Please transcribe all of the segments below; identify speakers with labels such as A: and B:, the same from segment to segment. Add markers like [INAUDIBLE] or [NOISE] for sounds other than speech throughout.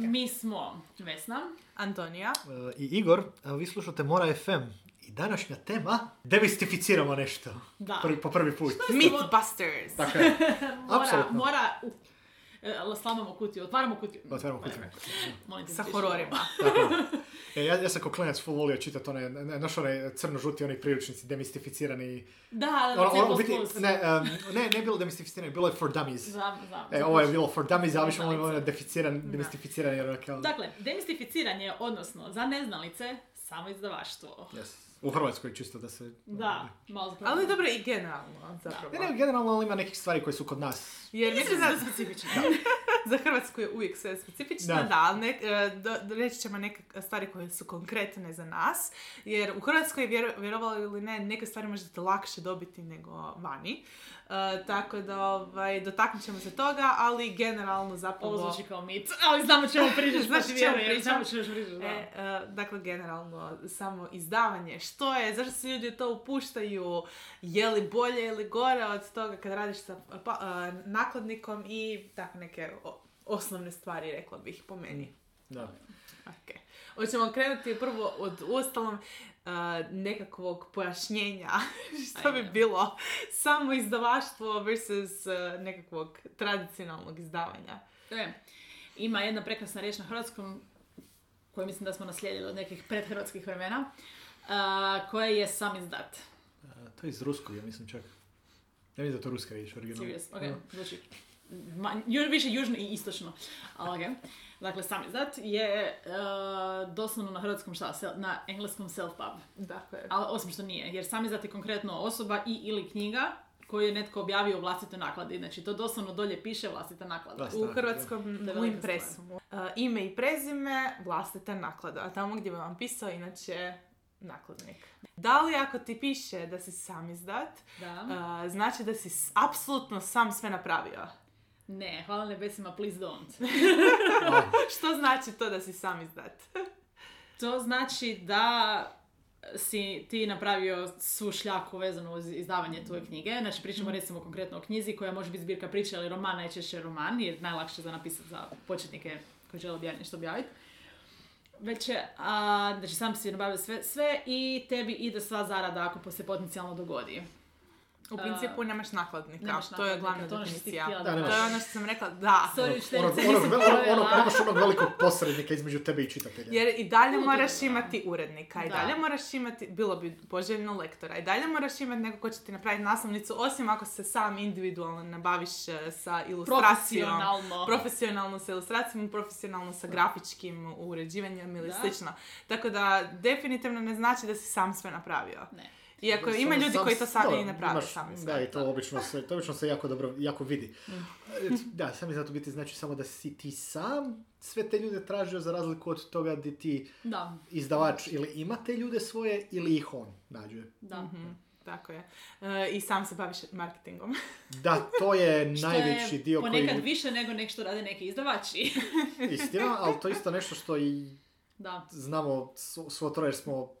A: Mi smo Vesna.
B: Antonija.
C: E, I Igor, vi slušate Mora FM. I današnja tema, demistificiramo nešto.
A: Da.
C: Prvi, po prvi put.
B: Mythbusters.
C: Tako je. [LAUGHS]
A: Mora,
C: Apsolutno.
A: mora, u, slamamo kutiju, otvaramo kutiju.
C: Otvaramo kutiju.
A: Molim te,
B: Sa hororima.
C: Tako je. E, ja, ja sam kao klinac full volio čitati one, ne, znaš onaj crno-žuti, oni priručnici demistificirani.
A: Da, da,
C: Ono, ono, biti, ne, em, ne, ne bilo demistificirani, bilo je for dummies.
A: Znam, znam.
C: E, ovo je bilo for dummies, a više ono deficiran, demistificirani, jer ono kao...
A: Dakle, demistificiranje, odnosno za neznalice, samo izdavaštvo.
C: Yes. U Hrvatskoj čisto da se...
A: Da, malo zapravo.
B: Ali dobro i generalno, zapravo.
C: Ne, ne, generalno ali ima nekih stvari koje su kod nas.
B: Jer mislim da
A: specifično. [LAUGHS]
B: za Hrvatsku je uvijek sve specifično,
C: Da.
B: da, ali e, do- do- reći ćemo neke stvari koje su konkretne za nas, jer u Hrvatskoj, vjero, vjerovali ili ne, neke stvari možete lakše dobiti nego vani. E, tako da ovaj, dotaknut ćemo se toga, ali generalno zapravo...
A: Ovo zvuči kao mit, ali znamo čemu [LAUGHS] pričaš,
B: Znaš o čemu pričam?
A: znamo čemu pričaš, da.
B: E, e, dakle, generalno, samo izdavanje. Što je, zašto se ljudi to upuštaju, je li bolje ili gore od toga kad radiš sa pa, e, nakladnikom i tako neke o- osnovne stvari, rekla bih, po meni.
C: Da.
B: Ok. Hoćemo krenuti prvo od uostalom e, nekakvog pojašnjenja [LAUGHS] što bi bilo samo izdavaštvo versus nekakvog tradicionalnog izdavanja.
A: E, ima jedna prekrasna riječ na hrvatskom koju mislim da smo naslijedili od nekih predhrvatskih vremena, a, koja je sam izdat.
C: E, to je iz ruskog, ja mislim čak. Ja mislim da je to ruska riječ originalno.
A: Serious, ok,
C: Da.
A: zvuči ma- ju- više južno i istočno. Ali ok. Dakle, sam izdat je uh, doslovno na hrvatskom šta? Sel- na engleskom self-pub.
B: Dakle,
A: Ali osim što nije, jer sam izdat je konkretno osoba i ili knjiga koju je netko objavio u vlastitoj nakladi. Znači, to doslovno dolje piše vlastita naklada.
C: Da.
B: u hrvatskom u impresumu. Uh, ime i prezime, vlastita naklada. A tamo gdje bi vam pisao, inače, nakladnik. Da li ako ti piše da si sam izdat,
A: Da.
B: uh, znači da si apsolutno sam sve napravio?
A: Ne, hvala nebesima, please don't. [LAUGHS] [LAUGHS] [LAUGHS]
B: Što znači to da si sam izdat?
A: To znači da si ti napravio svu šljaku vezanu uz izdavanje tvoje knjige. Znači pričamo recimo konkretno o knjizi koja može biti zbirka priče ili roman, najčešće roman, jer najlakše za napisati za početnike koji žele objaviti nešto objaviti. Već je, a, znači sam si nabavio sve, sve i tebi ide sva zarada ako se potencijalno dogodi.
B: U principu nemaš nakladnika,
A: nemaš
B: to je glavna
A: to je ono
B: definicija.
A: htjela
C: da
B: To je ono što sam rekla, da.
A: Sorry,
C: Onog, onog, onog, onog, nemaš onog velikog posrednika između tebe i čitatelja.
B: Jer i dalje moraš imati urednika, i
A: Da.
B: dalje moraš imati, bilo bi poželjno lektora, i dalje moraš imati neko ko će ti napraviti naslovnicu, osim ako se sam individualno nabaviš e, sa ilustracijom.
A: Profesionalno.
B: Profesionalno sa ilustracijom, profesionalno sa grafičkim uređivanjem ili
A: Da.
B: slično. Tako da definitivno ne znači da si sam sve napravio.
A: Ne.
B: Iako ima ljudi
C: sam-
B: koji to sami i naprave
C: imaš-
B: sami.
C: Da, i to obično se, to obično se jako dobro, jako vidi.
B: Mm.
C: Da, sam je zato biti znači samo da si ti sam sve te ljude tražio za razliku od toga gdje ti
A: Da,
C: izdavač ili ima te ljude svoje ili ih on nađe.
A: da.
B: Mhm, tako je. E, I sam se baviš marketingom.
C: Da, to je [LAUGHS] najveći
A: je
C: dio
A: ponekad
C: koji...
A: više nego nek što rade neki izdavači.
C: Istina, ali to je isto nešto što i
A: da.
C: znamo svo, troje smo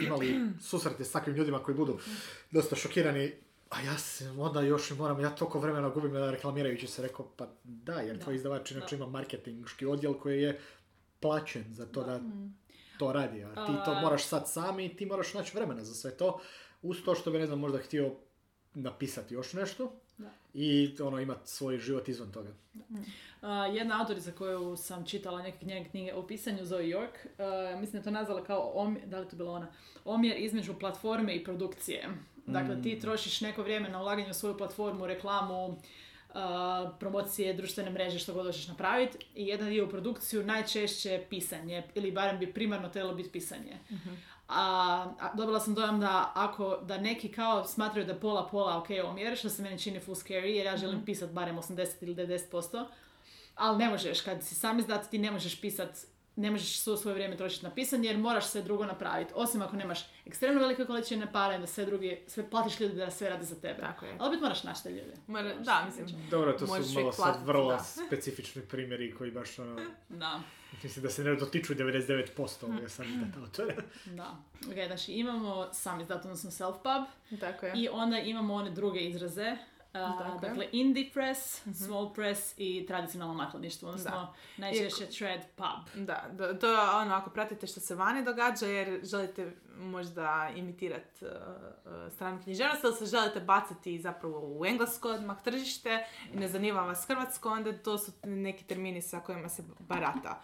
C: imali susrete s takvim ljudima koji budu dosta šokirani. A ja se onda još i moram, ja toliko vremena gubim da reklamirajući se rekao, pa da, jer
A: Da,
C: tvoj izdavač inače ima marketinški odjel koji je plaćen za to da to radi. A ti to moraš sad sami i ti moraš naći vremena za sve to. Uz to što bi, ne znam, možda htio napisati još nešto. I ono imati svoj život izvan toga.
A: Uh, jedna autorica koju sam čitala neke njene knjige o pisanju, Zoe York, uh, mislim da je to nazvala kao omjer, da li to bila ona, omjer između platforme i produkcije. Dakle, ti trošiš neko vrijeme na ulaganje u svoju platformu, reklamu, uh, promocije, društvene mreže, što god hoćeš napraviti. I jedan dio u produkciju najčešće je pisanje, ili barem bi primarno trebalo biti pisanje. A, a dobila sam dojam da ako, da neki kao smatraju da je pola pola ok omjer, što se meni čini full scary, jer ja želim pisat barem 80 ili 90%, ali ne možeš, kad si sam izdat ti ne možeš pisat, ne možeš svo svoje vrijeme trošiti na pisanje jer moraš sve drugo napraviti. Osim ako nemaš ekstremno velike količine para i da sve drugi, sve platiš ljudi da sve radi za tebe.
B: Tako je.
A: Ali opet moraš naći te ljude.
B: Mora- da, mislim,
C: Dobro, to
B: Možeš
C: su malo sad vrlo
B: da.
C: specifični primjeri koji baš ono,
A: Da,
C: mislim da se ne dotiču 99% ovoga sam izdata autora.
A: da. Ok, znači imamo sam izdat, odnosno self-pub
B: tako je.
A: i onda imamo one druge izraze
B: Je.
A: dakle, indie press, small press i tradicionalno nakladništvo, odnosno najčešće shred pub.
B: Da, da, to je ono, ako pratite što se vani događa, jer želite možda imitirati uh, uh, stranu književnost, ili se želite baciti zapravo u englesko odmah tržište i ne zanima vas hrvatsko, onda to su neki termini sa kojima se barata.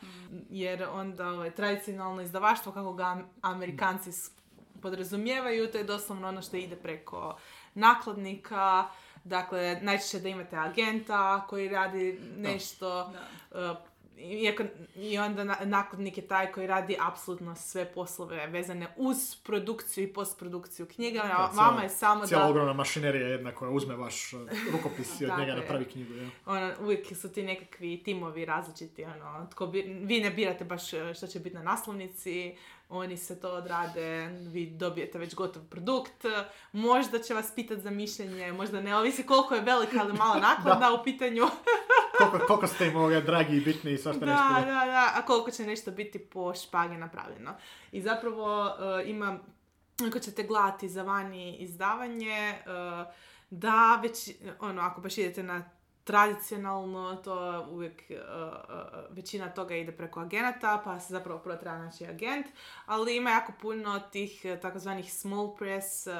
B: Jer onda ovaj, tradicionalno izdavaštvo, kako ga am- Amerikanci podrazumijevaju, to je doslovno ono što ide preko nakladnika, Dakle, najčešće da imate agenta koji radi nešto,
A: Da.
B: Iako, I onda na- nakladnik je taj koji radi apsolutno sve poslove vezane uz produkciju i postprodukciju knjiga. a vama je samo
C: Cijela
B: da
C: ogromna mašinerija jedna koja uzme vaš uh, rukopis i od njega
B: je.
C: napravi knjigu. Ja.
B: ono, uvijek su ti nekakvi timovi različiti. Ono, tko bi, vi ne birate baš uh, što će biti na naslovnici, oni se to odrade, vi dobijete već gotov produkt, možda će vas pitati za mišljenje, možda ne, ovisi koliko je velika ili mala [LAUGHS] naklada u pitanju. [LAUGHS]
C: Koliko, koliko ste im ovoga dragi i bitni i svašta nešto.
B: Da, da, da, a koliko će nešto biti po špagi napravljeno. I zapravo uh, ima, ako ćete gledati za vani izdavanje, uh, da već, ono, ako baš idete na tradicionalno, to uvijek uh, uh, većina toga ide preko agenata, pa se zapravo prvo treba naći agent, ali ima jako puno tih uh, takozvanih small press, uh,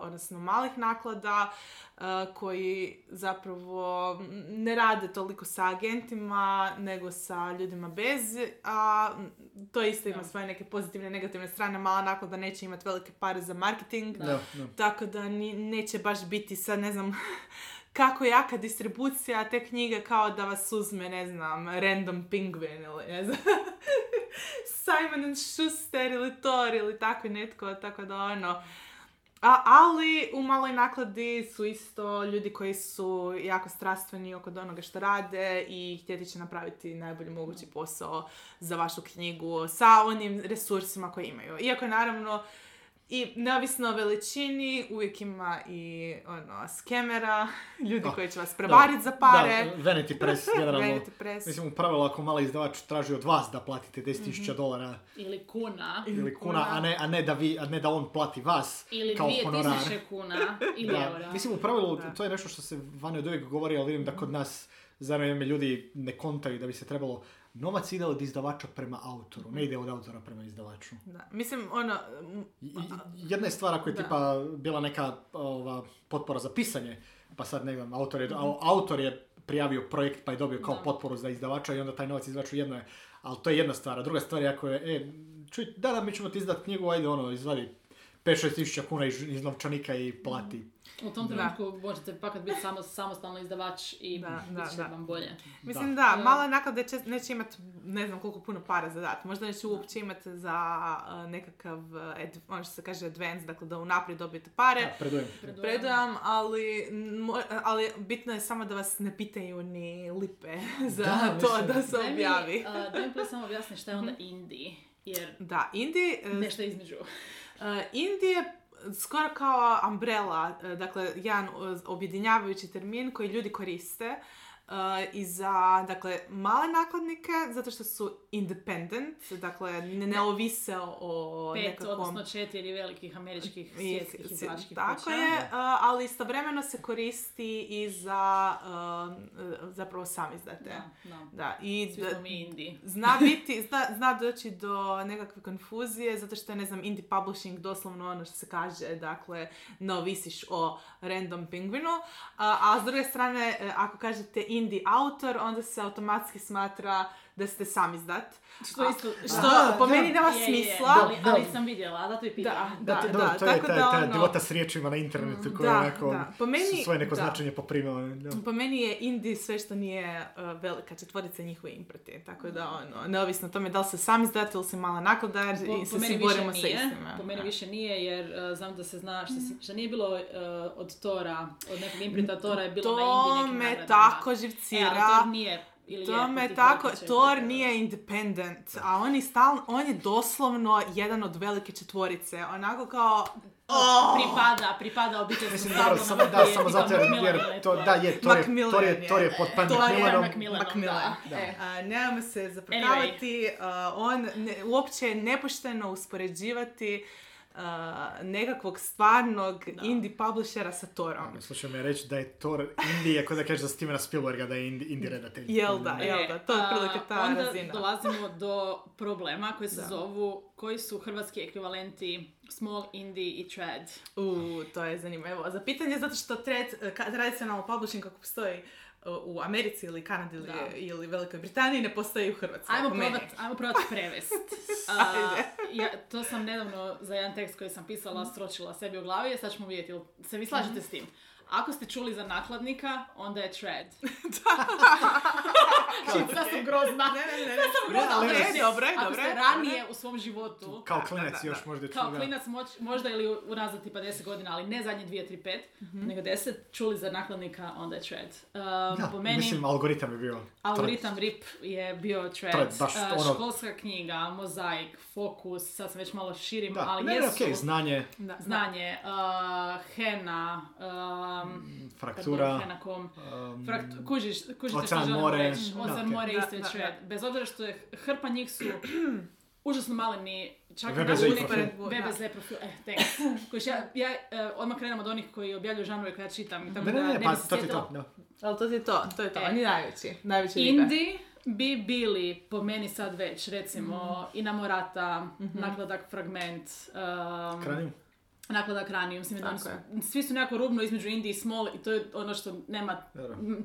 B: odnosno malih naklada, uh, koji zapravo ne rade toliko sa agentima, nego sa ljudima bez, a to isto ima svoje neke pozitivne i negativne strane. Mala naklada neće imati velike pare za marketing,
C: Da, da.
B: tako da ni, neće baš biti sad, ne znam, [LAUGHS] kako jaka distribucija te knjige kao da vas uzme, ne znam, Random Penguin ili ne znam, [LAUGHS] Simon and Schuster ili Thor ili tako netko, tako da ono, a, ali u maloj nakladi su isto ljudi koji su jako strastveni oko onoga što rade i htjeti će napraviti najbolji mogući posao za vašu knjigu sa onim resursima koje imaju. Iako naravno i neovisno o veličini uvijek ima i ono, skemera, [LAUGHS] ljudi
C: Da.
B: koji će vas prevariti za pare.
C: Da, Vanity Press, [LAUGHS] generalno.
B: Vanity Press.
C: Mislim, u pravilu ako mali izdavač traži od vas da platite 10.000 dolara
A: Ili kuna.
C: ili kuna, a ne, a ne da vi, a ne da on plati vas
A: Ili
C: kao honorar.
A: 2000 kuna. [LAUGHS] Ili
C: Da.
A: eura.
C: Mislim, u pravilu,
B: Da.
C: to je nešto što se vani od uvijek govori, ali vidim da kod nas zajedno ljudi ne kontaju da bi se trebalo novac ide od izdavača prema autoru, ne ide od autora prema izdavaču.
B: Da. Mislim, ono,
C: Jedna je stvar ako je
B: Da.
C: tipa bila neka ova, potpora za pisanje, pa sad ne znam, autor je,
B: Mhm.
C: au- autor je prijavio projekt pa je dobio kao
A: Da.
C: potporu za izdavača i onda taj novac izdavaču jedno je, ali to je jedna stvar, a druga stvar je ako je, e, čuj, da, da, mi ćemo ti izdat knjigu, ajde ono, izvadi 5-6 tisuća kuna iz, iz novčanika i plati.
A: U tom
B: Da.
A: trenutku možete pakat biti samo, samostalno izdavač i
B: Da, da,
A: bit će
B: da.
A: vam bolje.
B: Mislim
C: Da.
B: da, mala naklada će, neće imati ne znam koliko puno para za dat. Možda neće uopće imati za uh, nekakav, uh, ad- ono što se kaže advance, dakle da unaprijed dobijete pare.
C: Da, predujem.
B: Predujam, ali, mo- ali bitno je samo da vas ne pitaju ni lipe [LAUGHS] za
C: Da,
B: to
C: mislim.
B: da se objavi.
A: a, daj mi prvo samo objasni šta je onda indie. Jer
B: Da, indie, uh,
A: nešto između.
B: Uh, indie je skoro kao umbrella, uh, dakle jedan uh, objedinjavajući termin koji ljudi koriste i za dakle, male nakladnike, zato što su independent, dakle ne, ne ovise o
A: Pet,
B: nekakvom...
A: odnosno četiri velikih američkih svjetskih izdavačkih
B: Tako
A: kuća.
B: je, uh, ali istovremeno se koristi i za uh, uh, zapravo sam izdate.
A: Da, da.
B: Da, i
A: Svi smo mi indie.
B: Zna biti, zna, zna doći do nekakve konfuzije, zato što je, ne znam, indie publishing doslovno ono što se kaže, dakle, ne ovisiš o random pingvinu, a, a s druge strane, e, ako kažete indie autor, onda se automatski smatra da ste sam izdat.
A: Što isto...
B: Što
C: A,
B: po
C: da.
B: meni nema
A: Je, je,
B: smisla.
A: ali,
C: Da,
A: ali
C: da.
A: sam vidjela, zato i
B: Da,
A: pitam.
B: da,
C: to,
B: da,
C: dobro, to je
B: tako
C: ta,
B: da
C: ta
B: ono-
C: divota s riječima na internetu koja
B: Da,
C: onako
B: da. Po meni-
C: su svoje neko
B: da.
C: značenje poprimila. Da.
B: Po meni je indie sve što nije uh, velika četvorica njihove impreti, tako da ono, neovisno tome da li se sam izdate ili si mala naklada
A: Po,
B: i se svi borimo sa istima.
A: po meni
B: Da.
A: više nije jer uh, znam da se zna što, si- što nije bilo uh, od Tora, od nekog imprinta Tora je bilo na
B: To
A: indie nekim
B: me
A: nagradama.
B: tako
A: E, ali
B: živcira.
A: Thor nije, ili
B: To
A: je
B: tako, Thor nije independent, a on je stalno, on je doslovno jedan od velike četvorice, onako kao, oh,
A: Pripada, pripada obiteljskom
C: dobro,
A: na
C: samo, [LAUGHS] da, samo zato jer, jer to, da, je, to je, to je, to je. pod
B: To je
C: Macmillanom.
A: Macmillanom,
B: Macmillan.
A: da.
B: E, a, nemamo se zaprkavati, a, on ne, uopće je nepošteno uspoređivati nekakvog stvarnog indie publishera sa Torom.
C: Slušaj me reći da je Thor Indije, ako da kažeš za Stevena Spielberga da je indie, indie redatelj.
B: Jel da, jel da, to je otprilike
A: a,
B: ta
A: onda
B: razina.
A: dolazimo do problema koji se
B: Da.
A: zovu koji su hrvatski ekvivalenti small, indie i trad.
B: U, to je zanimljivo. Za pitanje zato što trad, tradicionalno publishing kako postoji uh, u Americi ili Kanadi ili, ili Velikoj Britaniji ne postoji u Hrvatskoj.
A: Ajmo probat, ajmo probat [LAUGHS] prevest. A, ja, to sam nedavno za jedan tekst koji sam pisala stročila sebi u glavi, sad ćemo vidjeti, se vi slažete s tim? Ako ste čuli za nakladnika, onda je trad. Sad sam grozna.
B: Ne, ne, ne.
A: Sad sam grozna,
C: ne,
A: recite,
B: dobro,
A: ako
B: dobro,
A: ste ranije u svom životu,
C: Kao
B: Da,
C: klinac
B: da, da.
C: još možda
A: kao
C: čuga.
A: klinac moć, možda ili unazad tipa 10 godina, ali ne zadnje 2, 3, 5, nego 10, čuli za nakladnika, onda je trad. Um,
C: Da,
A: po meni,
C: mislim, algoritam je bio.
A: Algoritam RIP je bio thread,
C: Thread, baš
A: Uh,
C: ono-
A: školska knjiga, mozaik, fokus, sad sam već malo širim,
C: Da,
A: ali
C: ne, ne,
A: jesu
C: okej, znanje,
B: Da, da.
A: znanje, uh, hena, um,
C: fraktura,
A: hena.com,
C: um,
A: Frakt, kužiš, kužite
C: Ocean
A: što želim
C: more,
A: reći, Ocean
C: okej.
A: more
B: Da,
A: isto je
B: da,
A: thread. Bez obzira što je hrpa njih su [CLEARS THROAT] užasno maleni, čak i naš
C: profil.
A: unik. VBZ profil, eh, thanks. [CLEARS THROAT] Kojiš ja, ja eh, odmah krenem od onih koji objavljuju žanrove koje ja čitam i tako
C: Ne,
A: da
C: ne, ne,
A: ne
C: pa to ti to, da.
B: Ali to je to, to je to.
A: E.
B: Oni najveći, najveći.
A: Indie bi bili, po meni sad već, recimo, Inamorata, nakladak Fragment, um,
C: Kranium?
A: nakladak Ranium, mislim da
B: Tako
A: su, svi su nekako rubno između Indie i Small i to je ono što nema,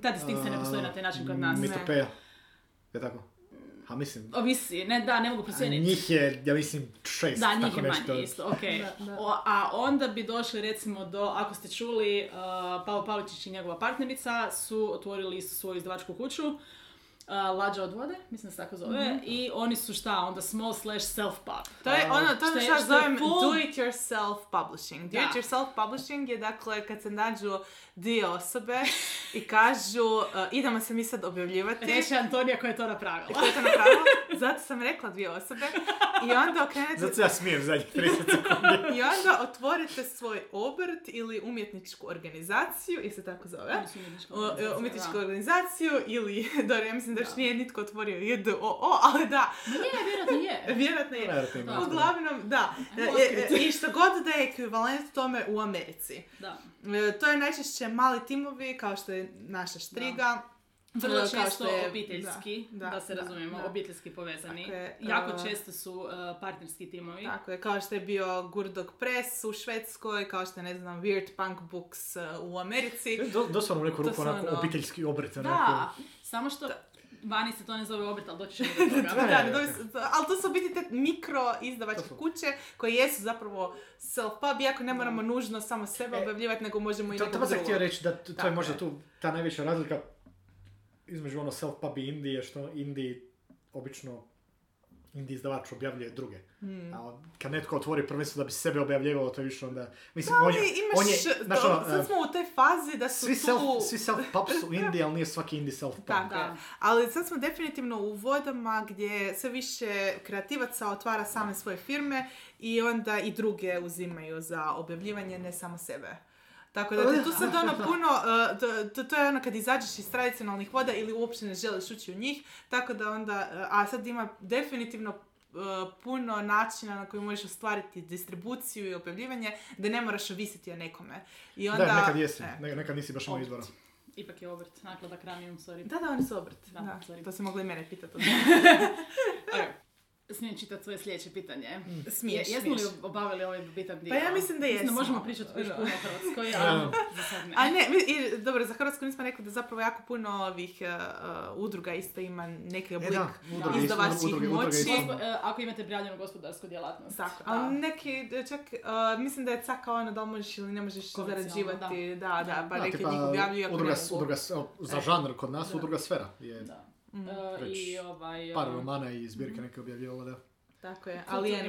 A: ta distinkcija ne postoji na taj način kod nas.
C: Mitopeja. Je tako? Ha, mislim.
A: Ovisi, ne, da, ne mogu
C: A
A: procijeniti.
C: njih je, ja mislim, šest.
A: Da, njih
C: tako
A: je
C: nešto.
A: manje isto, ok.
B: Da, da.
A: O, a onda bi došli recimo do, ako ste čuli, uh, Pavo Pavličić i njegova partnerica su otvorili svoju izdavačku kuću, uh, Lađa od vode, mislim da se tako zove, i oni su šta, onda small slash self-pub.
B: To je ono, to
A: Što
B: je ono
A: je
B: zovem
A: full-
B: do it yourself publishing. Do
A: Da.
B: it yourself publishing je dakle kad se nađu dvije osobe i kažu uh, idemo se mi sad objavljivati.
A: Reći Antonija koja je to napravila.
B: Ko je to napravila? [LAUGHS] Zato sam rekla dvije osobe. I onda okrenete
C: Zato ja smijem zadnjih 30 sekundi. [LAUGHS]
B: i onda otvorite svoj obrt ili umjetničku organizaciju, i se tako zove.
A: Organizacija,
B: e, umjetničku
A: da.
B: organizaciju ili, [LAUGHS] dobro, ja mislim da još nije nitko otvorio JDOO, ali da,
A: Ma je, vjerojatno je. [LAUGHS]
B: vjerojatno je.
C: Vjerojatno ima.
A: Da.
B: Uglavnom, da.
A: Ajmo
B: E, e, I što god da je ekvivalent tome u Americi.
A: Da.
B: E, To je najčešće mali timovi, kao što je naša štriga.
A: Vrlo
B: E, kao
A: često
B: što je-
A: obiteljski, da,
B: da, da,
A: se
B: da,
A: razumijemo,
B: da.
A: obiteljski povezani. Jako
B: uh,
A: često su uh, partnerski timovi.
B: Tako je, kao što je bio Gurdog Press u Švedskoj, kao što je, ne znam, Weird Punk Books uh, u Americi.
C: Do, doslovno u neku ruku
B: su
C: onako
B: ono-
C: obiteljski obrt.
A: Da,
C: onako.
A: samo što vani se to ne zove obrt, ali doći ćemo [LAUGHS] do toga.
C: Da,
B: Da, ali to su biti te mikro izdavačke kuće koje jesu zapravo self-pub, iako ne moramo nužno samo sebe
C: E,
B: objavljivati, nego možemo i
C: To,
B: nekog
C: to sam htio reći da to je možda tu ta najveća razlika između ono self-pub i indie je što indie obično indie izdavač objavljuje druge.
B: Hmm.
C: A kad netko otvori prvenstvo da bi sebe objavljivao, to je više onda... Mislim,
B: Da,
C: on je,
B: ali imaš,
C: on je, znaš,
B: to-
C: ono,
B: sad
C: e,
B: smo u toj fazi da su
C: svi,
B: tu...
C: self, svi self-pub su indie, ali nije svaki indie self-pub.
A: Da.
B: je. Ali sad smo definitivno u vodama gdje sve više kreativaca otvara same svoje firme i onda i druge uzimaju za objavljivanje, ne samo sebe. Tako da tu sad ono [LAUGHS] puno, uh, to, to, to je ono kad izađeš iz tradicionalnih voda ili uopće ne želiš ući u njih, tako da onda, uh, a sad ima definitivno uh, puno načina na koji možeš ostvariti distribuciju i objavljivanje, da ne moraš ovisiti o nekome. I onda,
C: Da, nekad jesi,
B: e.
C: ne- nekad nisi baš imao izbora.
A: Ipak je obrt, naklada Cranium, sorry.
B: Da, da, oni su obrt.
A: Da,
B: Da,
A: sorry.
B: to se mogli i mene pitati. [LAUGHS]
A: Smijem čitati svoje sljedeće pitanje.
B: Smiješ,
A: Je- jesmo li obavili ovaj bitan dio?
B: Pa ja mislim da jesmo.
A: možemo pričati još
B: Da.
A: puno o Hrvatskoj, ali za sad ne.
B: A ne, mi- i, dobro, za Hrvatsku nismo rekli da zapravo jako puno ovih uh, uh, udruga isto ima neki
C: E
B: oblik
C: da, udruge,
B: izdavačkih
C: udruge, udruge
B: moći.
C: isto.
A: E, ako imate prijavljenu gospodarsku djelatnost.
B: Tako,
A: Da.
B: ali neki, čak, uh, mislim da je caka ono da li možeš ili ne možeš
A: Komercijalno,
B: zarađivati, da, da, pa
C: Da,
B: neki njih objavljuju ako
C: udruga,
B: ne mogu.
C: udruga, s- za žanr kod nas,
A: Da.
C: udruga sfera. Je
A: Da.
B: Mm.
A: E,
C: Već
A: I ovaj...
C: par
A: e,
C: romana i zbirke neke objavljivala, da.
B: Tako je,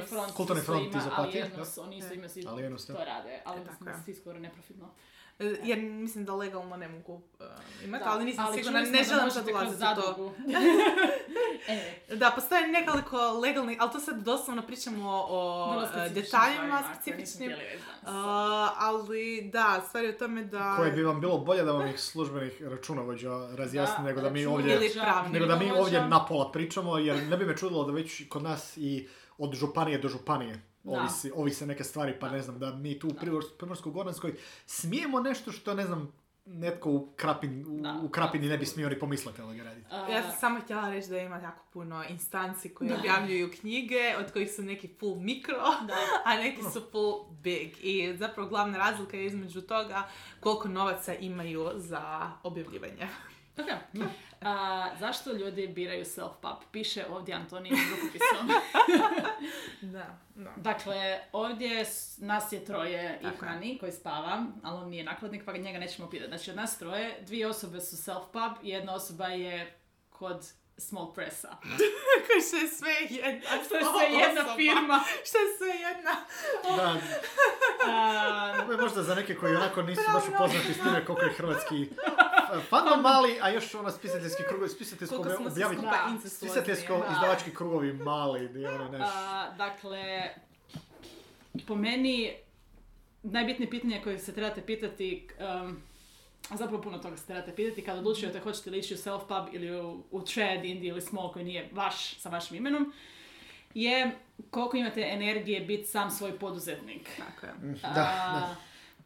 A: front,
C: Kulturni front
A: ima,
C: iz Opatije,
A: Alienus, oni isto
B: E.
A: imaju svi to rade, ali
B: E,
A: mislim da su svi skoro neprofitno.
B: E, Jer mislim da legalno ne mogu uh, imati,
A: Da,
B: ali nisam sigurna,
A: čuli
B: ne želim sad ulaziti u to. [LAUGHS]
A: e,
B: Da, postoje nekoliko legalnih, ali to sad doslovno pričamo o e,
A: specifičnim
B: detaljima specifičnim. Uh, ali da, stvar je u tome da...
C: Koje bi vam bilo bolje da vam ih službenih računovođa razjasni nego da mi ovdje... Nego da mi ovdje napola pričamo, jer ne bi me čudilo da već kod nas i od županije do županije Ovisi, ovise neke stvari, pa ne znam, da mi tu u Primor- Primorsko-Goranskoj smijemo nešto što, ne znam, netko u, krapin, u, u Krapini ne bi smio ni pomisliti da ga raditi.
B: Ja sam samo htjela reći da ima jako puno instanci koji objavljuju knjige, od kojih su neki full mikro,
A: Da. [LAUGHS]
B: a neki su full big. I zapravo glavna razlika je između toga koliko novaca imaju za objavljivanje. [LAUGHS]
A: Ok. A, zašto ljudi biraju self-pub? Piše ovdje Antonijim rukopisom. [LAUGHS]
B: Da, da.
A: Dakle, ovdje nas je troje i
B: Tako.
A: Hani koji spava, ali on nije nakladnik pa njega nećemo pitati. Znači, od nas troje, dvije osobe su self-pub, jedna osoba je kod small pressa.
B: Kako što je sve jedna
A: Što je sve jedna
B: osoba.
A: firma.
B: Što je sve jedna.
C: Da, [LAUGHS]
A: A,
C: ovo je možda za neke koji onako nisu baš upoznati s time koliko je hrvatski fandom mali, a još ono spisateljski krugovi, spisateljsko
B: Koliko smo svi
C: objaviti,
A: Da.
C: spisateljsko
B: da.
C: izdavački krugovi mali, gdje ono neš...
A: a, dakle, po meni, najbitnije pitanje koje se trebate pitati, um, a zapravo puno toga se trebate pitati kad odlučujete hoćete li ići u self-pub ili u, u trad, indie ili small koji nije vaš sa vašim imenom, je koliko imate energije biti sam svoj poduzetnik.
B: Tako je.
C: Da,
A: A,
C: da.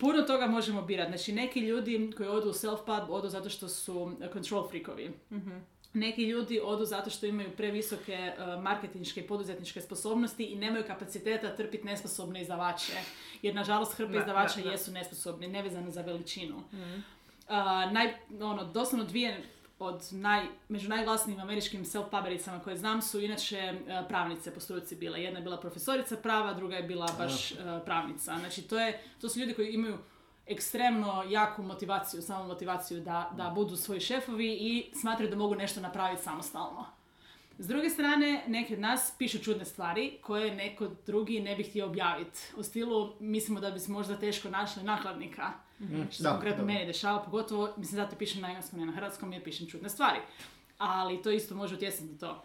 A: Puno toga možemo birati. Znači, neki ljudi koji odu u self-pub odu zato što su uh, control freakovi. Neki ljudi odu zato što imaju previsoke uh, marketinške i poduzetničke sposobnosti i nemaju kapaciteta trpiti nesposobne izdavače. Jer, nažalost, hrpe
B: Da,
A: izdavača
B: da, da.
A: jesu nesposobni, nevezano za veličinu. A, naj, ono, doslovno dvije od naj, među najglasnijim američkim self-pubericama koje znam su inače e, pravnice po struci bile. Jedna je bila profesorica prava, druga je bila baš e, pravnica. Znači to, je, to su ljudi koji imaju ekstremno jaku motivaciju, samo motivaciju da, da budu svoji šefovi i smatraju da mogu nešto napraviti samostalno. S druge strane, neki od nas pišu čudne stvari koje neko drugi ne bi htio objaviti. U stilu, mislimo da bi se možda teško našli nakladnika. Što se konkretno meni dešava, pogotovo, mislim, zato pišem na engleskom, ne na hrvatskom, jer pišem čudne stvari. Ali to isto može utjecati to.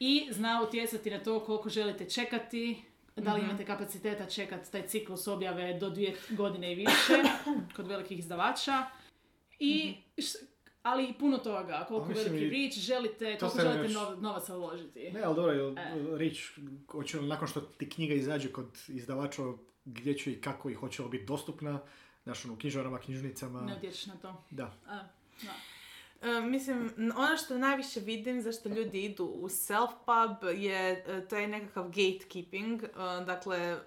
A: I zna utjecati na to koliko želite čekati, da li imate kapaciteta čekati taj ciklus objave do dvije godine i više [COUGHS] kod velikih izdavača. I, š- ali i puno toga, koliko
C: mislim
A: veliki reach želite, koliko želite nov- novaca uložiti.
C: Ne, ali dobro, jel,
A: E.
C: Rič, hoće li nakon što ti knjiga izađe kod izdavača, gdje će i kako i hoće li biti dostupna, znaš, ono, u knjižarama, knjižnicama,
A: Ne utječeš na to.
C: da.
A: A, da.
B: E, mislim, ono što najviše vidim zašto ljudi idu u self-pub je e, taj nekakav gatekeeping. E, dakle, e,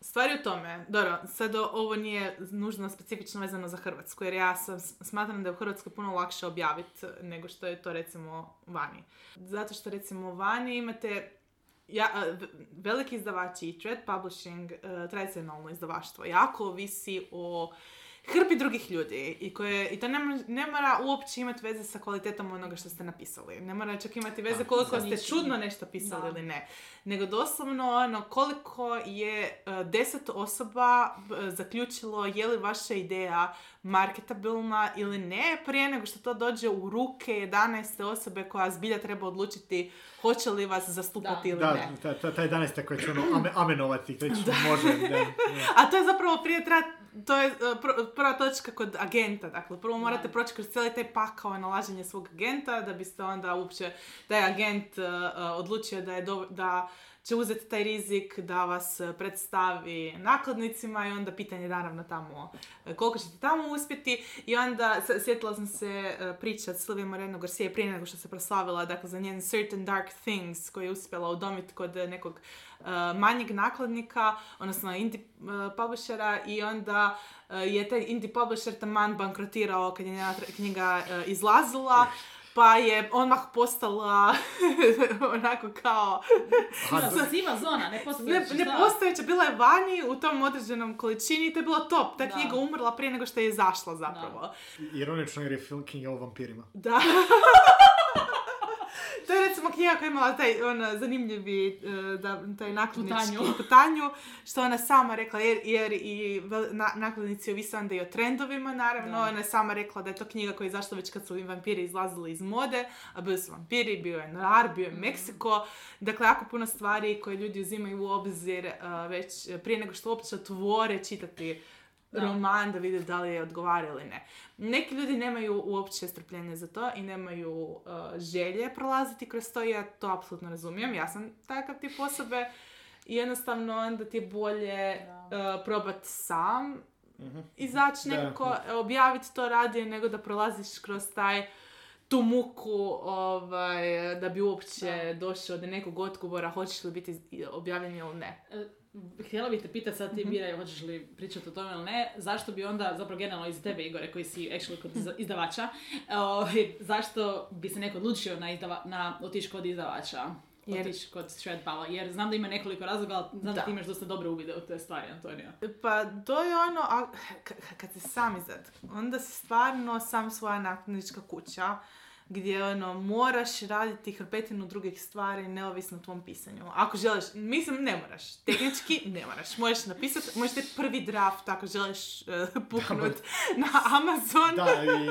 B: stvari u tome, dobro, sad ovo nije nužno specifično vezano za Hrvatsku, jer ja sam, smatram da je u Hrvatskoj puno lakše objaviti nego što je to recimo vani. Zato što recimo vani imate ja, v- veliki izdavači i trade publishing, e, tradicionalno izdavaštvo, jako ovisi o hrpi drugih ljudi i, koje, i to ne, mo- ne mora uopće imati veze sa kvalitetom onoga što ste napisali. Ne mora čak imati veze
C: Da,
B: koliko ste
A: ničim.
B: čudno nešto pisali
A: Da.
B: ili ne. Nego doslovno ono koliko je e, deset osoba e, zaključilo je li vaša ideja marketabilna ili ne prije nego što to dođe u ruke 11. osobe koja zbilja treba odlučiti hoće li vas zastupati
A: Da.
B: ili
C: Da,
B: ne.
C: ta, ta, taj 11. koji će ono [CLEARS THROAT] ame, amenovati, koji će može, da, da.
B: A to je zapravo prije treba, to je e, pr- prva točka kod agenta. Dakle, prvo morate
A: Da.
B: proći kroz cijeli taj pakao nalaženja svog agenta da biste onda uopće taj agent e, odlučio da je do- da će uzeti taj rizik da vas e, predstavi nakladnicima i onda pitanje naravno tamo e, koliko ćete tamo uspjeti i onda s- sjetila sam se e, priče od Silvije Moreno Garcia prije nego što se proslavila dakle za njen Certain Dark Things koji je uspjela udomiti kod nekog manjeg nakladnika, odnosno indie publishera i onda je taj indie publisher taman bankrotirao kad je njena knjiga izlazila. Pa je odmah postala [LAUGHS] onako kao
A: Siva, siva zona, ne
B: ne,
A: postoji.
B: ne postojeća, bila je vani u tom određenom količini i to je bilo top. Ta
A: Da.
B: knjiga umrla prije nego što je izašla zapravo.
C: Ironično jer je film knjiga o vampirima.
B: Da. [LAUGHS] to je recimo knjiga koja je imala taj on, zanimljivi e, da, taj nakladnički
A: Putanju. [LAUGHS]
B: putanju, što ona sama rekla, jer, jer i na, nakladnici ovise onda i o trendovima, naravno.
A: Da.
B: Ona je sama rekla da je to knjiga koja je izašla već kad su vampiri izlazili iz mode, a bili su vampiri, bio je noir, bio je Meksiko. Dakle, jako puno stvari koje ljudi uzimaju u obzir e, već prije nego što uopće otvore čitati. Roman da vide da li je odgovara ili ne. Neki ljudi nemaju uopće strpljenja za to i nemaju uh, želje prolaziti kroz to i ja to apsolutno razumijem. Ja sam takav tip osobe i jednostavno onda ti je bolje
A: Da.
B: uh, probat sam
C: Mhm.
B: izaći
C: Da.
B: nekako, objaviti to radije nego da prolaziš kroz taj tu muku ovaj, da bi uopće došao do nekog odgovora hoćeš li biti objavljen ili ne.
A: Htjela bih te pitati, sad
B: Mhm.
A: ti biraj hoćeš li pričati o tome ili ne, zašto bi onda, zapravo generalno iz tebe Igore, koji si actually kod izda- izdavača, ovaj, zašto bi se neko odlučio na, izdava, na otići kod izdavača?
B: Jer-
A: Otići kod Shredpala, jer znam da ima nekoliko razloga, ali znam da,
B: Da.
A: ti imaš dosta dobre uvide u te stvari, Antonija.
B: Pa to je ono, a, k- kad si sam izdad, onda si stvarno sam svoja nakladnička kuća gdje ono, moraš raditi hrpetinu drugih stvari neovisno o tvom pisanju. Ako želiš, mislim ne moraš, tehnički ne moraš. Možeš napisati, možeš ti prvi draft ako želiš uh, puknut na Amazon.
C: Da, i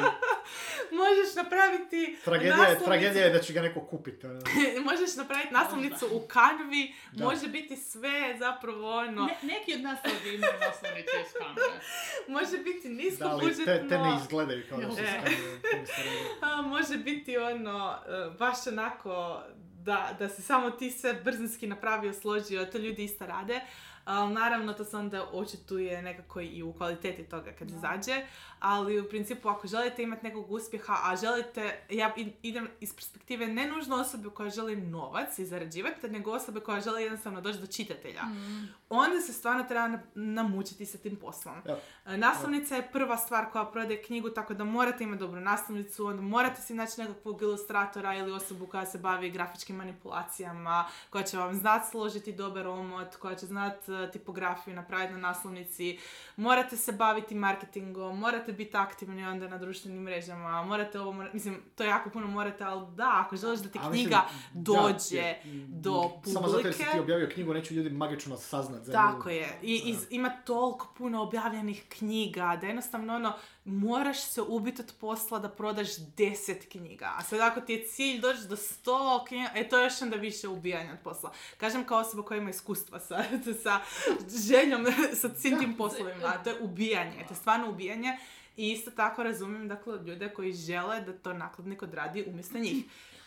C: [LAUGHS]
B: Možeš napraviti
C: tragedija, je,
B: naslovnicu-
C: tragedija je da će ga neko kupiti. ono. [LAUGHS]
B: možeš napraviti naslovnicu u Canvi,
C: Da.
B: može biti sve zapravo ono,
A: Ne, neki od nas ovdje imaju naslovnice iz [LAUGHS]
B: može biti nisko
C: Da, ali te, te ne izgledaju kao da su
B: E. [LAUGHS] može biti ono, e, baš onako da, da se samo ti sve brzinski napravio, složio, to ljudi isto rade. Ali naravno to se onda očituje nekako i u kvaliteti toga kad izađe. Ali u principu ako želite imati nekog uspjeha, a želite, ja idem iz perspektive ne nužno osobe koja želi novac i zarađivati, nego osobe koja želi jednostavno doći do čitatelja. Onda se stvarno treba na- namučiti sa tim poslom.
C: Evo.
B: E, Naslovnica je prva stvar koja prodaje knjigu, tako da morate imati dobru naslovnicu, onda morate si naći nekakvog ilustratora ili osobu koja se bavi grafičkim manipulacijama, koja će vam znat složiti dobar omot, koja će znat e, tipografiju napraviti na naslovnici, morate se baviti marketingom, morate biti aktivni onda na društvenim mrežama, morate ovo, mora- mislim, to jako puno morate, ali da, ako želiš da ti
C: mislim,
B: knjiga
C: da,
B: dođe
C: je-
B: do
C: Samo zato jer si
B: publike.
C: ti objavio knjigu, neće ljudi magično saznat za
B: Tako
C: nju.
B: je. I, iz- ima toliko puno objavljenih knjiga da jednostavno ono, moraš se ubiti od posla da prodaš deset knjiga. A sad ako ti je cilj doći do sto knjiga, e to je još onda više ubijanja od posla. Kažem kao osoba koja ima iskustva sa, [LAUGHS] sa željom, sa svim tim poslovima. To je ubijanje, to je stvarno ubijanje. I isto tako razumijem dakle, ljude koji žele da to nakladnik odradi umjesto njih.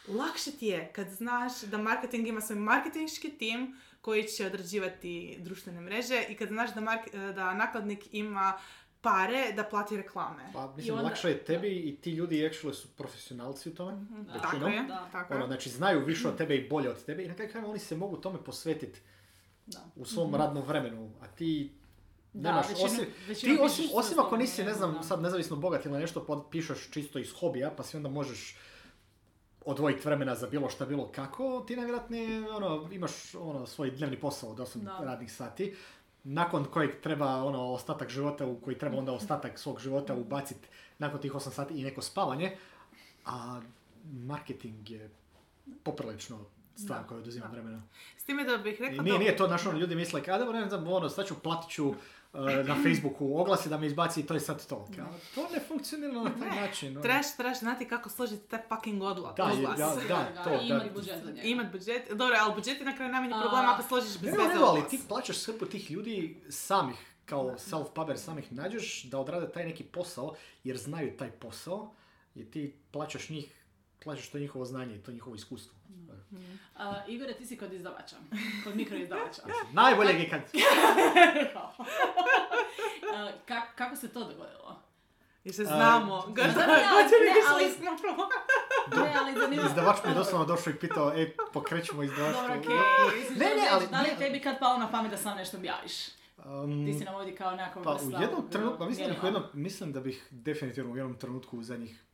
B: Lakše ti je kad znaš da marketing ima svoj marketinški tim koji će odrađivati društvene mreže i kad znaš da, mark- da nakladnik ima pare da plati reklame.
C: Pa, mislim,
A: onda-
C: lakše je tebi i ti ljudi actually su profesionalci u tome.
B: Mhm. Tako
C: većinom.
B: je,
A: Da.
B: tako
C: Ono, znači, znaju više od tebe i bolje od tebe i na kraju krajeva oni se mogu tome posvetiti
A: Da.
C: u svom radnom vremenu, a ti
A: Da,
C: nemaš,
A: većinom-
C: osim,
A: većinom
C: ti osim, osim ako nisi, ne znam,
A: da.
C: sad nezavisno bogat ili nešto, pišeš čisto iz hobija, pa si onda možeš odvojiti vremena za bilo šta, bilo kako, ti najvjerojatnije ono, imaš ono, svoj dnevni posao od 8
A: Da.
C: radnih sati, nakon kojeg treba ono, ostatak života, u koji treba onda ostatak svog života [LAUGHS] ubaciti nakon tih 8 sati i neko spavanje, a marketing je poprilično stvar
B: Da,
C: koja oduzima vremena.
B: S time da bih
C: I
B: rekla
C: nije,
B: da-
C: nije to naš ono, ljudi misle, kada ne znam, ono, sad ću, platit ću na Facebooku oglasi da me izbaci i to je sad to. Kao, to ne funkcionira na taj način. ono.
B: Trebaš, trebaš znati kako složiti taj fucking odla,
C: Da,
B: oglas.
C: ja- da, [LAUGHS] to,
A: I
C: da.
A: imati budžet za njega.
B: Imat budžet, dobro, ali budžet je na kraju najmanji problem ako složiš
C: Ne,
B: bez
C: ne,
B: veze
C: ne, ali
B: oglas.
C: ti plaćaš srpu tih ljudi samih, kao self-puber samih nađeš da odrade taj neki posao, jer znaju taj posao, i ti plaćaš njih, plaćaš to njihovo znanje i to njihovo iskustvo.
A: A, Igore, ti si kod izdavača, kod mikroizdavača.
C: Najboljeg je kad...
A: A, ka- kako se to dogodilo?
B: Jer se znamo.
C: da,
A: ne, ali-. Ne, ali zanima...
C: Izdavač mi je doslovno došao i pitao, ej, pokrećemo izdavaštvo.
A: Dobro, okej. [LAUGHS]
C: Ne, ne, ali...
A: Da li tebi kad palo na pamet da sam nešto objaviš?
C: um,
A: Ti si nam ovdje kao nekako
C: Pa u jednom trenutku, pa mislim, da bih u jednom, mislim da bih definitivno u jednom trenutku u zadnjih,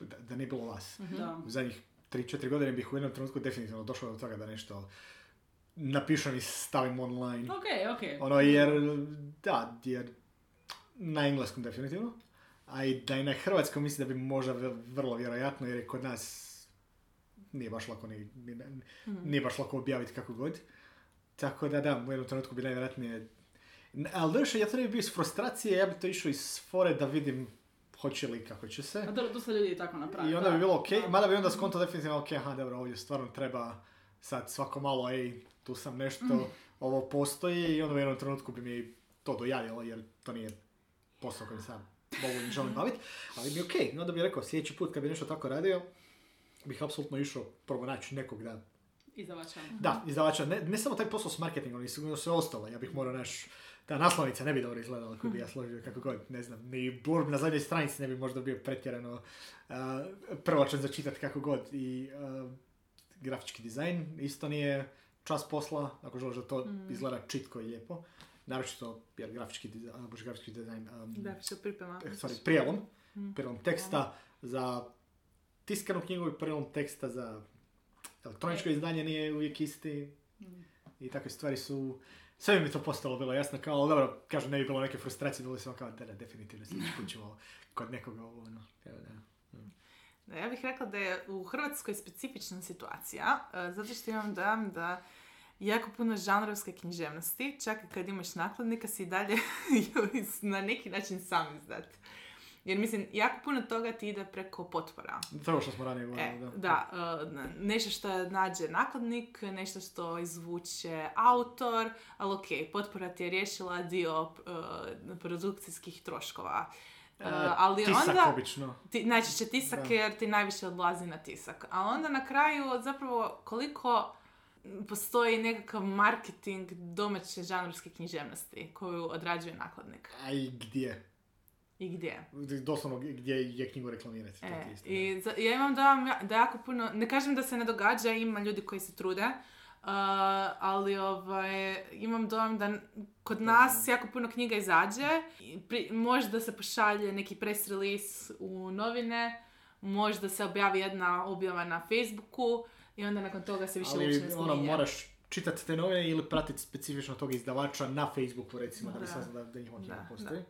C: da, da ne bilo vas,
A: Da.
C: u zadnjih 3-4 godine bih u jednom trenutku definitivno došao do toga da nešto napišem i stavim online.
A: Okej, okej.
C: Ono jer, da, jer na engleskom definitivno, a i da i na hrvatskom mislim da bi možda vrlo vjerojatno jer je kod nas nije baš lako ni, ni- nije baš lako objaviti kako god. Tako da da, u jednom trenutku bi najvjerojatnije Ali došao, ja to ne bi bio iz frustracije, ja bi to išao iz fore da vidim hoće li kako će se.
A: A to, dosta ljudi je tako napravi.
C: I onda bi bilo ok,
A: Da.
C: mada bi onda skonto definitivno ok, aha, dobro, ovdje stvarno treba sad svako malo, ej, tu sam nešto,
A: Mm.
C: ovo postoji i onda u jednom trenutku bi mi to dojavilo, jer to nije posao kojim sam mogu i želim baviti, ali je ok, onda bi rekao, sljedeći put kad bi nešto tako radio, bih apsolutno išao prvo naći nekog da
A: Izdavača.
C: Da, izdavača, ne, ne samo taj posao s marketingom, nego sve ostalo. Ja bih morao naš, ta naslovnica ne bi dobro izgledala koju bi ja složio kako god, ne znam, ni blurb na zadnjoj stranici ne bi možda bio pretjerano uh, prvočan za čitat kako god i uh, grafički dizajn isto nije čas posla, ako želiš da to
B: Mm.
C: izgleda čitko i lijepo. Naročito, jer grafički dizajn, bože, grafički dizajn, um,
B: priprema.
C: eh, sorry, prijelom,
B: Mm.
C: prijelom teksta za tiskanu knjigu i prijelom teksta za elektroničko izdanje nije uvijek isti
A: Mm.
C: i takve stvari su sve mi to postalo bilo jasno kao, ali dobro, kažem, ne bi bilo neke frustracije, bilo sam kao, da, definitivno put ćemo kod nekoga ono, evo, da.
B: Da, ja bih rekla da je u Hrvatskoj specifična situacija, e, zato što imam dojam da jako puno žanrovske književnosti, čak i kad imaš nakladnika si i dalje [LAUGHS] na neki način sam izdat. Jer mislim, jako puno toga ti ide preko potpora.
C: To je ovo što smo ranije govorili,
B: E,
C: da.
B: da, e, nešto što nađe nakladnik, nešto što izvuče autor, ali ok, potpora ti je riješila dio e, produkcijskih troškova. E, ali
C: Tisak
B: onda...
C: obično.
B: Ti, najčešće tisak
C: Da.
B: jer ti najviše odlazi na tisak. A onda na kraju zapravo koliko postoji nekakav marketing domaće žanrovske književnosti koju odrađuje nakladnik.
C: A i gdje?
B: I gdje?
C: Doslovno gdje je knjigu reklamirati.
B: E,
C: isto,
B: I za- ja imam dojam ja- da jako puno, ne kažem da se ne događa, ima ljudi koji se trude, uh, ali ovaj, imam dojam da kod nas jako puno knjiga izađe, pri, možda se pošalje neki press release u novine, možda se objavi jedna objava na Facebooku i onda nakon toga se više uopće ne
C: Ali ono, moraš čitati te novine ili pratiti specifično tog izdavača na Facebooku recimo da bi
B: Da.
C: saznao da, da njihova knjiga
B: Da,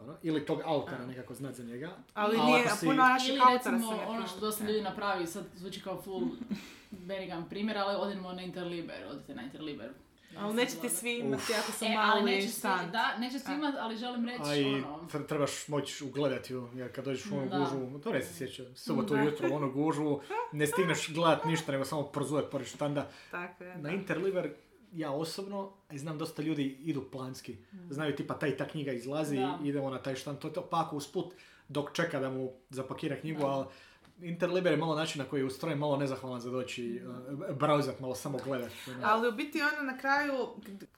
C: Dobro. Ili tog autora nekako znati za njega.
B: Ali
C: A
B: nije,
C: si-
B: puno naših
A: Ili
B: autora
A: recimo ono što dosta ljudi napravi, sad zvuči kao full [LAUGHS] benigan primjer, ali odemo na Interliber, odite na Interliber.
B: Ali neće ti svi imati ako su
A: E, ali
B: mali
A: neće svi,
B: stand.
A: da, neće svi imati, ali želim reći
C: A i
A: ono...
C: tre- trebaš moći ugledati ju, jer kad dođeš u onu
A: Da.
C: gužvu, to ne se sjeća, subotu
B: Da.
C: ujutro u onu gužvu, ne stigneš gledat ništa, nego samo prozujet pored štanda.
B: Tako je,
C: Na. Interliber, ja osobno, a i znam dosta ljudi idu planski. Znaju tipa ta i ta knjiga izlazi,
A: Da.
C: idemo na taj štand, to je to, pa ako usput dok čeka da mu zapakira knjigu,
A: Da.
C: ali Interliber je malo način na koji je ustrojen, malo nezahvalan za doći, uh, brauzat, malo samo gledat. ono.
B: Ali u biti ono na kraju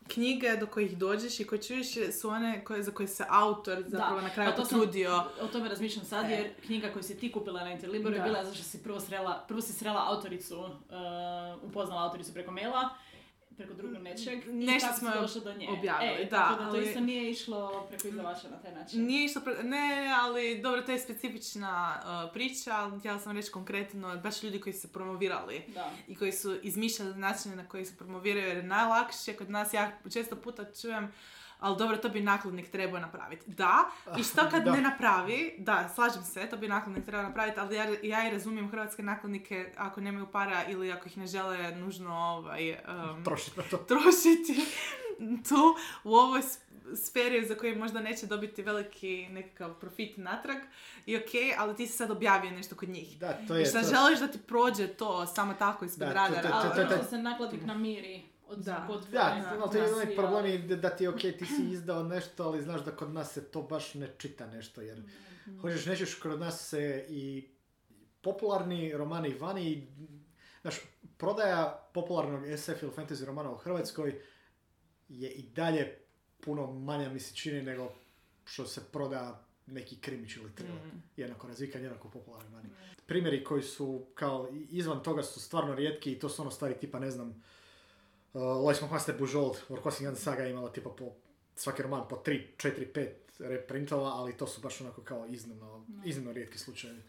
B: knjige do kojih dođeš i koje čuješ su one koje, za koje se autor zapravo na kraju
A: pa to sam-
B: potrudio.
A: O tome razmišljam sad,
B: E.
A: jer knjiga koju si ti kupila na Interliberu je
B: Da.
A: bila zato što si prvo srela, prvo si srela autoricu, uh, upoznala autoricu preko maila, preko drugog nečeg, i
B: Nešto
A: tako si
B: smo
A: došla do nje.
B: objavili,
A: e,
B: da,
A: tako da to
B: ali-
A: isto nije išlo preko izdavača na taj način.
B: Nije išlo, pre- ne, ali dobro, to je specifična uh, priča, ali htjela sam reći konkretno, baš ljudi koji su se promovirali
A: Da.
B: i koji su izmišljali načine na koji se promoviraju, jer je najlakše kod nas, ja često puta čujem, ali dobro, to bi nakladnik trebao napraviti. Da, [LAUGHS] i što kad
C: Da.
B: ne napravi, da, slažem se, to bi nakladnik trebao napraviti, ali ja, ja i razumijem hrvatske nakladnike ako nemaju para ili ako ih ne žele nužno ovaj, um,
C: Trošiti na to. [LAUGHS]
B: trošiti tu u ovoj s- sferi za koju možda neće dobiti veliki nekakav profit natrag i ok, ali ti si sad objavio nešto kod njih.
C: Da, to
B: I
C: je
B: šta
C: to.
B: želiš da ti prođe to samo tako ispod
C: Da, to-
B: radara.
C: to-
A: Ali
C: to- to-
A: ono što se nakladnik namiri od
B: Da.
A: potpore.
C: Da,
B: Da,
C: ali to je
B: da,
C: onaj problem i da, da ti je ok, ti si izdao nešto, ali znaš da kod nas se to baš ne čita nešto, jer
A: Mhm.
C: hoćeš nećeš, kod nas se i popularni romani vani, i, znaš, prodaja popularnog SF ili fantasy romana u Hrvatskoj je i dalje puno manja mi se čini nego što se proda neki krimić ili thriller.
B: Mm.
C: Jednako razvikan, jednako popularan vani. Primjeri koji su kao izvan toga su stvarno rijetki i to su ono stvari tipa, ne znam, Uh, Lois McMaster Bujold, Orkosigan Saga imala tipa po svaki roman po 3, 4, 5 reprintova, ali to su baš onako kao iznimno, iznimno rijetki slučajevi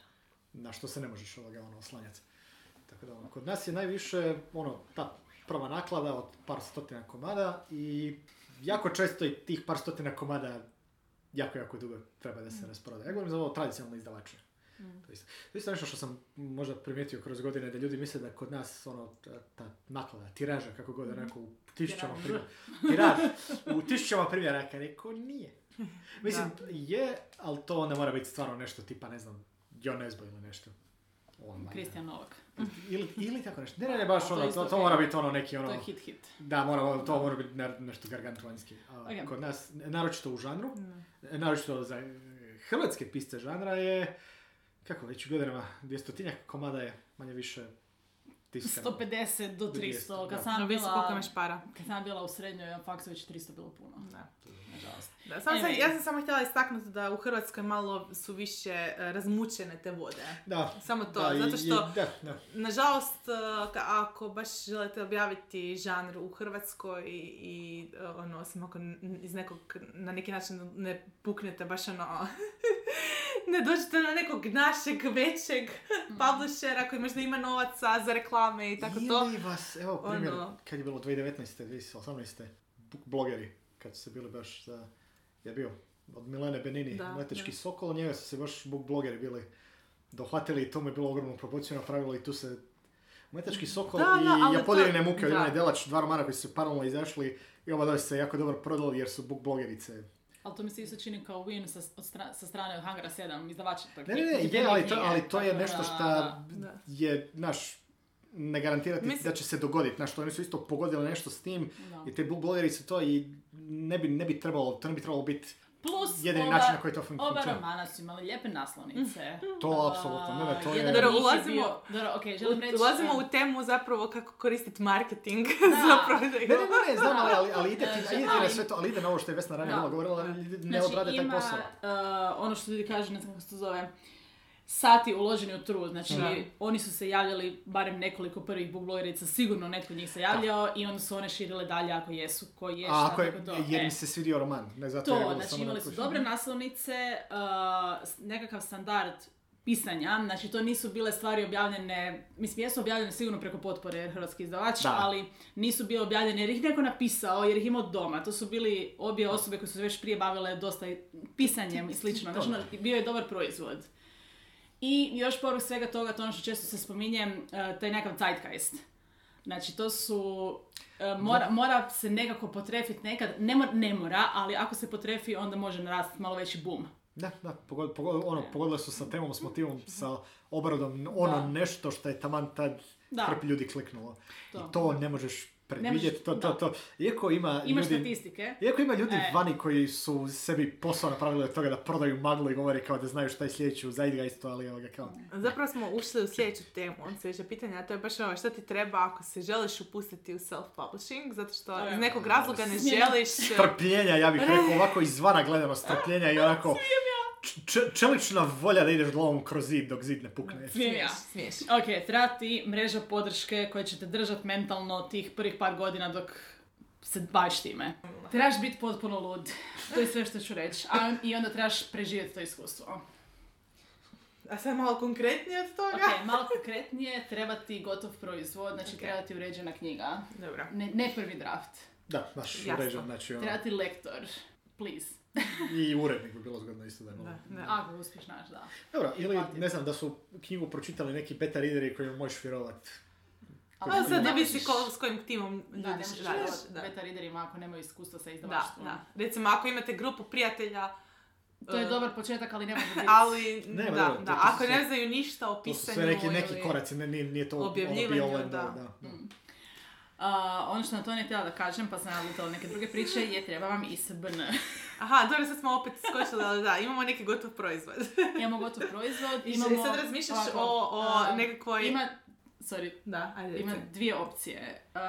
C: na što se ne možeš ovoga ono oslanjati. Tako da ono, kod nas je najviše ono, ta prva naklada od par stotina komada i jako često i tih par stotina komada jako, jako dugo treba da se rasprodaje. Ja govorim za ovo tradicionalne izdavače. To je isto- to je isto nešto što sam možda primijetio kroz godine, da ljudi misle da kod nas ono, ta, ta naklada, tiraža, kako god, onako u tisućama primjera. Tiraž, u tisućama primjeraka, rekao nije. [LAUGHS] Mislim, je, ali to ne mora biti stvarno nešto tipa, ne znam, John Nesbo ili nešto.
A: Kristijan Novak.
C: Ili, ili tako nešto. Ne, ne, ne, baš
A: To
C: ono, to, to mora biti ono neki
A: To
C: ono...
A: je hit hit.
C: Da, mora, to mora biti ne- nešto gargantuanski. Kod nas, naročito u žanru,
B: Mm.
C: naročito za e, hrvatske pisce žanra je, kako već godinama, dvjestotinjak komada je manje više tiskano.
A: 150 do 300. Kad sam bila,
B: imaš para.
A: kad sam bila u srednjoj, faksu već 300 bilo puno.
B: Da.
A: Nažalost.
B: Da, samo sam,
A: Anyway.
B: ja sam samo htjela istaknuti da u Hrvatskoj malo su više e, razmučene te vode.
C: Da.
B: Samo to,
C: Da,
B: zato što
C: i- da, da.
B: Nažalost, ka- ako baš želite objaviti žanr u Hrvatskoj i, i uh, ono, osim ako iz nekog, na neki način ne puknete baš ono, [LAUGHS] ne dođete na nekog našeg većeg publishera koji možda ima novaca za reklame i tako to.
C: Ili vas, evo primjer,
B: Ono-
C: kad je bilo 2019. 2018. book blogeri, kad su se bili baš za, je bio od Milene Benini,
B: Da,
C: Mletečki
B: da.
C: sokol, njega su se baš book blogeri bili dohvatili i to mu je bilo ogromnu promociju napravilo i tu se Mletečki sokol
B: Da, da,
C: i
B: to-
C: muke od. Ivane Delač, dva romana koji su paralelno izašli i oba doista se jako dobro prodali jer su book blogerice.
A: Ali to mi se isto čini kao win sa, stra- sa strane Hangara 7, izdavača. tog
C: Ne, ne, ne, je, ali to, ali to je nešto što je, naš, ne garantirati
B: Mislim-
C: da će se dogoditi. Znaš, oni su isto pogodili nešto s tim
A: Da.
C: i te blogeri su to i ne bi, ne bi trebalo, to ne bi trebalo biti
A: Plus,
C: jedini
A: oba,
C: način na koji to fun-
A: oba
C: funkcionira.
A: romana su imali lijepe naslovnice.
C: To apsolutno, ne, ne, to je-
A: jedan
B: Dobro, ulazimo-
A: bio- Dobro, okej, želim reći...
B: Ulazimo u temu zapravo kako koristiti marketing
A: Da. [LAUGHS]
B: za prodaju.
C: Ne, ne, ne, znam, ali, ali, ali ide, ti,
A: Znači,
C: ide na
A: ali-
C: sve to, ali ide na ovo što je Vesna ranije govorila, ne
A: Znači,
C: odrade taj
A: ima,
C: posao.
A: uh, ono što ljudi kažu, ne znam kako se to zove, sati uloženi u trud. Znači,
B: Da.
A: oni su se javljali, barem nekoliko prvih book blogerica, sigurno netko njih se javljao i onda su one širile dalje ako jesu, koji je,
C: A
A: šta,
C: ako je,
A: to.
C: jer
A: E.
C: mi se svidio roman, ne zato je
A: To,
C: bilo
A: znači imali su dobre naslovnice, uh, nekakav standard pisanja, znači to nisu bile stvari objavljene, mislim jesu objavljene sigurno preko potpore jer hrvatski izdavač,
C: Da.
A: ali nisu bile objavljene jer ih neko napisao, jer ih imao doma. To su bili obje osobe koje su se već prije bavile dosta pisanjem i slično, znači ono, bio je dobar proizvod. I još povrh svega toga, to ono što često se spominje, uh, taj nekakav zeitgeist. Znači to su, uh, mora, mora se nekako potrefiti nekad, ne, mora, ne mora, ali ako se potrefi onda može narasti malo veći boom.
C: Da, da, pogod, pogod, ono, pogodile su sa temom, s motivom, sa obradom, ono
A: Da.
C: nešto što je taman tad
A: Da.
C: hrpi ljudi kliknulo.
A: To.
C: I to ne možeš predvidjeti, to, to,
A: da.
C: to. Iako ima
A: Imaš
C: ljudi...
A: statistike.
C: Iako ima ljudi
A: E.
C: vani koji su sebi posao napravili od toga da prodaju maglu i govore kao da znaju šta je sljedeći u Zeitgeistu, ali evo ga kao...
B: Zapravo smo ušli u sljedeću temu, sljedeće pitanje, a to je baš ovo što ti treba ako se želiš upustiti u self-publishing, zato što iz nekog razloga ne
A: Smijem.
B: želiš...
C: Strpljenja, ja bih rekao, ovako izvana gledano strpljenja i onako... č- čelična volja da ideš glavom kroz zid dok zid ne pukne.
A: Smijem ja.
B: Smiješ.
A: Ok, treba ti mreža podrške koja će te držati mentalno tih prvih par godina dok se baviš time. Trebaš biti potpuno lud. To je sve što ću reći. A, I onda trebaš preživjeti to iskustvo.
B: A sad malo konkretnije od toga?
A: Ok, malo konkretnije, treba ti gotov proizvod, znači
B: Ok.
A: treba ti uređena knjiga.
B: Dobro.
A: Ne, ne prvi draft.
C: Da, baš
B: Jasno.
C: uređen, znači ono,
A: Treba ti lektor. Please.
C: I urednik bi bilo zgodno isto da je malo.
B: Da, da.
A: Ako uspješ naš, da.
C: Dobro, ili ne znam da su knjigu pročitali neki beta readeri kojima možeš vjerovat.
B: A sad
A: Ne
B: ko, s kojim timom
A: Da,
B: ljudi
A: ne
B: radiš.
A: vjerovati
B: Da.
A: beta readerima ako nemaju iskustva sa
B: Da,
A: izdavaštvom.
B: da. Recimo, ako imate grupu prijatelja,
A: To je
B: e,
A: dobar početak, ali ne može biti.
B: ali
C: Ne,
B: da,
C: dobro,
B: da,
C: to
B: ako
C: sve-
B: ne znaju ništa o
C: To su
B: pisanju
C: sve neki, neki koraci, ne, nije, nije to ono
B: objavljivanju,
C: be all and
B: da.
C: da. da.
A: A, ono što na to ne htjela da kažem, pa sam nalutala neke druge priče, je treba vam ISBN.
B: Aha, dobro, sad smo opet skočili, ali da, imamo neki gotov proizvod. [LAUGHS]
A: Imamo gotov proizvod,
B: I
A: imamo...
B: sad razmišljaš
A: ovako,
B: o, o nekakvoj...
A: Ima, sorry,
B: Da, ajde,
A: ima dvije opcije. Uh,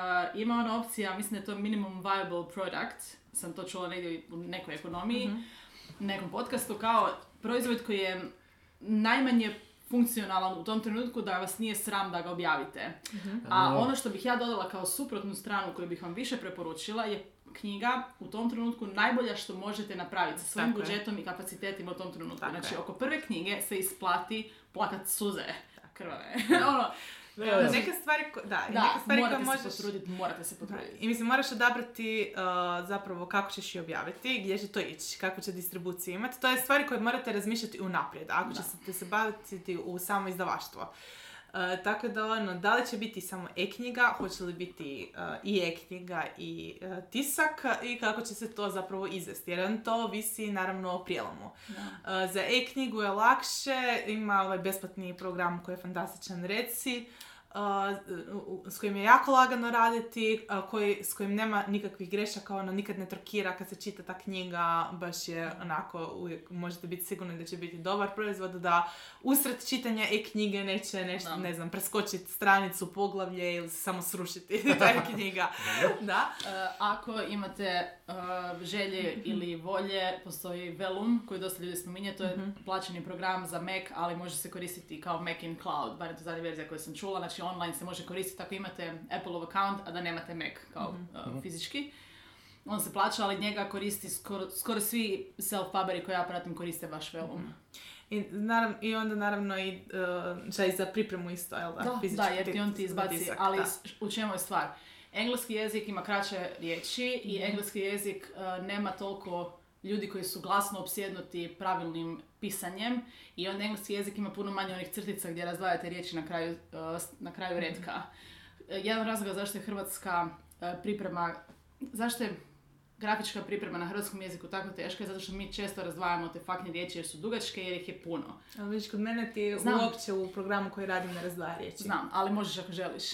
A: ima ona opcija, mislim da je to minimum viable product, sam to čula negdje u nekoj ekonomiji,
B: Mhm.
A: nekom podcastu, kao proizvod koji je najmanje funkcionalan u tom trenutku da vas nije sram da ga objavite.
B: Mhm.
A: A ono što bih ja dodala kao suprotnu stranu koju bih vam više preporučila je knjiga u tom trenutku najbolja što možete napraviti sa svojim
B: Tako je.
A: budžetom i kapacitetima u tom trenutku.
B: Tako
A: znači,
B: je.
A: oko prve knjige se isplati plakat suze krvave. [LAUGHS] ono,
C: Ne, ne, ne.
B: Neke stvari, ko- da, i
A: da,
B: neke stvari koje
A: morate
B: možeš...
A: se potruditi, morate se
B: Da,
A: potruditi.
B: I mislim, moraš odabrati uh, zapravo kako ćeš je objaviti, gdje će to ići, kakvu će distribuciju imati. To je stvari koje morate razmišljati unaprijed, ako
A: Da.
B: ćete se baviti u samo izdavaštvo. Uh, tako da ono, da li će biti samo e-knjiga, hoće li biti uh, i e-knjiga i uh, tisak i kako će se to zapravo izvesti. Jer on to visi naravno o prijelomu. Uh, za e-knjigu je lakše, ima ovaj besplatni program koji je fantastičan Reci. Uh, s kojim je jako lagano raditi, uh, koji, s kojim nema nikakvih grešaka, ono nikad ne trokira kad se čita ta knjiga, baš je onako, uvijek možete biti sigurni da će biti dobar proizvod, da usred čitanja e-knjige neće nešto, ne znam, preskočiti stranicu, poglavlje ili samo srušiti [LAUGHS] ta e-knjiga. da.
A: E, ako imate e, želje ili volje, postoji Velum koji dosta ljudi spominje, to je plaćeni program za Mac, ali može se koristiti kao Mac in Cloud, bar je to zadnja verzija koju sam čula, znači online se može koristiti ako imate Appleov account, a da nemate Mac kao e, fizički. On se plaća, ali njega koristi skoro, skoro svi self-puberi koje ja pratim koriste baš Velum.
B: I, narav- I onda naravno i uh, za pripremu isto, jel da?
A: Da, da, jer ti on ti izbaci, ali
B: da.
A: u čemu je stvar? Engleski jezik ima kraće riječi i
B: Mhm.
A: engleski jezik e, nema toliko ljudi koji su glasno opsjednuti pravilnim pisanjem i onda engleski jezik ima puno manje onih crtica gdje razdvajate riječi na kraju, s- na kraju
B: Mhm.
A: redka. E, Jedan razlog zašto je hrvatska priprema, zašto je grafička priprema na hrvatskom jeziku tako teška je zato što mi često razdvajamo te fakne riječi jer su dugačke jer ih je puno.
B: Ali vidiš, kod mene ti
A: Znam.
B: uopće u programu koji radim ne razdvaja riječi.
A: Znam, ali možeš ako želiš.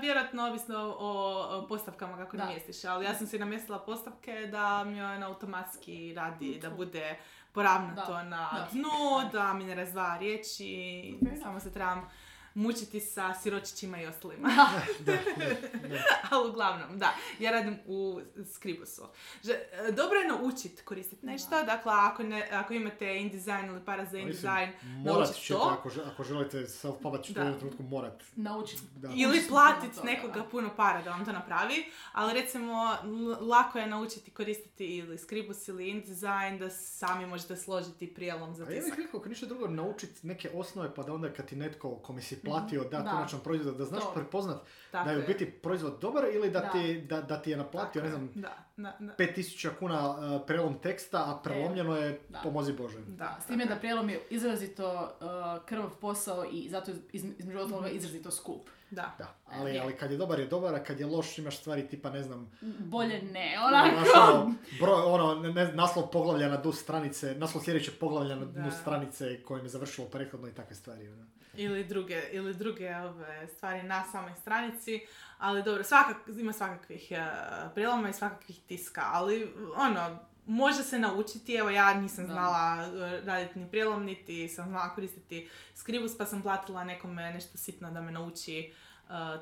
B: Vjerojatno ovisno o, postavkama kako
A: Da.
B: namjestiš, ali ja sam si namjestila postavke da mi on automatski radi, da bude poravnato
A: Da,
B: na
A: da.
B: dnu, da mi ne razdvaja riječi, samo se trebam mučiti sa siročićima i ostalima. [LAUGHS] Ali uglavnom, da, ja radim u Scribusu. Že, e, dobro je naučiti koristiti nešto, dakle ako, ne, ako imate InDesign ili para za InDesign, naučiti
C: ćete,
B: to.
C: ako, žel- ako želite self-publish, ćete
B: Da.
C: u jednom trenutku morat.
A: Naučiti.
C: Da.
B: Ili platiti nekoga
A: da.
B: puno para da vam to napravi, ali recimo lako je naučiti koristiti ili Scribus ili InDesign da sami možete složiti prijelom za
C: A ja bih
B: tisak.
C: rekao, ako ništa drugo, naučiti neke osnove, pa da onda kad ti netko kome si platio da,
A: Da.
C: konačan proizvod, da znaš prepoznat
B: Tako
C: da je u biti proizvod dobar ili da,
A: Da.
C: ti, da, da ti je naplatio, ne znam,
B: Da, da, da.
C: 5000 kuna uh, prelom teksta, a prelomljeno je,
A: Da.
C: pomozi Bože.
B: Da,
A: S time
B: tako
A: da
B: je.
A: prijelom je izrazito uh, krvav posao i zato je iz, između ostaloga izrazito skup.
B: Da.
C: Da, ali,
A: Je.
C: ali kad je dobar je dobar, a kad je loš imaš stvari tipa, ne znam,
A: Bolje ne, onako.
C: ono, broj, ono, ne, ne- naslov poglavlja na dnu stranice, naslov sljedećeg poglavlja na dnu
B: Da.
C: stranice kojim je završilo prethodno i takve stvari. Ono.
B: Ili druge, ili druge ove stvari na samoj stranici, ali dobro, svakak, ima svakakvih uh, priloma i svakakvih tiska, ali ono, može se naučiti, evo ja nisam znala uh, raditi ni prijelom, niti sam znala koristiti Scribus, pa sam platila nekome nešto sitno da me nauči uh,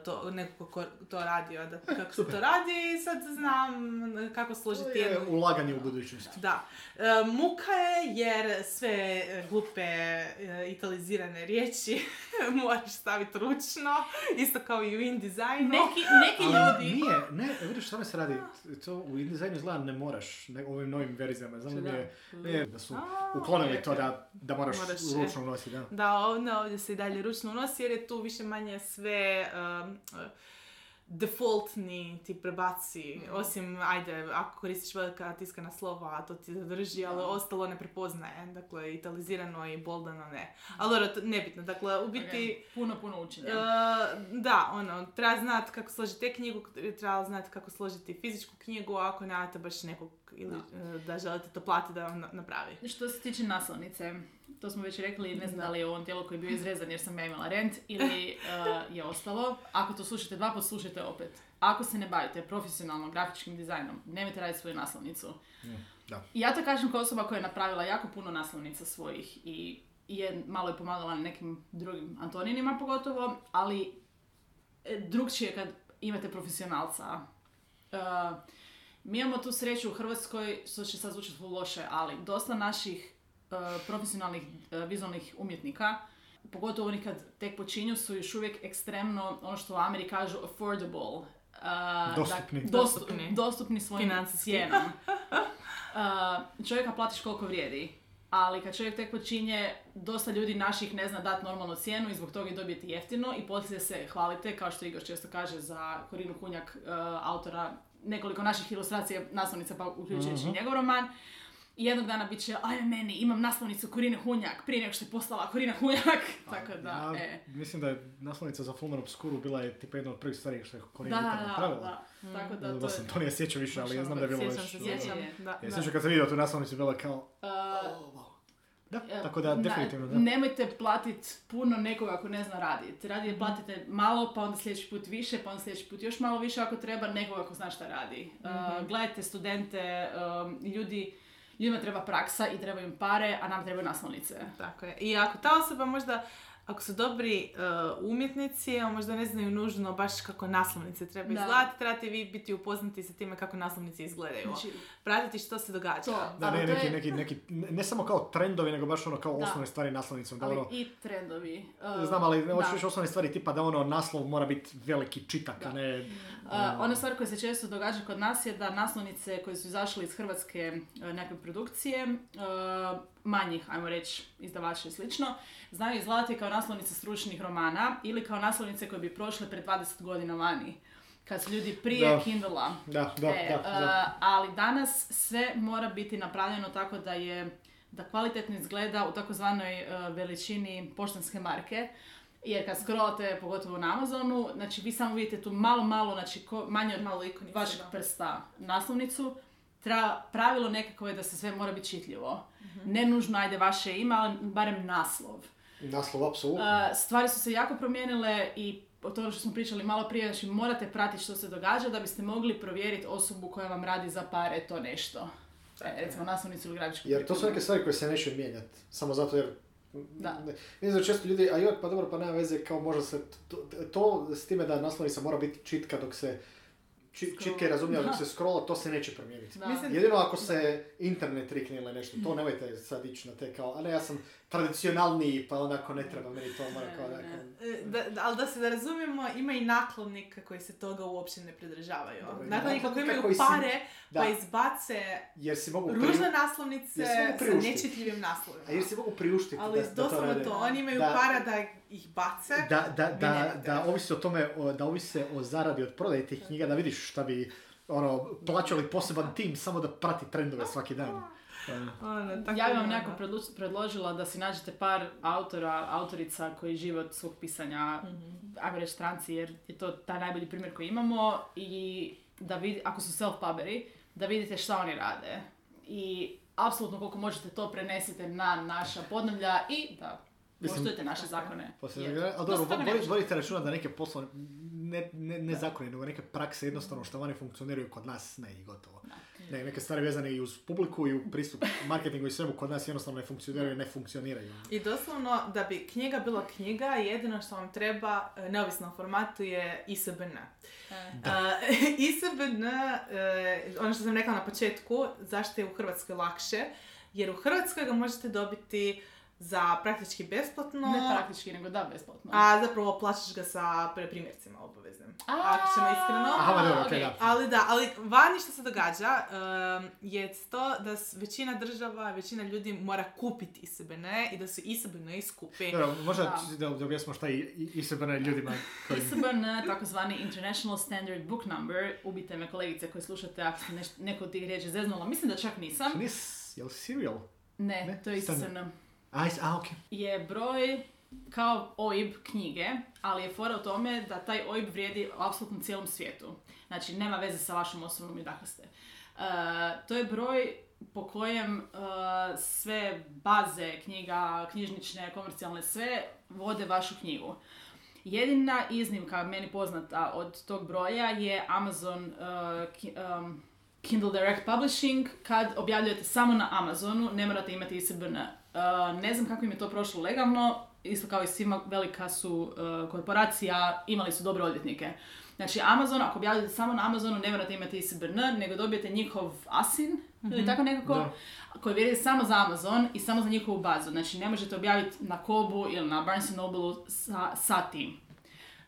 B: to, neko ko to radio, da, kako se to radi i sad znam kako
C: To
B: složiti
C: je
B: jednu
C: ulaganje u budućnost.
B: da. E, muka je jer sve e, glupe e, italizirane riječi [LAUGHS] moraš staviti ručno, isto kao i u InDesignu.
A: Neki, neki
C: Ali
A: ljudi...
C: nije, ne, vidiš što se radi, to u InDesignu izgleda ne moraš, ne, ovim novim verzijama, znam da, je, ne, da su
B: A,
C: uklonili to da, da moraš,
B: Moraš,
C: ručno nositi, da.
B: Da, ovdje, ovdje se i dalje ručno unosi jer je tu više manje sve um, defaultni ti prebaci, osim, ajde, ako koristiš velika tiskana slova, to ti zadrži, ali
A: Da.
B: ostalo ne prepoznaje, dakle, italizirano i boldano ne. Ali dobro, to nebitno, dakle, u biti,
A: Ok, Puno, puno učenja.
B: E, da, ono, treba znati kako složiti te knjigu, treba znati kako složiti fizičku knjigu, ako nemate baš nekog ili e, da želite to platiti da vam na- napravi.
A: Što se tiče naslovnice, to smo već rekli, ne znam da li je ovom tijelu koji je bio izrezan jer sam ja imala rent ili uh, [LAUGHS] je ostalo. Ako to slušate dva put, slušajte opet. Ako se ne bavite profesionalno grafičkim dizajnom, nemojte raditi svoju naslovnicu.
C: Da.
A: I ja to kažem kao osoba koja je napravila jako puno naslovnica svojih i je malo je pomagala na nekim drugim Antoninima pogotovo, ali e, drugčije kad imate profesionalca. Uh, mi imamo tu sreću u Hrvatskoj, što će sad zvučati loše, ali dosta naših profesionalnih uh, vizualnih umjetnika, pogotovo oni kad tek počinju, su još uvijek ekstremno, ono što u Ameriji kažu, affordable. Uh,
C: Dostupni.
A: dostu-
B: Dostupni.
A: dostupni svojim cijenom. Uh, čovjeka platiš koliko vrijedi. Ali kad čovjek tek počinje, dosta ljudi naših ne zna dati normalnu cijenu i zbog toga i dobijete jeftino i poslije se hvalite, kao što Igor često kaže za Korinu Kunjak, uh, autora nekoliko naših ilustracija, naslovnica pa uključujući i njegov roman. I jednog dana bit će, aj meni, imam naslovnicu Korine Hunjak, prije nego što je postala Korina Hunjak. [LAUGHS] Tako da,
C: Ja
A: e.
C: Mislim da je naslovnica za Fulman Obscuru bila je tipa jedna od prvih stvari što je
A: Da,
C: Korina ikad
A: da,
C: napravila.
A: da. Tako da,
C: Da,
A: to
C: da sam to nije sjećao više, ali ja znam da je bilo
B: Sjećam
C: već...
B: se,
A: Je,
B: sjećam.
A: je.
B: Da,
C: Ja
B: da.
C: sjećam kad sam vidio tu naslovnicu, bila je kao...
A: Uh,
C: "Oh, wow." Da, tako da definitivno da.
A: Nemojte platiti puno nekoga ako ne zna raditi. Radije platite malo, pa onda sljedeći put više, pa onda sljedeći put još malo više ako treba, nekoga ako zna šta radi. Uh, gledajte studente, um, ljudi, ljudima treba praksa i treba im pare, a nam trebaju naslovnice.
B: Tako je. I ako ta osoba možda, ako su dobri uh, umjetnici, a možda ne znaju nužno baš kako naslovnice treba
A: Da.
B: izgledati, trebate vi biti upoznati sa time kako naslovnice izgledaju.
A: Znači,
B: Pratiti što se događa.
A: to.
C: Da, ne, neki, neki, neki, ne ne samo kao trendovi, nego baš ono kao
A: Da.
C: osnovne stvari naslovnicom. Da
A: ali
C: ono,
A: i trendovi. Uh,
C: znam, ali
A: da.
C: hoćeš osnovne stvari tipa da ono naslov mora biti veliki čitak, a ne...
A: Uh, ona stvar koja se često događa kod nas je da naslovnice koje su izašle iz hrvatske uh, nekakve produkcije, uh, manjih, ajmo reći, izdavača i slično, znaju izgledati kao naslovnice stručnih romana ili kao naslovnice koje bi prošle pred 20 godina vani. Kad su ljudi prije
C: Da.
A: Kindle-a.
C: Da, da,
A: E,
C: da, da.
A: uh, ali danas sve mora biti napravljeno tako da je da kvalitetno izgleda u takozvanoj uh, veličini poštanske marke. Jer kad scrollate, pogotovo na Amazonu, znači vi samo vidite tu malo, malo, znači ko, manje od
B: Malo ikonice,
A: vašeg
B: da.
A: prsta naslovnicu. Tra, pravilo nekako je da se sve mora biti čitljivo.
B: Mhm.
A: Ne nužno, ajde, vaše ime, ali barem naslov.
C: Naslov, apsolutno.
A: Uh, stvari su se jako promijenile i o tome što smo pričali malo prije, znači morate pratiti što se događa da biste mogli provjeriti osobu koja vam radi za pare to nešto. E, recimo naslovnicu ili grafičku
D: Jer to su neke stvari koje se neće mijenjati. Samo zato jer...
A: Da.
D: Ne, znam, često ljudi, a joj, pa dobro, pa nema veze, kao može se... To, to s time da naslovnica mora biti čitka dok se... Či, čitka i razumljiva dok se scrolla, to se neće promijeniti.
A: Da.
D: Jedino ako se internet rikne ili nešto, to nemojte sad ići na te kao, a ne, ja sam tradicionalniji, pa onako ne treba meni to, mora
A: ne.
B: E, Da, ali da se da razumijemo, ima i nakladnika koji se toga uopće ne pridržavaju.
D: Dobro, i
B: Nakladnika koji imaju
D: koji si-
B: pare
D: Da.
B: pa izbace
D: Jer si mogu
B: ružne naslovnice
D: Jer se mogu
B: sa nečitljivim naslovima.
D: A jer si mogu priuštiti
B: Ali
D: da, da to rade.
B: to, oni imaju
D: Da.
B: para da ih bace.
C: Da, da, da, da ovisi o tome, o- da ovise o zaradi od prodaje tih knjiga, da vidiš šta bi ono, plaćali poseban tim samo da prati trendove svaki dan.
B: Ono, tako
A: Ja bih vam
B: da,
A: nekako
B: da.
A: predložila da si nađete par autora, autorica koji žive od svog pisanja, ajmo reći stranci, jer je to taj najbolji primjer koji imamo i da vidi, ako su self-puberi, da vidite šta oni rade. I apsolutno koliko možete to prenesite na naša podneblja i da poštujete naše zakone.
C: Poslije, ali dobro, vodite računa da neke poslovne, ne, ne, ne zakone, nego neke prakse jednostavno što vani funkcioniraju kod nas, ne i gotovo. Ne, neke stvari vezane i uz publiku i u pristup marketingu i svemu kod nas jednostavno ne funkcioniraju i ne funkcioniraju.
B: I doslovno, da bi knjiga bila knjiga, jedino što vam treba, e, neovisno o formatu, je ISBN.
A: E,
B: Uh, ISBN, e, ono što sam rekla na početku, zašto je u Hrvatskoj lakše, jer u Hrvatskoj ga možete dobiti za praktički besplatno,
A: Ne praktički, nego da, besplatno.
B: a zapravo plaćaš ga sa primjercima obaveznim. Ako ćemo iskreno.
C: Aha, dobro, okej. da.
B: Ali da, ali vani što se događa um, je to da većina država, većina ljudi mora kupiti ISBN i da su ISBN skupi.
C: Dobro, možda
A: Da.
C: da, da objasnimo šta je i- ISBN ljudima koji...
A: ISBN, takozvani International Standard Book Number, ubite me kolegice koji slušate ako ste neš- neko od tih riječi zeznula, mislim da čak nisam.
C: Nis, jel serial?
A: Ne,
C: Ne?
A: to je. ISBN.
C: A, a okej.
A: Je broj kao OIB knjige, ali je fora u tome da taj OIB vrijedi apsolutno cijelom svijetu. Znači, nema veze sa vašom osobnom i dakle ste. To je broj po kojem uh, sve baze knjiga, knjižnične, komercijalne, sve vode vašu knjigu. Jedina iznimka meni poznata od tog broja je Amazon ki- um, Kindle Direct Publishing. Kad objavljujete samo na Amazonu, ne morate imati ISBN. Ne znam kako im je to prošlo legalno, isto kao i svima velika su uh, korporacija, imali su dobre odvjetnike. Znači Amazon, ako objavljujete samo na Amazonu, ne morate imati ISBN, nego dobijete njihov ASIN, ili tako nekako,
C: Da.
A: koji vrijedi samo za Amazon i samo za njihovu bazu. Znači ne možete objaviti na Kobu ili na Barnes Noble sa, sa tim.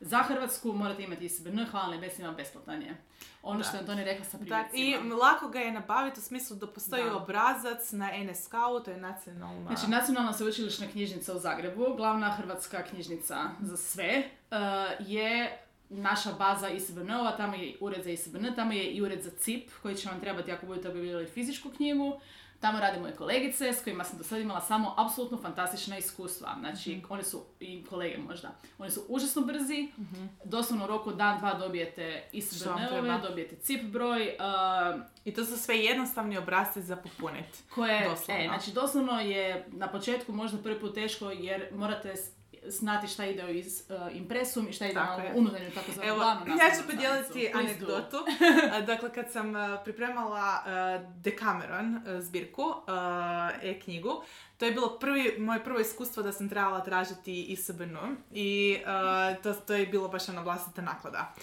A: Za Hrvatsku morate imati ISBN, hvala nebesima, besplatan je. Ono što je Antoni rekla sa
B: Da,
A: primjercima.
B: I lako ga je nabaviti u smislu da postoji
A: Da.
B: obrazac na NSK-u, to je nacionalna...
A: Znači, Nacionalna sveučilišna knjižnica u Zagrebu, glavna hrvatska knjižnica za sve, uh, je naša baza ISBN-ova, tamo je ured za ISBN, tamo je i ured za CIP, koji će vam trebati ako budete objavljivali fizičku knjigu, Tamo rade moje kolegice s kojima sam do sada imala samo apsolutno fantastična iskustva. Znači, one su, i kolege možda, oni su užasno brzi, doslovno u roku dan, dva dobijete ISBN-ove, dobijete CIP broj, uh,
B: I to su sve jednostavni obrazci za popuniti.
A: koje,
B: Doslovno.
A: e, znači doslovno je na početku možda prvi put teško jer morate znati šta ide iz uh, impresum i šta ide
B: Tako
A: na unutarnju tako
B: Evo,
A: glavnu
B: ja ću podijeliti anegdotu. A, [LAUGHS] dakle, kad sam a, pripremala a, Decameron zbirku, a, e-knjigu, to je bilo prvi, moje prvo iskustvo da sam trebala tražiti ISBN i to, to je bilo baš ona vlastita naklada.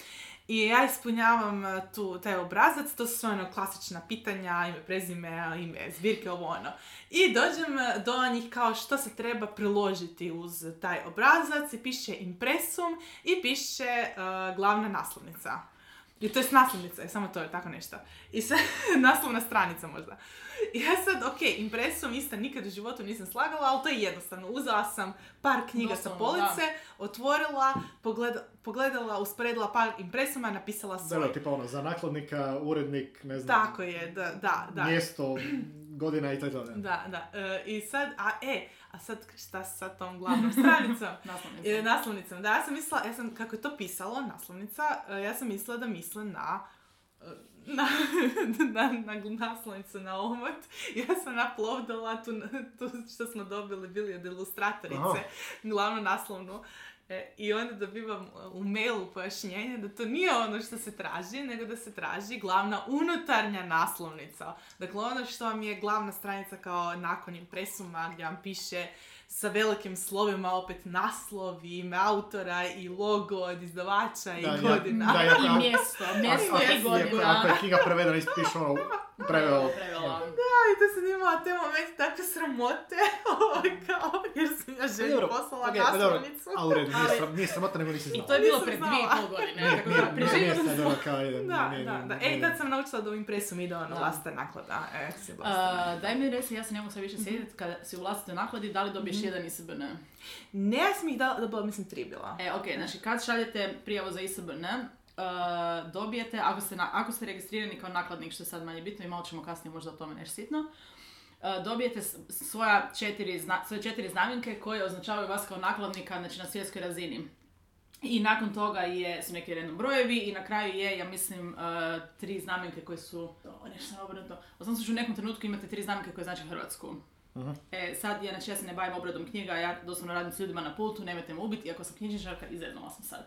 B: I ja ispunjavam a, tu, taj obrazac, to su ono klasična pitanja, ime, prezime, ime, zbirke, ovo ono. I dođem a, do njih kao što se treba priložiti uz taj obrazac i piše impresum i piše a, glavna naslovnica. I to je naslovnica, je samo to je tako nešto. I sad, [LAUGHS] naslovna stranica možda. I ja sad, ok, impresum isto nikad u životu nisam slagala, ali to je jednostavno. Uzela sam par knjiga sa
A: Doslovno,
B: police, otvorila, pogleda- pogledala, usporedila par impresuma, napisala
C: Da,
B: svoj.
C: da, tipa ono, za nakladnika, urednik, ne znam,
B: Tako je, da, da, da.
C: mjesto, godina i tako dalje.
B: Da, da. E, I sad, a e, a sad šta sa tom glavnom stranicom? [LAUGHS]
A: Naslovnica.
B: E, naslovnicom. Da, ja sam mislila, ja sam, kako je to pisalo, naslovnica, e, ja sam mislila da misle na e, na, [LAUGHS] na, na naslovnicu na omot. [LAUGHS] Ja sam uploadala tu, tu što smo dobili, bili od ilustratorice,
C: Aha.
B: glavnu naslovnu. E, I onda dobivam e, u mailu pojašnjenje da to nije ono što se traži, nego da se traži glavna unutarnja naslovnica. Dakle, ono što vam je glavna stranica kao nakon impresuma gdje vam piše sa velikim slovima opet naslov i ime autora i logo od izdavača i
C: Da, ja-
B: godina.
C: da, ja-
A: I [LAUGHS] mjesto, mjesto i [LAUGHS] godina.
C: Ako je knjiga prevedena, ispiš ono, preveo.
A: Prevela.
B: Da, i to sam imala te momente takve sramote, [LAUGHS] ovaj, kao, jer sam ja želju
C: Dobro,
B: poslala
C: okej, pa
B: naslovnicu.
C: A u redu, nije, sram, nije sramota, nego nisi
A: I
C: znala.
A: to je bilo pred
B: znala.
A: dvije i pol godine.
C: Nije,
A: Tako
C: nije,
A: da,
C: nije,
A: preživjeli
C: nije sad
A: smo.
C: ono kao jedan,
B: Da,
C: nije,
B: da,
C: nije,
B: da. E,
C: nije.
B: i tad sam naučila da u impresum ide ono
A: Da.
B: vlastita naklada. E, si vlastita.
A: A, daj mi reci, ja se ne mogu sad više sjetiti, kada si u vlastitoj nakladi, da li dobiješ
B: Mhm.
A: jedan ISBN?
B: Ne, ja sam ih da bila, mislim, tri bila.
A: E, ok, znači kad šaljete prijavu za ISBN, uh, dobijete, ako ste, na- ako ste registrirani kao nakladnik, što je sad manje bitno i malo ćemo kasnije možda o tome nešto sitno, uh, dobijete svoja četiri, zna, svoje četiri znamenke koje označavaju vas kao nakladnika znači, na svjetskoj razini. I nakon toga je, su neki random brojevi i na kraju je, ja mislim, uh, tri znamenke koje su, o, nešto sam obrnuto, u nekom trenutku imate tri znamenke koje znači Hrvatsku.
C: Aha.
A: E, sad, ja, znači, ja se ne bavim obradom knjiga, ja doslovno radim s ljudima na pultu, nemojte me ubiti, iako sam knjižničarka, izeznala sam sad.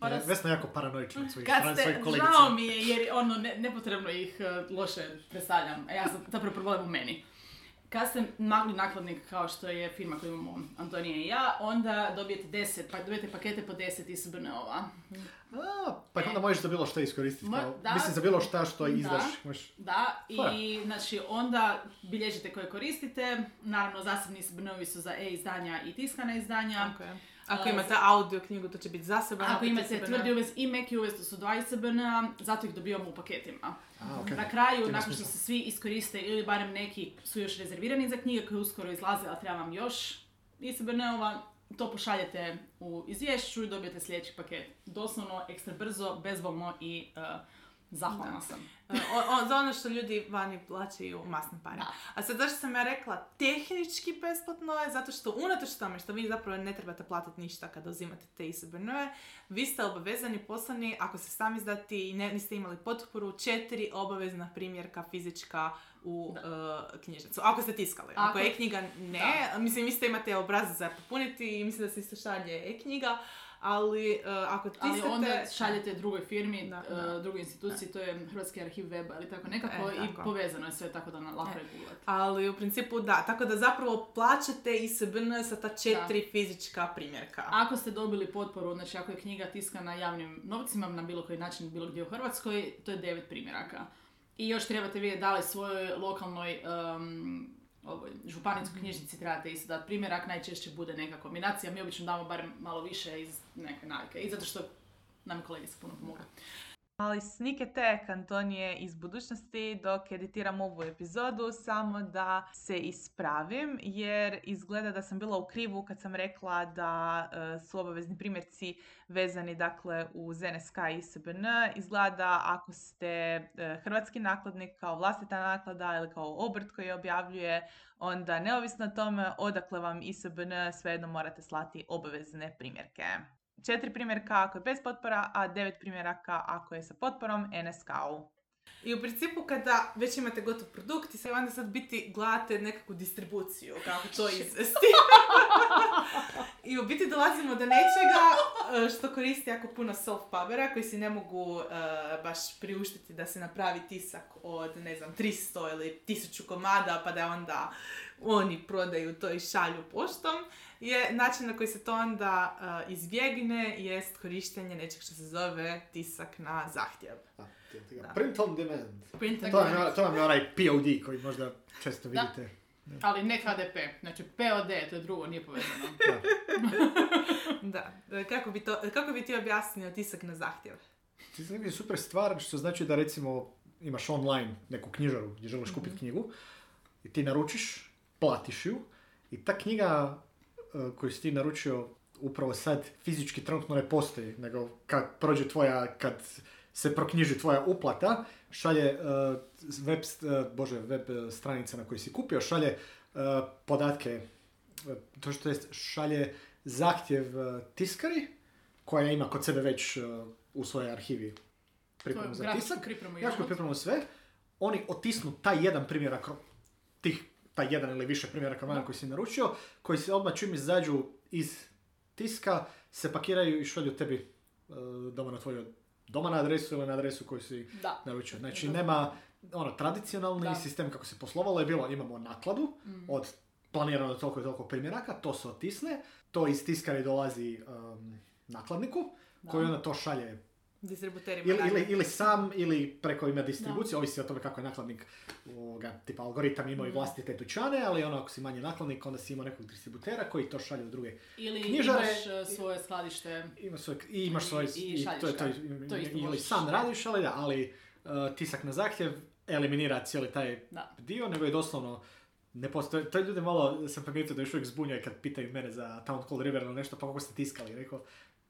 A: Pa da-
C: E, Vesna je jako paranoična od svojih
A: kad ste, žao mi je jer ono, ne, nepotrebno ih e, loše predstavljam, a ja sam zapravo problem u meni. Kad ste magli nakladnik kao što je firma koju imamo Antonija i ja, onda dobijete 10, pa dobijete pakete po 10 ISBN-ova.
C: A, pa onda možeš za bilo što iskoristiti.
A: Mo-
C: kao-
A: da.
C: Mislim, za bilo šta što
A: Da.
C: izdaš. Možeš...
A: Da,
C: Fora.
A: i znači onda bilježite koje koristite, naravno zasebni ISBN-ovi su za e-izdanja i tiskana izdanja.
B: Je. Ako imate audio knjigu, to će biti zaseban.
A: Ako imate tvrdi uvez i meki uvez, to su dva ISBN-a, zato ih dobivamo u paketima.
C: A, okej.
A: Na kraju, nakon što se svi iskoriste ili barem neki su još rezervirani za knjige koje uskoro izlaze, a treba vam još ISBN-ova, to pošaljete u izvješću i dobijete sljedeći paket. Doslovno, ekstra brzo, bezbolno i uh, zahvalna
B: Da.
A: sam.
B: E, o- o- za ono što ljudi vani plaćaju masne pare.
A: Da.
B: A sad zašto sam ja rekla tehnički besplatno je zato što unatoč tome što vi zapravo ne trebate platiti ništa kada uzimate te ISBN-ove, vi ste obavezani poslani, ako se sami izdati i ne, niste imali potporu, četiri obavezna primjerka fizička u e, knjižnicu. Ako ste tiskali. Ako,
A: Ako-
B: je e-knjiga ne, mislim vi ste imate obrazac za popuniti i mislim da se isto šalje e-knjiga, ali e, ako tiskate...
A: Ali onda šaljete drugoj firmi,
B: Da,
A: uh,
B: da.
A: drugoj instituciji, to je Hrvatski arhiv weba ili tako nekako
B: E,
A: i
B: tako.
A: povezano je sve tako da na lako
B: E.
A: je.
B: Ali u principu da, tako da zapravo plaćate ISBN sa ta četiri fizička primjerka.
A: Ako ste dobili potporu, znači ako je knjiga tiskana javnim novcima na bilo koji način, bilo gdje u Hrvatskoj, to je devet primjeraka. I još trebate vidjeti da li svojoj lokalnoj um, ovoj, županijskoj knjižnici trebate isto dati primjerak, najčešće bude neka kombinacija, mi obično damo barem malo više iz neke navike i zato što nam kolege se puno pomogu.
B: Ali Sneak Attack Antonije iz budućnosti dok editiram ovu epizodu samo da se ispravim jer izgleda da sam bila u krivu kad sam rekla da e, su obavezni primjerci vezani dakle uz NSK i ISBN. Izgleda ako ste e, hrvatski nakladnik kao vlastita naklada ili kao obrt koji je objavljuje onda neovisno o tome odakle vam ISBN svejedno morate slati obavezne primjerke. Četiri primjerka ako je bez potpora, a devet primjeraka ako je sa potporom NSK-u. I u principu kada već imate gotov produkt i onda sad biti gledate nekakvu distribuciju, kako to izvesti. [LAUGHS] I u biti dolazimo do nečega e, što koristi jako puno self-pubera koji si ne mogu e, baš priuštiti da se napravi tisak od, ne znam, 300 ili 1000 komada pa da onda oni prodaju to i šalju poštom je način na koji se to onda uh, izbjegne jest korištenje nečeg što se zove tisak na zahtjev. Da.
C: Print on demand.
A: Print and
C: To vam,
A: demand.
C: je, to vam je onaj POD koji možda često
A: Da.
C: vidite.
A: Ali ne KDP, znači POD, to je drugo, nije povezano. [LAUGHS]
B: Da. E, Kako bi, to, kako bi ti objasnio tisak na zahtjev?
C: Ti znam je super stvar što znači da recimo imaš online neku knjižaru gdje želiš kupiti knjigu i ti naručiš, platiš ju i ta knjiga e, koju si ti naručio upravo sad fizički trenutno ne postoji, nego kad prođe tvoja, kad se proknjiži tvoja uplata, šalje e, web, e, bože, web e, stranica na kojoj si kupio, šalje podatke, to što jest šalje zahtjev tiskari koja ima kod sebe već u svojoj arhivi pripremu za tisak. Grafičku
A: imamo.
C: pripremu sve. Oni otisnu taj jedan primjerak tih, taj jedan ili više primjeraka romana koji si naručio, koji se odmah čim izađu iz tiska, se pakiraju i šalju tebi doma na tvoju doma na adresu ili na adresu koju si
A: Da.
C: naručio. Znači nema ono tradicionalni
A: Da.
C: sistem kako se poslovalo je bilo imamo nakladu
A: Mm.
C: od planirano toliko i toliko primjeraka, to se otisne, to iz tiskari dolazi um, nakladniku
A: Da.
C: koji onda to šalje
B: Distributerima.
C: ili, ili, ili sam ili preko ime distribucije, ovisi o tome kako je nakladnik ovoga, tipa algoritam imao i vlastite dućane, ali ono ako si manji nakladnik onda si imao nekog distributera koji to šalje u druge
A: Ili
C: Knjižare-
A: imaš e, svoje skladište.
C: ima svoj, i imaš
A: I-
C: svoj,
A: i
C: i,
A: šalješ
C: to je to, i-
A: To
C: ili sam radiš, ali da, ali uh, tisak na zahtjev eliminira cijeli taj
A: Da.
C: dio, nego je doslovno ne postoji, to ljude malo, sam primijetio da još uvijek zbunjaju kad pitaju mene za Town Called River ili nešto, pa kako ste tiskali, rekao,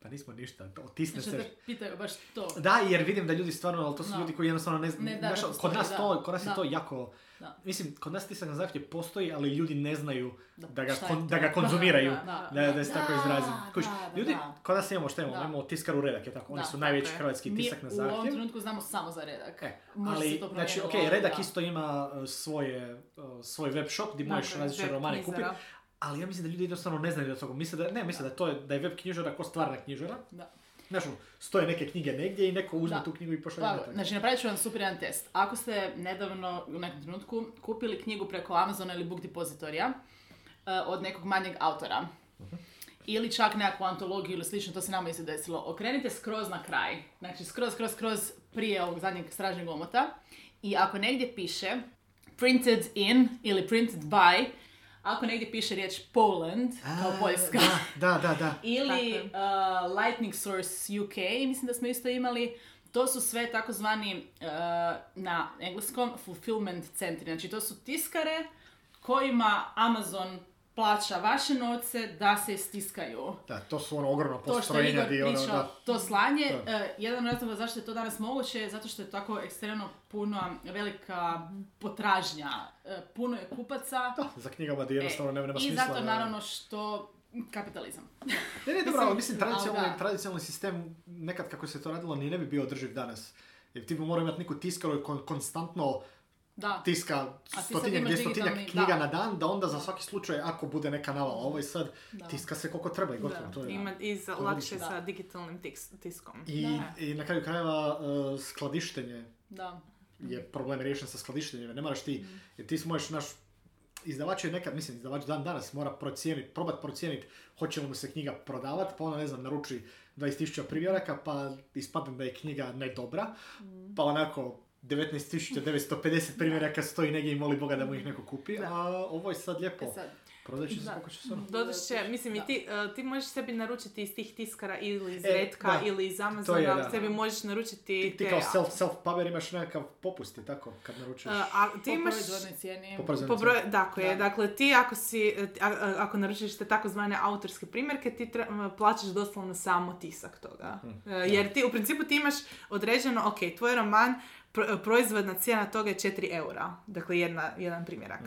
C: pa nismo ništa, otisne
A: Znači
C: se.
A: pitaju baš to.
C: Da, jer vidim da ljudi stvarno, ali to su
A: Da.
C: ljudi koji jednostavno ne znaju, kod nas,
A: da.
C: to, kod nas je
A: Da.
C: to jako,
A: Da.
C: mislim, kod nas tisak na zahtjev postoji, ali ljudi ne znaju da ga,
A: je
C: kon- da ga [LAUGHS] konzumiraju.
A: Da,
C: Da, da se tako izrazim.
A: Da,
C: ljudi, kod nas imamo šta imamo, imamo tiskaru redak, je tako, oni
A: Da,
C: su najveći
B: je.
C: hrvatski
A: Mi
C: tisak na
A: u ovom trenutku znamo samo za redak.
C: E,
A: Može
C: ali,
A: se to
C: znači, ok, Redak
A: da.
C: isto ima uh, svoje, svoj web shop gdje možeš različite romane kupiti, ali ja mislim da ljudi jednostavno ne znaju da toga. Misle da, ne, misle da, to je, da je web knjižara ko stvarna knjižara.
A: Da.
C: Znaš, ono, stoje neke knjige negdje i neko uzme
A: Da.
C: tu knjigu i pošalje
A: Pa, znači, napravit ću vam super jedan test. Ako ste nedavno u nekom trenutku kupili knjigu preko Amazona ili Book Depositorija uh, od nekog manjeg autora, ili čak nekakvu antologiju ili slično, to se nama isto desilo, okrenite skroz na kraj. Znači, skroz, skroz, skroz prije ovog zadnjeg stražnjeg omota. I ako negdje piše printed in ili printed by, ako negdje piše riječ Poland, kao
C: A,
A: Poljska,
C: Da, da, da, da. [LAUGHS]
A: ili uh, Lightning Source UK, mislim da smo isto imali. To su sve takozvani uh, na engleskom fulfillment centri. Znači to su tiskare kojima Amazon plaća vaše novce da se istiskaju.
C: Da, to su ono ogromno
A: To što je
C: postrojenja
A: Igor
C: gdje ono,
A: pričao,
C: da.
A: to slanje,
C: Da.
A: uh, jedan od razloga zašto je to danas moguće je zato što je tako ekstremno puno, velika potražnja. Uh, puno je kupaca.
C: Da, za knjigama gdje jednostavno nema, nema
A: I
C: smisla.
A: zato
C: da-
A: naravno što kapitalizam.
C: Ne, ne, [LAUGHS] dobro,
A: Mislim,
C: ali mislim, tradicionalni, tradicionalni sistem, nekad kako se to radilo, ni ne bi bio održiv danas. Jer ti bi morao imati neku tiskaru konstantno
A: Da.
C: tiska stotinjak, dvjestotinjak
A: digitalni-
C: knjiga
A: da.
C: na dan, da onda za svaki slučaj, ako bude neka navala, ovo je sad,
A: Da.
C: tiska se koliko treba i gotovo.
A: Da.
C: To je.
B: Ima i za- lakše sa
A: Da.
B: digitalnim tiks- tiskom.
C: I,
A: Da.
C: I na kraju krajeva uh, skladištenje
A: Da.
C: je problem riješen sa skladištenjem. Ne moraš ti,
A: Mhm.
C: jer ti možeš naš izdavač je nekad, mislim, izdavač dan danas mora procijeniti, probat procijeniti hoće li mu se knjiga prodavati, pa ona, ne znam, naruči 20.000 primjeraka, pa ispadne da je knjiga ne dobra,
A: Mhm.
C: pa onako 19.950 primjeraka stoji negdje i moli Boga da mu ih neko kupi,
B: Da.
C: a ovo je sad lijepo.
A: E sad,
C: Prodat će se
A: Da.
C: kako će se ono.
B: Dodat će, mislim
A: Da.
B: i ti, e, ti možeš sebi naručiti iz tih tiskara ili iz
C: E,
B: Redka
C: da.
B: ili iz
C: je,
B: Amazona,
C: da.
B: sebi možeš naručiti
C: Ti, ti
B: te-
C: kao self, self puber imaš nekakav popust, je tako, kad naručuješ.
B: E, a ti
A: Po
B: imaš...
A: proizvodnoj cijeni.
C: Po proizvodnoj
B: Po broju, dakle,
A: Da.
B: dakle ti ako si, a- a- ako naručiš te takozvane autorske primjerke, ti tre- plaćaš doslovno samo tisak toga.
C: Mm.
B: E, Jer ti, u principu ti imaš određeno, ok, tvoj roman, proizvodna cijena toga je 4 eura. Dakle, jedna, jedan primjerak.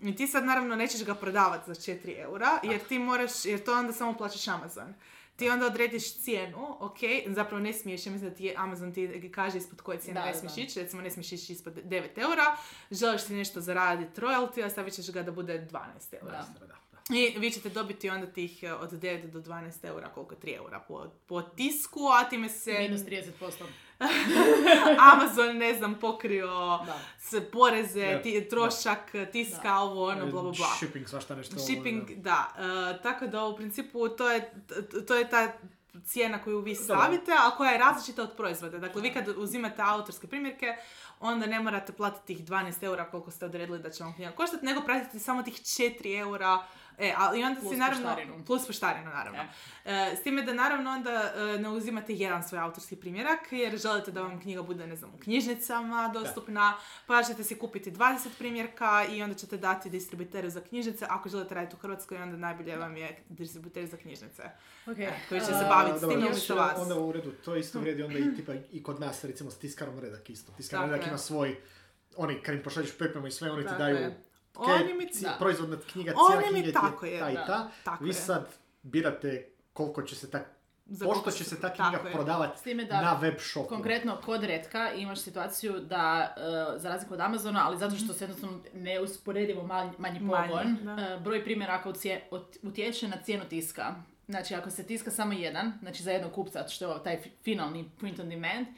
B: I ti sad naravno nećeš ga prodavati za 4 eura, jer ti moraš, jer to onda samo plaćaš Amazon. Ti onda odrediš cijenu, ok, zapravo ne smiješ, ja mislim da ti je Amazon ti kaže ispod koje cijene
A: Da,
B: ne smiješ ići, recimo ne smiješ ići ispod 9 eura, želiš ti nešto zaraditi royalty, a stavit ćeš ga da bude 12 eura.
A: Da.
B: I vi ćete dobiti onda tih eh, od 9 do 12 eura, koliko 3 eura po, po tisku, a time se
A: Minus 30%. [LAUGHS] [LAUGHS]
B: Amazon, ne znam, pokrio
A: Da.
B: s poreze,
C: Da,
B: ti, trošak, tiska, ovo, ono, bla, bla, bla.
C: Shipping, svašta nešto. ovo,
B: Shipping,
C: da.
B: da. E, tako da u principu to je, to je ta cijena koju vi
C: Da.
B: stavite, a koja je različita od proizvoda. Dakle, vi kad uzimate autorske primjerke, onda ne morate platiti tih 12 eura koliko ste odredili da će vam knjiga koštati, nego platite samo tih 4 eura E, ali onda
A: Plus
B: si naravno...
A: poštarinu.
B: Plus poštarinu, naravno.
A: E.
B: E, s time da naravno onda e, ne uzimate jedan svoj autorski primjerak, jer želite da vam knjiga bude, ne znam, u knjižnicama dostupna, pa ćete si kupiti 20 primjerka i onda ćete dati distributeru za knjižnice. Ako želite raditi u Hrvatskoj, onda najbolje vam je distributer za knjižnice.
A: Ok.
B: E, koji će se baviti s tim umjesto vas.
C: Onda u redu, to isto vrijedi onda i tipa i kod nas, recimo s tiskarom redak isto. Tiskar
B: Tako
C: redak ima svoj, oni kad im pošalješ pripremu i sve, oni ti daju
B: je.
C: ok,
B: Oni mi-
A: da.
C: proizvodna knjiga,
B: Oni
C: cijena
B: mi tako
C: je
B: je,
C: ta i
A: da.
C: ta.
B: Tako
C: Vi
B: je.
C: sad birate koliko će se
B: Za
C: pošto će se ta knjiga
B: je.
C: prodavati
A: S time da
C: na web shopu.
A: Konkretno, kod Redka imaš situaciju da, e, za razliku od Amazona, ali zato što se jednostavno neusporedivo manji, manji
B: Manji,
A: pogon, e, broj primjeraka utje- ut- utječe na cijenu tiska. Znači, ako se tiska samo jedan, znači za jednog kupca, što je taj fi- finalni print on demand, e,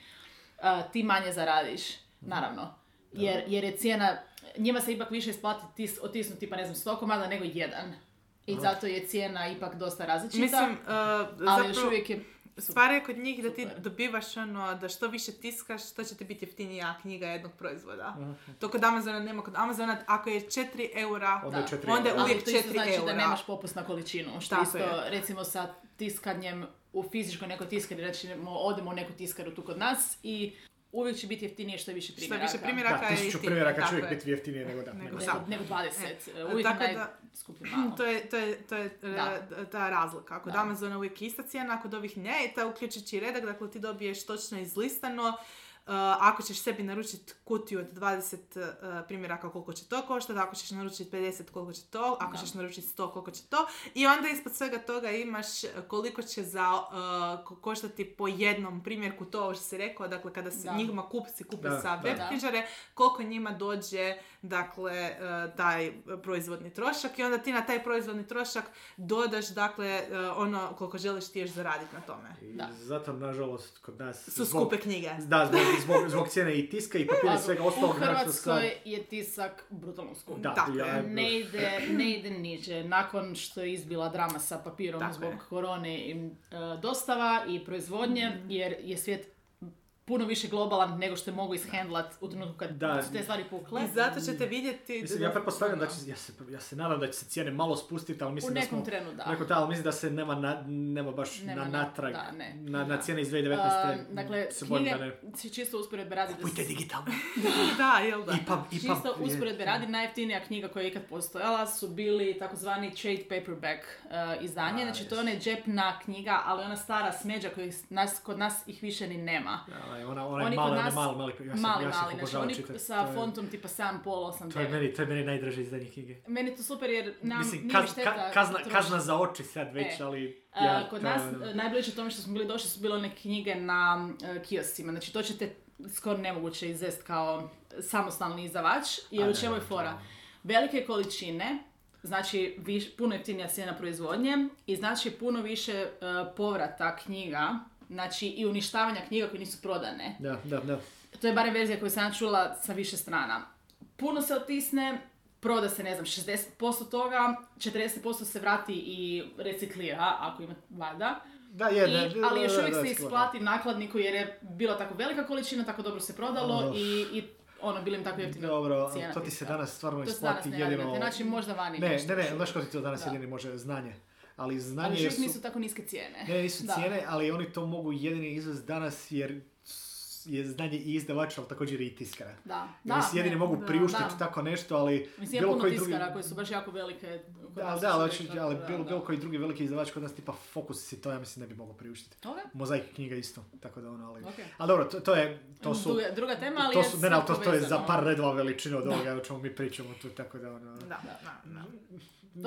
A: ti manje zaradiš, naravno. Jer, jer je cijena, njima se ipak više isplati tis, otisnuti, pa ne znam, sto komada nego jedan. I zato je cijena ipak dosta različita.
B: Mislim, uh,
A: ali
B: zapravo,
A: još uvijek je...
B: Stvar je kod njih da ti
A: Super.
B: dobivaš ono, da što više tiskaš, to će ti biti jeftinija knjiga jednog proizvoda. To kod Amazona nema. Kod Amazona, ako je 4 eura,
C: Onda je
A: Da.
C: četiri
B: onda je
C: eura.
B: uvijek
A: Ali to isto
B: 4
A: znači
B: eura.
A: da nemaš popust na količinu. Što
B: Tako
A: isto,
B: je.
A: recimo sa tiskanjem u fizičkoj nekoj tiskari, recimo odemo u neku tiskaru tu kod nas i uvijek će biti jeftinije što je više
B: Što
A: primjeraka.
B: više
C: Da,
B: primjeraka je
C: tisuću
B: jeftinije,
C: primjeraka će uvijek
B: je.
C: biti jeftinije nego da.
B: Nego
C: nego
B: da.
C: da.
A: Nego, nego 20.
B: E,
A: uvijek
B: tako
A: je
B: da-
A: malo.
B: To je, to je, to je e,
A: Da.
B: ta razlika. Kod
A: Da.
B: Amazona uvijek ista cijena, kod ovih ne, ta uključujući redak, dakle ti dobiješ točno izlistano. Uh, ako ćeš sebi naručiti kutiju od 20 uh, primjeraka koliko će to koštati, ako ćeš naručiti 50 koliko će to, ako
A: Da.
B: ćeš naručiti 100 koliko će to i onda ispod svega toga imaš uh, koliko će za uh, ko- koštati po jednom primjerku to ovo što si rekao, dakle kada se
A: Da.
B: njima kupci kupe
C: Da,
B: sa web knjižare, koliko njima dođe dakle uh, taj proizvodni trošak i onda ti na taj proizvodni trošak dodaš dakle uh, ono koliko želiš ti još zaraditi na tome.
C: I
A: Da.
C: zato, nažalost, kod nas...
B: Su
C: zbog-
B: skupe knjige.
C: Da, zbog, zbog, zbog cijene i tiska i papira i svega
A: u
C: ostalog. naravno,
A: Hrvatskoj
C: sad-
A: je tisak brutalno skup.
C: Da,
B: Tako
C: ja.
A: Ne ide, ne ide niže. Nakon što je izbila drama sa papirom
B: Tako
A: zbog
B: je.
A: korone i e, dostava i proizvodnje,
B: Mhm.
A: jer je svijet puno više globalan nego što je mogu ishendlat u trenutku kad
C: Da.
A: su te stvari pukle.
B: I zato ćete vidjeti...
C: Mislim, ja pretpostavljam da će, ja se, ja se nadam da će se cijene malo spustiti, ali
A: U
C: mislim da
A: nekom
C: smo...
A: trenu, da.
C: Neko ali mislim da se nema, na, nema baš
A: Nema
C: na
A: na-
C: natrag,
A: da, ne.
C: na, na
A: Da.
C: cijene iz 2019.
A: A, dakle,
C: se
A: knjige,
C: da ne...
A: si čisto usporedbe radi da
C: Kupujte
A: s-
C: digitalno. [LAUGHS] [LAUGHS]
B: da, jel da?
C: IPA, IPA,
A: Čisto usporedbe radi, najjeftinija knjiga koja je ikad postojala su bili takozvani trade paperback uh, izdanje,
C: A,
A: znači to je
C: jest.
A: ona džepna knjiga, ali ona stara smeđa koja nas, kod nas ih više ni nema.
C: Ja, ona, ona je
A: Oni
C: mala,
A: kod
C: ona mali, mali, ja sam,
A: mali,
C: ja sam
A: mali, znači oni sa
C: je-
A: fontom tipa 7,5, 8,
C: To je
A: 9.
C: meni, to je meni najdraže izdanje knjige.
A: Meni to super jer nam
C: Mislim,
A: nije
C: kaz,
A: šteta
C: ka- kazna,
A: trošiti.
C: kazna za oči sad već,
A: E.
C: ali...
A: A,
C: Ja,
A: kod
C: to-
A: nas e, najbliže tome što smo bili došli su bile one knjige na e, kioscima. Znači to ćete skoro nemoguće izvest kao samostalni izdavač. Jer
C: A
A: u čemu je fora? Velike količine, znači viš, puno jeftinija cijena proizvodnje i znači puno više e, povrata knjiga, znači i uništavanja knjiga koje nisu prodane.
C: Da, da, da.
A: To je barem verzija koju sam čula sa više strana. Puno se otisne, proda se, ne znam, 60% toga, 40% se vrati i reciklira, ako ima valjda.
C: Da, je, da, da,
A: ali još uvijek
C: da,
A: se isplati nakladniku jer je bila tako velika količina, tako dobro se prodalo
C: Oh.
A: i, i ono, bili im tako jeftina
C: Dobro,
A: cijena
C: to ti se danas stvarno
A: To se danas
C: isplati
A: ne
C: jedino...
A: znači možda vani
C: Ne,
A: nešto
C: ne, ne, znaš kako ti to danas
A: Da.
C: jedini može znanje. Ali znanje
A: Ali još
C: su...
A: nisu tako niske cijene.
C: Ne, nisu
A: Da.
C: cijene, ali oni to mogu jedini izvesti danas jer je znanje i izdavača, ali također i tiskara.
A: Da, da,
C: si jedini
A: ne,
C: mogu priuštiti
A: da.
C: tako nešto, ali
A: Mislim,
C: bilo
A: puno
C: koji drugi...
A: tiskara koje su baš jako velike.
C: Da, da, ali,
A: tako,
C: ali
A: da,
C: bilo,
A: da.
C: bilo koji drugi veliki izdavač kod nas, tipa Focus si to ja mislim ne bi mogao priuštiti.
A: Ok,
C: Mozaik knjiga isto, tako da ono, ali...
A: ok.
C: Ali dobro, to, to je, to su...
A: Druga, druga tema, ali
C: to
A: je
C: su, ne, to, to je za par redova veličine od ovoga o čemu mi pričamo tu, tako da ono...
B: Da, da, da.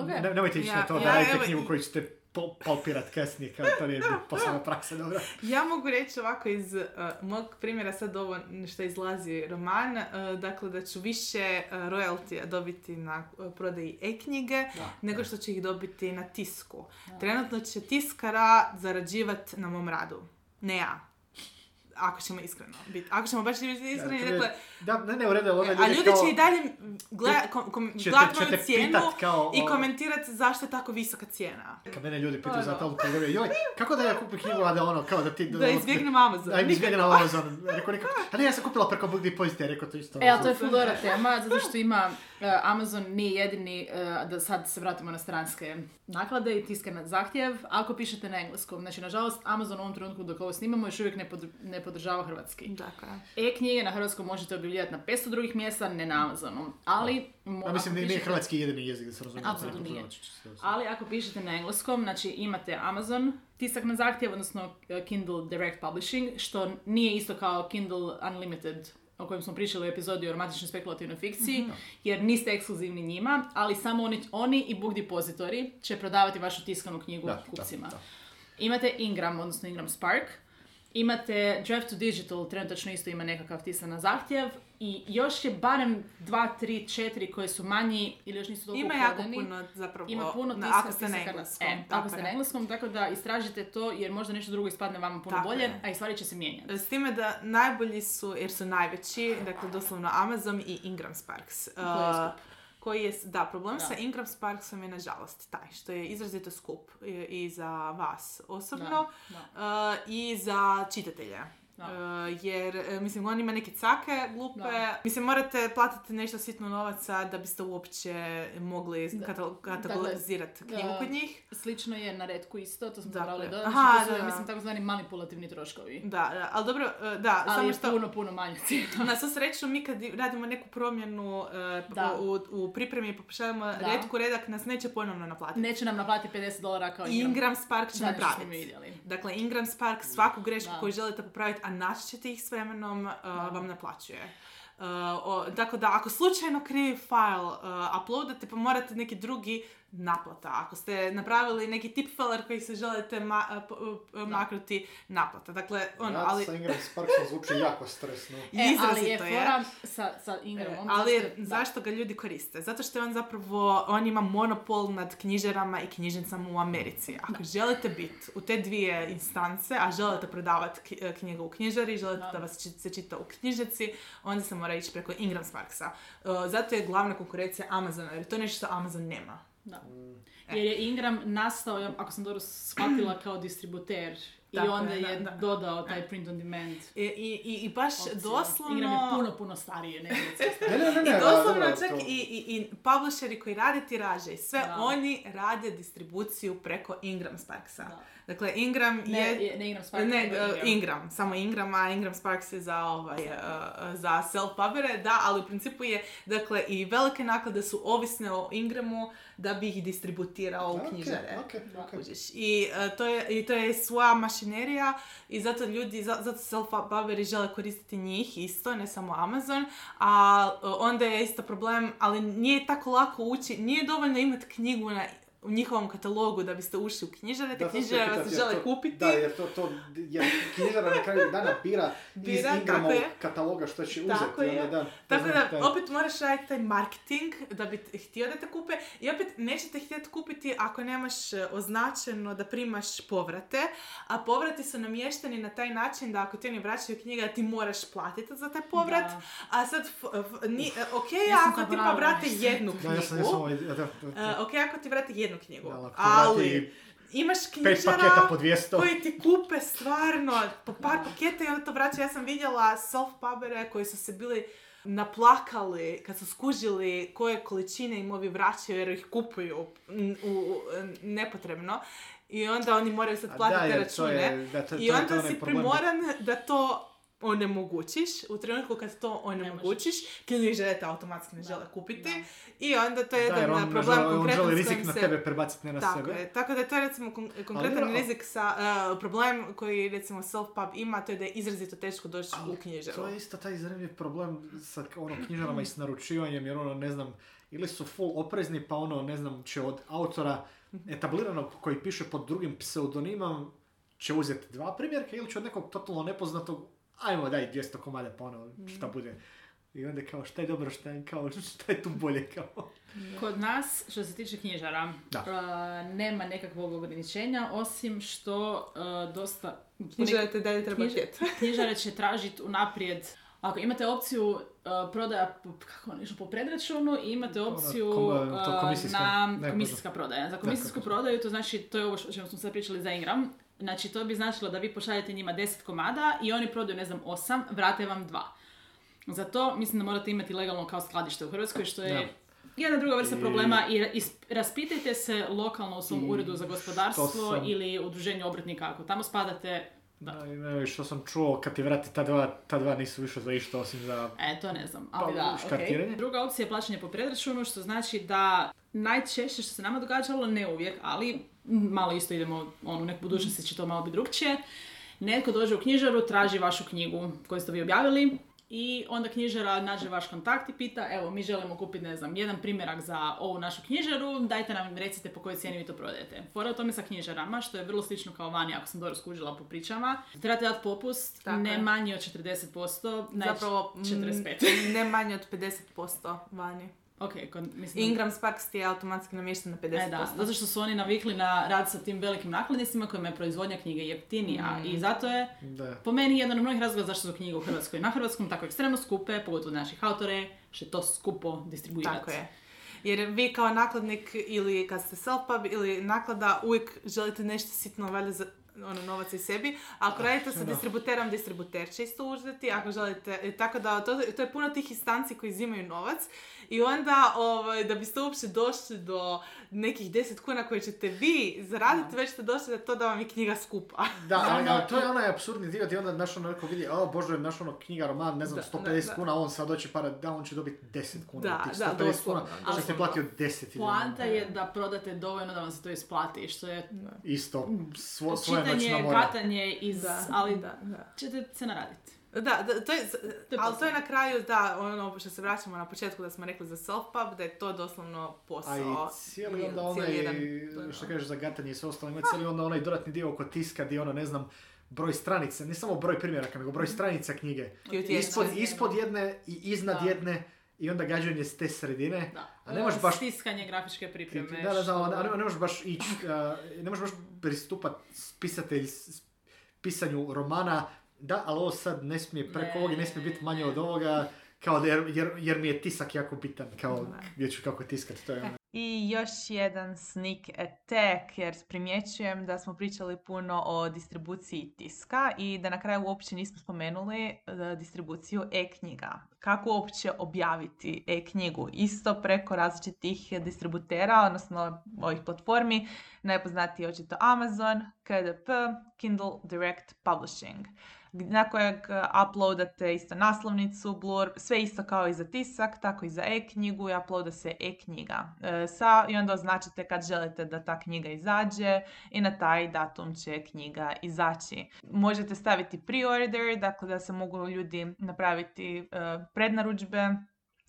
A: Ok.
C: Ne, nemojte ići
B: Ja-
C: na to da
B: ja,
C: radite
B: evo-
C: knjigu koju ćete pol, palpirat kasnije, kao to nije poslovna praksa, dobro.
B: Ja mogu reći ovako iz uh, mog primjera sad ovo što izlazi roman, uh, dakle da ću više uh, royaltija dobiti na uh, prodaji e-knjige
A: Da.
B: nego što ću ih dobiti na tisku.
A: Da.
B: Trenutno će tiskara zarađivati na mom radu, ne ja. Ako ćemo iskreno biti. Ako ćemo baš biti iskreni,
C: Ja,
B: dakle,
C: Da, ne, ne, u redu, ali onda
B: a ljudi
C: kao,
B: će i dalje gleda, kom, kom,
C: ćete,
B: gledat moju cijenu
C: kao...
B: i komentirati zašto je tako visoka cijena.
C: Kad mene ljudi pitaju za
A: to.
C: govore, joj, kako da ja kupim knjigu, a da ono, kao da ti...
B: Da izbjegnem Amazon.
C: Da, izbjegnem Amazon. Rekao nikako, a ne, ja sam kupila preko Book Deposit, rekao to isto.
A: E, ali to je full dobra tema, zato što ima, Amazon nije jedini, e, da sad se vratimo na stranske naklade i tiske na zahtjev, ako pišete na engleskom. Znači, nažalost, Amazon u ovom trenutku dok ovo snimamo još uvijek ne, pod- ne podržava hrvatski.
B: Dakle.
A: E-knjige na hrvatskom možete objavljivati na 500 drugih mjesta, ne na Amazonu. Ali, mo-
C: Ja mislim, nije,
A: pišete-
C: hrvatski jedini jezik, da se razumije.
A: Apsolutno nije. Ali ako pišete na engleskom, znači imate Amazon tisak na zahtjev, odnosno e, Kindle Direct Publishing, što nije isto kao Kindle Unlimited o kojem smo pričali u epizodi o romantičnoj spekulativnoj fikciji, jer niste ekskluzivni njima, ali samo oni, oni i Book Depository će prodavati vašu tiskanu knjigu
C: Da,
A: kupcima.
C: da, da.
A: Imate Ingram, odnosno Ingram Spark. Imate Draft to Digital, trenutačno isto ima nekakav tisan na zahtjev. I još je barem dva, tri, četiri koji su manji ili još nisu toliko
B: Ima jako puno zapravo,
A: Ima puno
B: na-
A: tiska,
B: ako ste na engleskom.
A: E,
B: tako
A: ako ste na engleskom, tako da istražite to jer možda nešto drugo ispadne vama puno
B: Tako
A: bolje,
B: je.
A: a i stvari će se mijenjati.
B: S time da najbolji su, jer su najveći, dakle doslovno Amazon i Ingram Sparks.
A: Koji je
B: Uh, koji je, da, problem
A: Da.
B: sa Ingram Sparksom je nažalost taj, što je izrazito skup i, i za vas osobno
A: Da, da.
B: uh, i za čitatelje. Uh, jer, e, mislim, on ima neke cake glupe.
A: Da.
B: Mislim, morate platiti nešto sitno novaca da biste uopće mogli katal- katalogizirati
A: Dakle,
B: knjigu kod njih.
A: Slično je na redku isto, to smo
B: Dakle,
A: dodati.
B: aha,
A: Znači, to su,
B: da,
A: mislim, takozvani manipulativni troškovi.
B: Da, da, ali dobro, e, da,
A: Ali
B: samo
A: je
B: što...
A: puno, puno manja cijena.
B: Na svu sreću, mi kad radimo neku promjenu
A: Da.
B: u, u pripremi i pokušavamo redku redak, nas neće ponovno naplatiti.
A: Neće nam naplatiti 50 dolara kao Ingram.
B: Ingram Spark će napraviti. Dakle, Ingram Spark svaku grešku koju želite popraviti, a naći ćete ih s vremenom, e, vam naplaćuje. E, o, tako da, ako slučajno krivi file uh, uploadate, pa morate neki drugi naplata. Ako ste napravili neki tipfeller koji se želite ma, e, po- e, maknuti, naplata. Dakle, ono, ali...
D: sa Ingram Sparksom zvuči jako stresno. [LAUGHS]
A: E, ali je fora sa, sa Ingramom.
B: E, ali
A: zašto je- da.
B: zašto ga ljudi koriste? Zato što je on zapravo, on ima monopol nad knjižarama i knjižnicama u Americi. Ako želite biti u te dvije instance, a želite prodavati e, knjigu u knjižari, želite
A: Da.
B: da vas či- se čita u knjižnici, onda se mora ići preko Ingram Sparksa. Zato je glavna konkurencija Amazona, jer to je nešto što Amazon nema.
A: Da. Jer je Ingram nastao, ako sam dobro shvatila, kao distributer. I
B: Tako
A: onda
B: je,
A: je
B: da, da.
A: dodao taj print on demand.
B: I, i, i- i baš
A: opciju.
B: doslovno...
A: Ingram je puno, puno starije nego [LAUGHS]
D: Ne, ne, ne, ne.
B: I doslovno
D: dobro,
B: čak
D: to-
B: i, i, i publisheri koji rade tiraže i sve,
A: Da.
B: oni rade distribuciju preko Ingram Sparksa.
A: Da.
B: Dakle, Ingram
A: Ne,
B: je...
A: ne Ingram Spark.
B: Ne,
A: nego
B: uh, Ingram, samo Ingram, a Ingram Sparks je za, ovaj, uh, za self-pubere, da, ali u principu je, dakle, i velike naklade su ovisne o Ingramu da bi ih distributirao u knjižare.
D: ok, ok.
B: Kužiš. I, uh, to je, I to je sva mašinerija i zato ljudi, za- zato self-puberi žele koristiti njih isto, ne samo Amazon, a uh, onda je isto problem, ali nije tako lako ući, nije dovoljno imati knjigu na u njihovom katalogu da biste ušli u knjižare, te knjižare vas žele
D: to-
B: kupiti.
D: Da, jer to, to, jer knjižara na kraju dana bira,
B: Bira,
D: iz
B: tako je.
D: kataloga što će
B: Tako
D: uzeti.
B: je.
D: Onda, da,
B: Tako
D: znam,
B: da, opet moraš raditi taj marketing da bi htio da te kupe i opet nećete htjeti kupiti ako nemaš e, označeno da primaš povrate, a povrati su namješteni na taj način da ako ti ne vraćaju knjiga ti moraš platiti za taj povrat,
A: Da.
B: a sad, f- f- ni, e, ok,
A: Ja sam
B: ako ti povrate
A: nešto.
B: jednu
C: Da, ja sam, ja
B: knjigu,
C: sam ovaj, da, da, da,
B: ok, ako ti vrate jednu knjigu,
C: da, ali
B: imaš knjižara
C: po 200.
B: koji ti kupe stvarno po par paketa i onda to vraća. Ja sam vidjela self-pubere koji su se bili naplakali, kad su skužili koje količine im ovi vraćaju jer ih kupuju u, u- nepotrebno. I onda oni moraju sad platiti
C: to
B: račune.
C: je- da, to-
B: I
C: to- to je
B: onda
C: onaj
B: si primoran da to onemogućiš. U trenutku kad to onemogućiš, knjižare te automatski ne žele kupiti. I onda to je
C: Da,
B: jedan
C: on,
B: problem
C: želi- on
B: konkretan
C: želi
B: s
C: rizik na
B: se...
C: tebe prebaciti, ne na
B: Tako
C: sebe.
B: je, tako da to je recimo kon- konkretan
C: dobro.
B: rizik sa, uh, problem koji recimo self-pub ima, to je da je izrazito teško doći u knjižaru.
C: To je isto taj zanimljiv problem sa ono, knjižarama i s naručivanjem, jer ono, ne znam, ili su full oprezni, pa ono, ne znam, će od autora etabliranog koji piše pod drugim pseudonimom, će uzeti dva primjerka ili će od nekog totalno nepoznatog, ajmo daj 200 komada pa ono, šta bude. I onda kao šta je dobro, šta je, kao, [LAUGHS] šta je tu bolje kao.
A: Kod nas, što se tiče knjižara,
C: Da.
A: uh, nema nekakvog ograničenja, osim što uh, dosta...
B: Knjižare te dalje treba
A: knjiž-
B: htjeti. [LAUGHS]
A: knjižare će tražiti unaprijed ako imate opciju uh, prodaja, po- kako ono po predračunu i imate opciju
C: kom-
A: uh,
C: komisijska,
A: na
C: ne,
A: komisijska prodaja. Za komisijsku prodaju, to znači, to je ovo što- o čemu smo sad pričali za Ingram, znači to bi značilo da vi pošaljete njima 10 komada i oni prodaju, ne znam, 8, vrate vam 2. Za to mislim da morate imati legalno kao skladište u Hrvatskoj, što je
C: Da.
A: jedna druga vrsta
C: I-
A: problema i raspitajte se lokalno u svom
C: I
A: uredu za gospodarstvo
C: sam-
A: ili udruženju obrtnika. Ako tamo spadate, da.
C: Da, i ne, što sam čuo, kad ti vrati ta dva, ta dva nisu više za išta osim za...
A: E, to ne znam, ali
C: Pa,
A: da,
C: škartiranje?
A: ok. Druga opcija je plaćanje po predračunu, što znači da najčešće što se nama događalo, ne uvijek, ali malo isto idemo, ono, u neku budućnosti će to malo biti drugčije. Netko dođe u knjižaru, traži vašu knjigu koju ste vi objavili i onda knjižara nađe vaš kontakt i pita, evo, mi želimo kupiti, ne znam, jedan primjerak za ovu našu knjižaru, dajte nam, recite po kojoj cijeni vi to prodajete. Fora u tome sa knjižarama, što je vrlo slično kao vani, ako sam dobro skužila po pričama. Trebate dati popust,
B: Tako
A: ne
B: je.
A: manji od 40%, znači
B: Zapravo mm,
A: 45.
B: ne manje od 50% vani.
A: Ok, kod, mislim...
B: Ingram Sparks ti je automatski namješten na 50%.
A: E, da, zato što su oni navikli na rad sa tim velikim nakladnicima kojima je proizvodnja knjige jeftinija i zato je
C: Da.
A: po meni jedan od mnogih razloga zašto su knjige u Hrvatskoj na hrvatskom tako ekstremno skupe, pogotovo od naših autore, što je to skupo distribuirati.
B: Tako je. Jer vi kao nakladnik ili kad ste self-pub ili naklada uvijek želite nešto sitno valjda za ono, novaca i sebi. A ako radite sa distributerom, distributer će isto uzeti. Ako želite, e, tako da to, to je puno tih instanci koji uzimaju novac. I onda, ovaj, da biste uopće došli do nekih 10 kuna koje ćete vi zaraditi, već ste došli do to da vam je knjiga skupa.
C: Da, [LAUGHS] ali,
A: Ono,
C: ali to je onaj apsurdni dio gdje onda naš ono neko vidi, o bože, naš ono knjiga, roman, ne znam,
B: Da,
C: 150
B: da, da.
C: kuna, on sad doći para, da, on će dobiti 10 kuna.
B: Da,
C: tih
B: da,
C: 150 kuna,
B: doslovno,
C: što ste platio 10 ili
A: Poanta je da prodate dovoljno da vam se to isplati, što je
C: isto svo, svoje noćna
A: čitanje,
C: mora.
A: katanje iz, ali
B: da, da.
A: ćete se naraditi.
B: Da, da, to je,
A: To je
B: ali to je na kraju, da, ono što se vraćamo na početku da smo rekli za self-pub, da je to doslovno posao.
C: A i cijeli onda
B: Cijeli
C: onaj,
B: jedan-
C: što kažeš za gatanje i sve ostalo, ima cijeli onda onaj dodatni dio oko tiska gdje ono, ne znam, broj stranica, ne samo broj primjeraka, nego broj stranica knjige.
B: Utječe.
C: Ispod, ispod jedne i iznad
A: Da.
C: jedne i onda gađanje s te sredine.
A: Da.
C: A ne možeš baš
A: Stiskanje grafičke pripreme.
C: Da, da, da, ne, ne možeš baš ići, uh, ne možeš baš pristupat pisatelj s- pisanju romana, da, ali ovo sad ne smije preko
A: Ne.
C: ovog i ne smije biti manje od ovoga, kao da, jer, jer, jer mi je tisak jako bitan, kao gdje ću kako tiskati, to je ono.
B: I još jedan sneak attack, jer primjećujem da smo pričali puno o distribuciji tiska i da na kraju uopće nismo spomenuli e, distribuciju e-knjiga. Kako uopće objaviti e-knjigu? Isto preko različitih distributera, odnosno ovih platformi. Najpoznatiji je očito Amazon, KDP, Kindle Direct Publishing na kojeg e, uploadate isto naslovnicu, blur, sve isto kao i za tisak, tako i za e-knjigu i uploada se e-knjiga. E, sa, I onda označite kad želite da ta knjiga izađe i na taj datum će knjiga izaći. Možete staviti pre-order, dakle da se mogu ljudi napraviti e,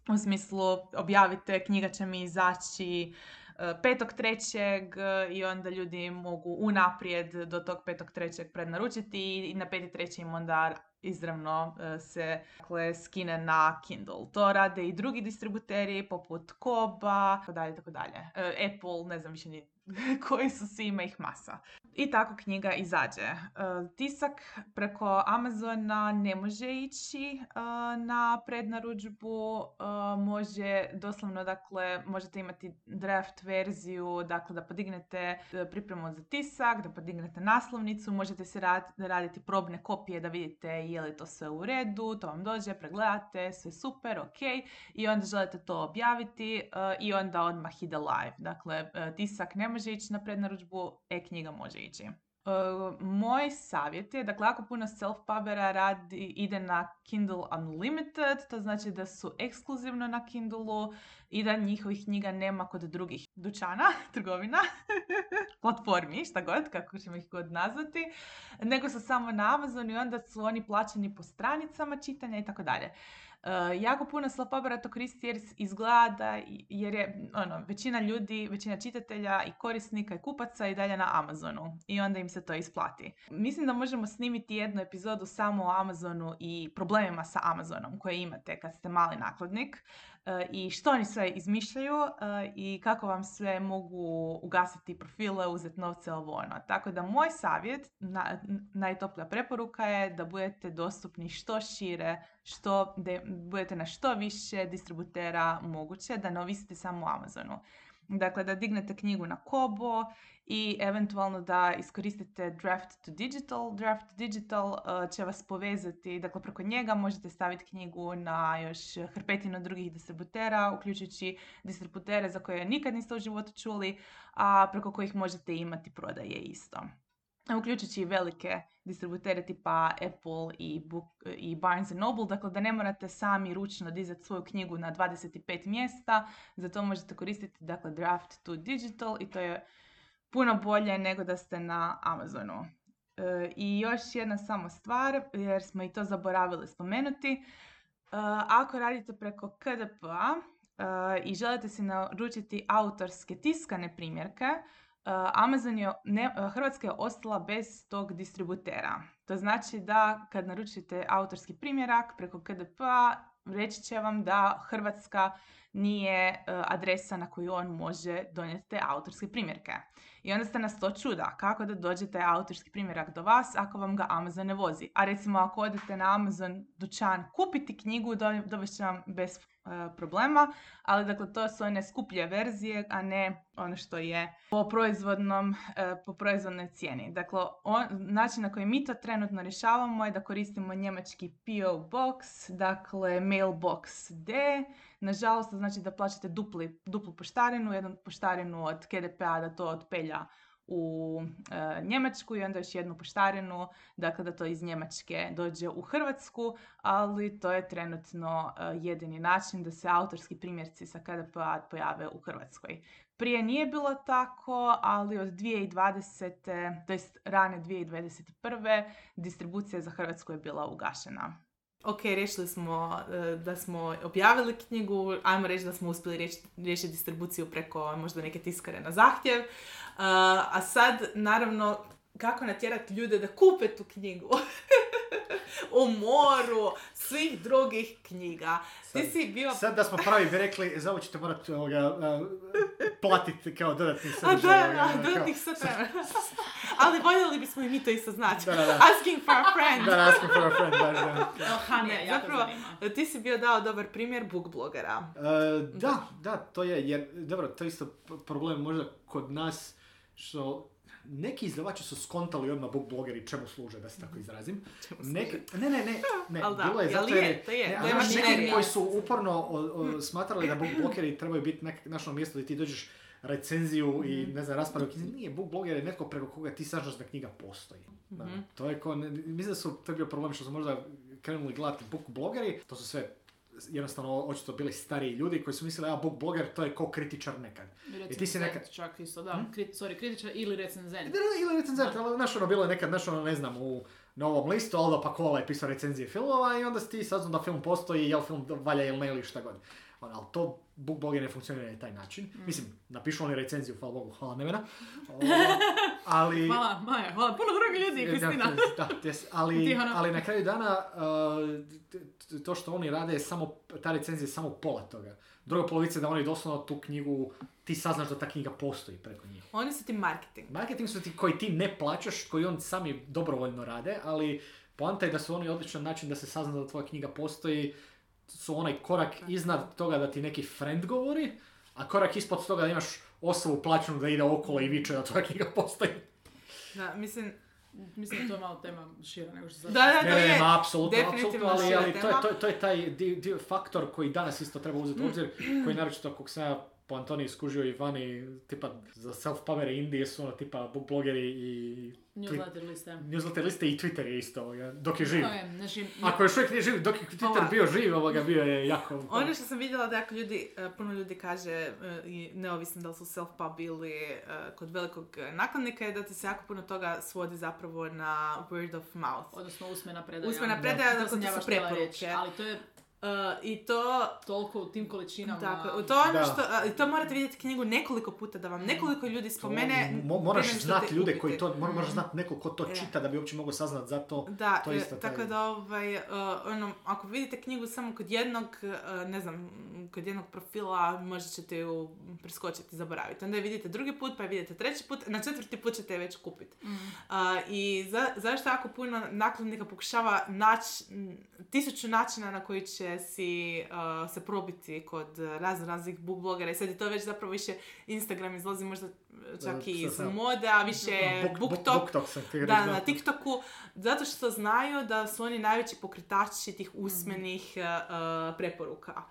B: u smislu objavite knjiga će mi izaći 5.3. i onda ljudi mogu unaprijed do tog 5.3. prednaručiti i na 5.3. im onda izravno e, se dakle, skine na Kindle. To rade i drugi distributeri poput Koba, tako dalje, tako dalje. Apple, ne znam više ni [LAUGHS] koji su svi, ima ih masa. I tako knjiga izađe. E, Tisak preko Amazona ne može ići e, na prednaručbu, e, može doslovno, dakle, možete imati draft verziju, dakle da podignete pripremu za tisak, da podignete naslovnicu, možete se rad- raditi probne kopije da vidite je li to sve u redu, to vam dođe, pregledate, sve super, ok, i onda želite to objaviti i onda odmah ide live. Dakle, tisak ne može ići na prednaručbu, e-knjiga može ići. Uh, moj savjet je, dakle, ako puno self-pubera radi, ide na Kindle Unlimited, to znači da su ekskluzivno na Kindlu i da njihovih knjiga nema kod drugih dućana, [LAUGHS] trgovina, [LAUGHS] platformi, šta god, kako ćemo ih god nazvati, nego su samo na Amazonu i onda su oni plaćeni po stranicama čitanja i tako dalje. Uh, jako puno slapabara to koristi jer izgleda, jer je ono, većina ljudi, većina čitatelja i korisnika i kupaca i dalje na Amazonu i onda im se to isplati. Mislim da možemo snimiti jednu epizodu samo o Amazonu i problemima sa Amazonom koje imate kad ste mali nakladnik i što oni sve izmišljaju uh, i kako vam sve mogu ugasiti profile, uzeti novce ovo ono. Tako da moj savjet, na, preporuka je da budete dostupni što šire što, da budete na što više distributera moguće, da ne ovisite samo o Amazonu. Dakle, da dignete knjigu na Kobo i eventualno da iskoristite Draft to Digital. Draft to Digital uh, će vas povezati, dakle preko njega možete staviti knjigu na još hrpetinu drugih distributera, uključujući distributere za koje nikad niste u životu čuli, a preko kojih možete imati prodaje isto uključujući i velike distributere tipa Apple i, Book, i Barnes Noble, dakle da ne morate sami ručno dizati svoju knjigu na 25 mjesta, za to možete koristiti dakle, Draft to Digital i to je puno bolje nego da ste na Amazonu. E, I još jedna samo stvar, jer smo i to zaboravili spomenuti, e, ako radite preko KDP-a e, i želite si naručiti autorske tiskane primjerke, Amazon je, ne, Hrvatska je ostala bez tog distributera. To znači da kad naručite autorski primjerak preko KDP-a, reći će vam da Hrvatska nije adresa na koju on može donijeti te autorske primjerke. I onda ste nas to čuda, kako da dođe taj autorski primjerak do vas ako vam ga Amazon ne vozi. A recimo ako odete na Amazon dućan kupiti knjigu, dovešće vam bez E, problema, ali dakle to su one skuplje verzije, a ne ono što je po proizvodnom, e, po proizvodnoj cijeni. Dakle, on, način na koji mi to trenutno rješavamo je da koristimo njemački PO Box, dakle Mailbox D. Nažalost, znači da plaćate dupli, duplu poštarinu, jednu poštarinu od KDP-a da to otpelja u e, Njemačku i onda još jednu poštarinu, dakle da to iz Njemačke dođe u Hrvatsku, ali to je trenutno e, jedini način da se autorski primjerci sa KDP pojave u Hrvatskoj. Prije nije bilo tako, ali od 2020. to jest rane 2021. distribucija za Hrvatsku je bila ugašena.
A: Ok, riješili smo e, da smo objavili knjigu, ajmo reći da smo uspjeli riješiti distribuciju preko možda neke tiskare na zahtjev, a sad naravno kako natjerati ljude da kupe tu knjigu. [LAUGHS] u moru svih drugih knjiga.
C: Sad, Ti si bio... Sad da smo pravi bi rekli, za ovo ćete morati ovoga, uh, platiti kao dodatni sadržaj.
A: A da, da, dodatnih Ali voljeli bismo i mi to isto znati. Da, da. Asking for a friend.
C: da, asking for a friend, baš da.
A: Oh, ne, zapravo, ti si bio dao dobar primjer book blogera.
C: Uh, da, da, to je, jer, dobro, to je isto problem možda kod nas, što neki izdavači su skontali odmah book blogeri čemu služe, da se tako izrazim. Neki, ne, ne, ne, ne,
A: da, bilo je zato jer... Je, to je, ne,
C: neki koji su uporno o, o, smatrali da book blogeri trebaju biti nek, našo mjesto gdje ti dođeš recenziju i mhm. ne znam, raspravu knjizi. Nije, book bloger je netko preko koga ti sažnaš da knjiga postoji. Da, mhm. to je ko, ne, mislim da su, to je bio problem što su možda krenuli gledati book blogeri, to su sve jednostavno očito bili stariji ljudi koji su mislili, a book bloger to je ko kritičar nekad.
A: I ti si nekad... čak isto, da. Hmm? Krit, sorry, kritičar ili recenzent.
C: ili recenzent, ali znaš ono, bilo je nekad, znaš ono, ne znam, u novom listu, Aldo Pakola je pisao recenzije filmova i onda si ti saznao da film postoji, jel film valja ili ne ili šta god. Ono, ali to BookBlogger ne funkcionira na taj način. Mm. Mislim, napišu oni recenziju, hvala Bogu, hvala Nevena. [LAUGHS] ali...
A: Hvala Maja, hvala puno drugih ljudi, Kristina.
C: Da, tes, ali, ali na kraju dana uh, to što oni rade je samo, ta recenzija je samo pola toga. Druga polovica da oni doslovno tu knjigu, ti saznaš da ta knjiga postoji preko njih.
A: Oni su ti marketing.
C: Marketing su ti koji ti ne plaćaš, koji oni sami dobrovoljno rade, ali poanta je da su oni odličan način da se sazna da tvoja knjiga postoji, su onaj korak iznad toga da ti neki friend govori, a korak ispod toga da imaš osobu plaćenu da ide okolo i viče da tvoja knjiga postoji.
A: Da, mislim, Mislim da to je malo tema šira nego što sad.
B: Da, da,
C: Ne,
B: to
C: ne,
B: je.
C: ne, apsolutno,
B: definitivno
C: apsolutno, ali,
B: šira
C: ali to, je, to, je- to je taj dio, dio faktor koji danas isto treba uzeti u obzir, koji naročito kako sam ja po Antoniji skužio i vani, tipa za self-pubere Indije su ono tipa blogeri i
A: Newsletter liste.
C: newsletter liste i Twitter je isto, ovoga, dok je živ.
A: Ok, znači,
C: Ako još uvijek nije živ, dok je Twitter bio živ, ovoga bio je jako...
B: Ono što sam vidjela da jako ljudi, e, puno ljudi kaže, e, i neovisno da li su self-pub ili e, kod velikog nakladnika, je da ti se jako puno toga svodi zapravo na word of mouth.
A: odnosno usmena predaja.
B: Usmena predaja, dakle,
A: sam
B: to
A: ja
B: su preporuke.
A: Ali to je
B: E, I to
A: toliko u tim količinama.
B: Tako, to je ono
C: Da.
B: što, i to morate vidjeti knjigu nekoliko puta, da vam nekoliko ljudi spomene.
C: To mo- moraš znati ljude koji to, mora- moraš znati neko ko to
B: E.
C: čita da bi uopće mogao saznat za to.
B: Da,
C: to je isto
B: e,
C: taj-
B: tako da ovaj, e, ono, ako vidite knjigu samo kod jednog, e, ne znam, kod jednog profila, možda ćete ju preskočiti, zaboraviti. Onda je vidite drugi put, pa je vidite treći put, na četvrti put ćete je već kupiti.
A: Mm.
B: A, I za, zašto jako puno nakladnika pokušava naći tisuću načina na koji će si a, se probiti kod razno raznih book blogera i sad je to već zapravo više Instagram izlazi možda čak
C: Da,
B: i iz
C: sam-
B: mode, a više
C: Book- book-
B: BookTok. Da, na TikToku, zato što znaju da su oni najveći pokretači tih usmenih uh, uh, preporuka.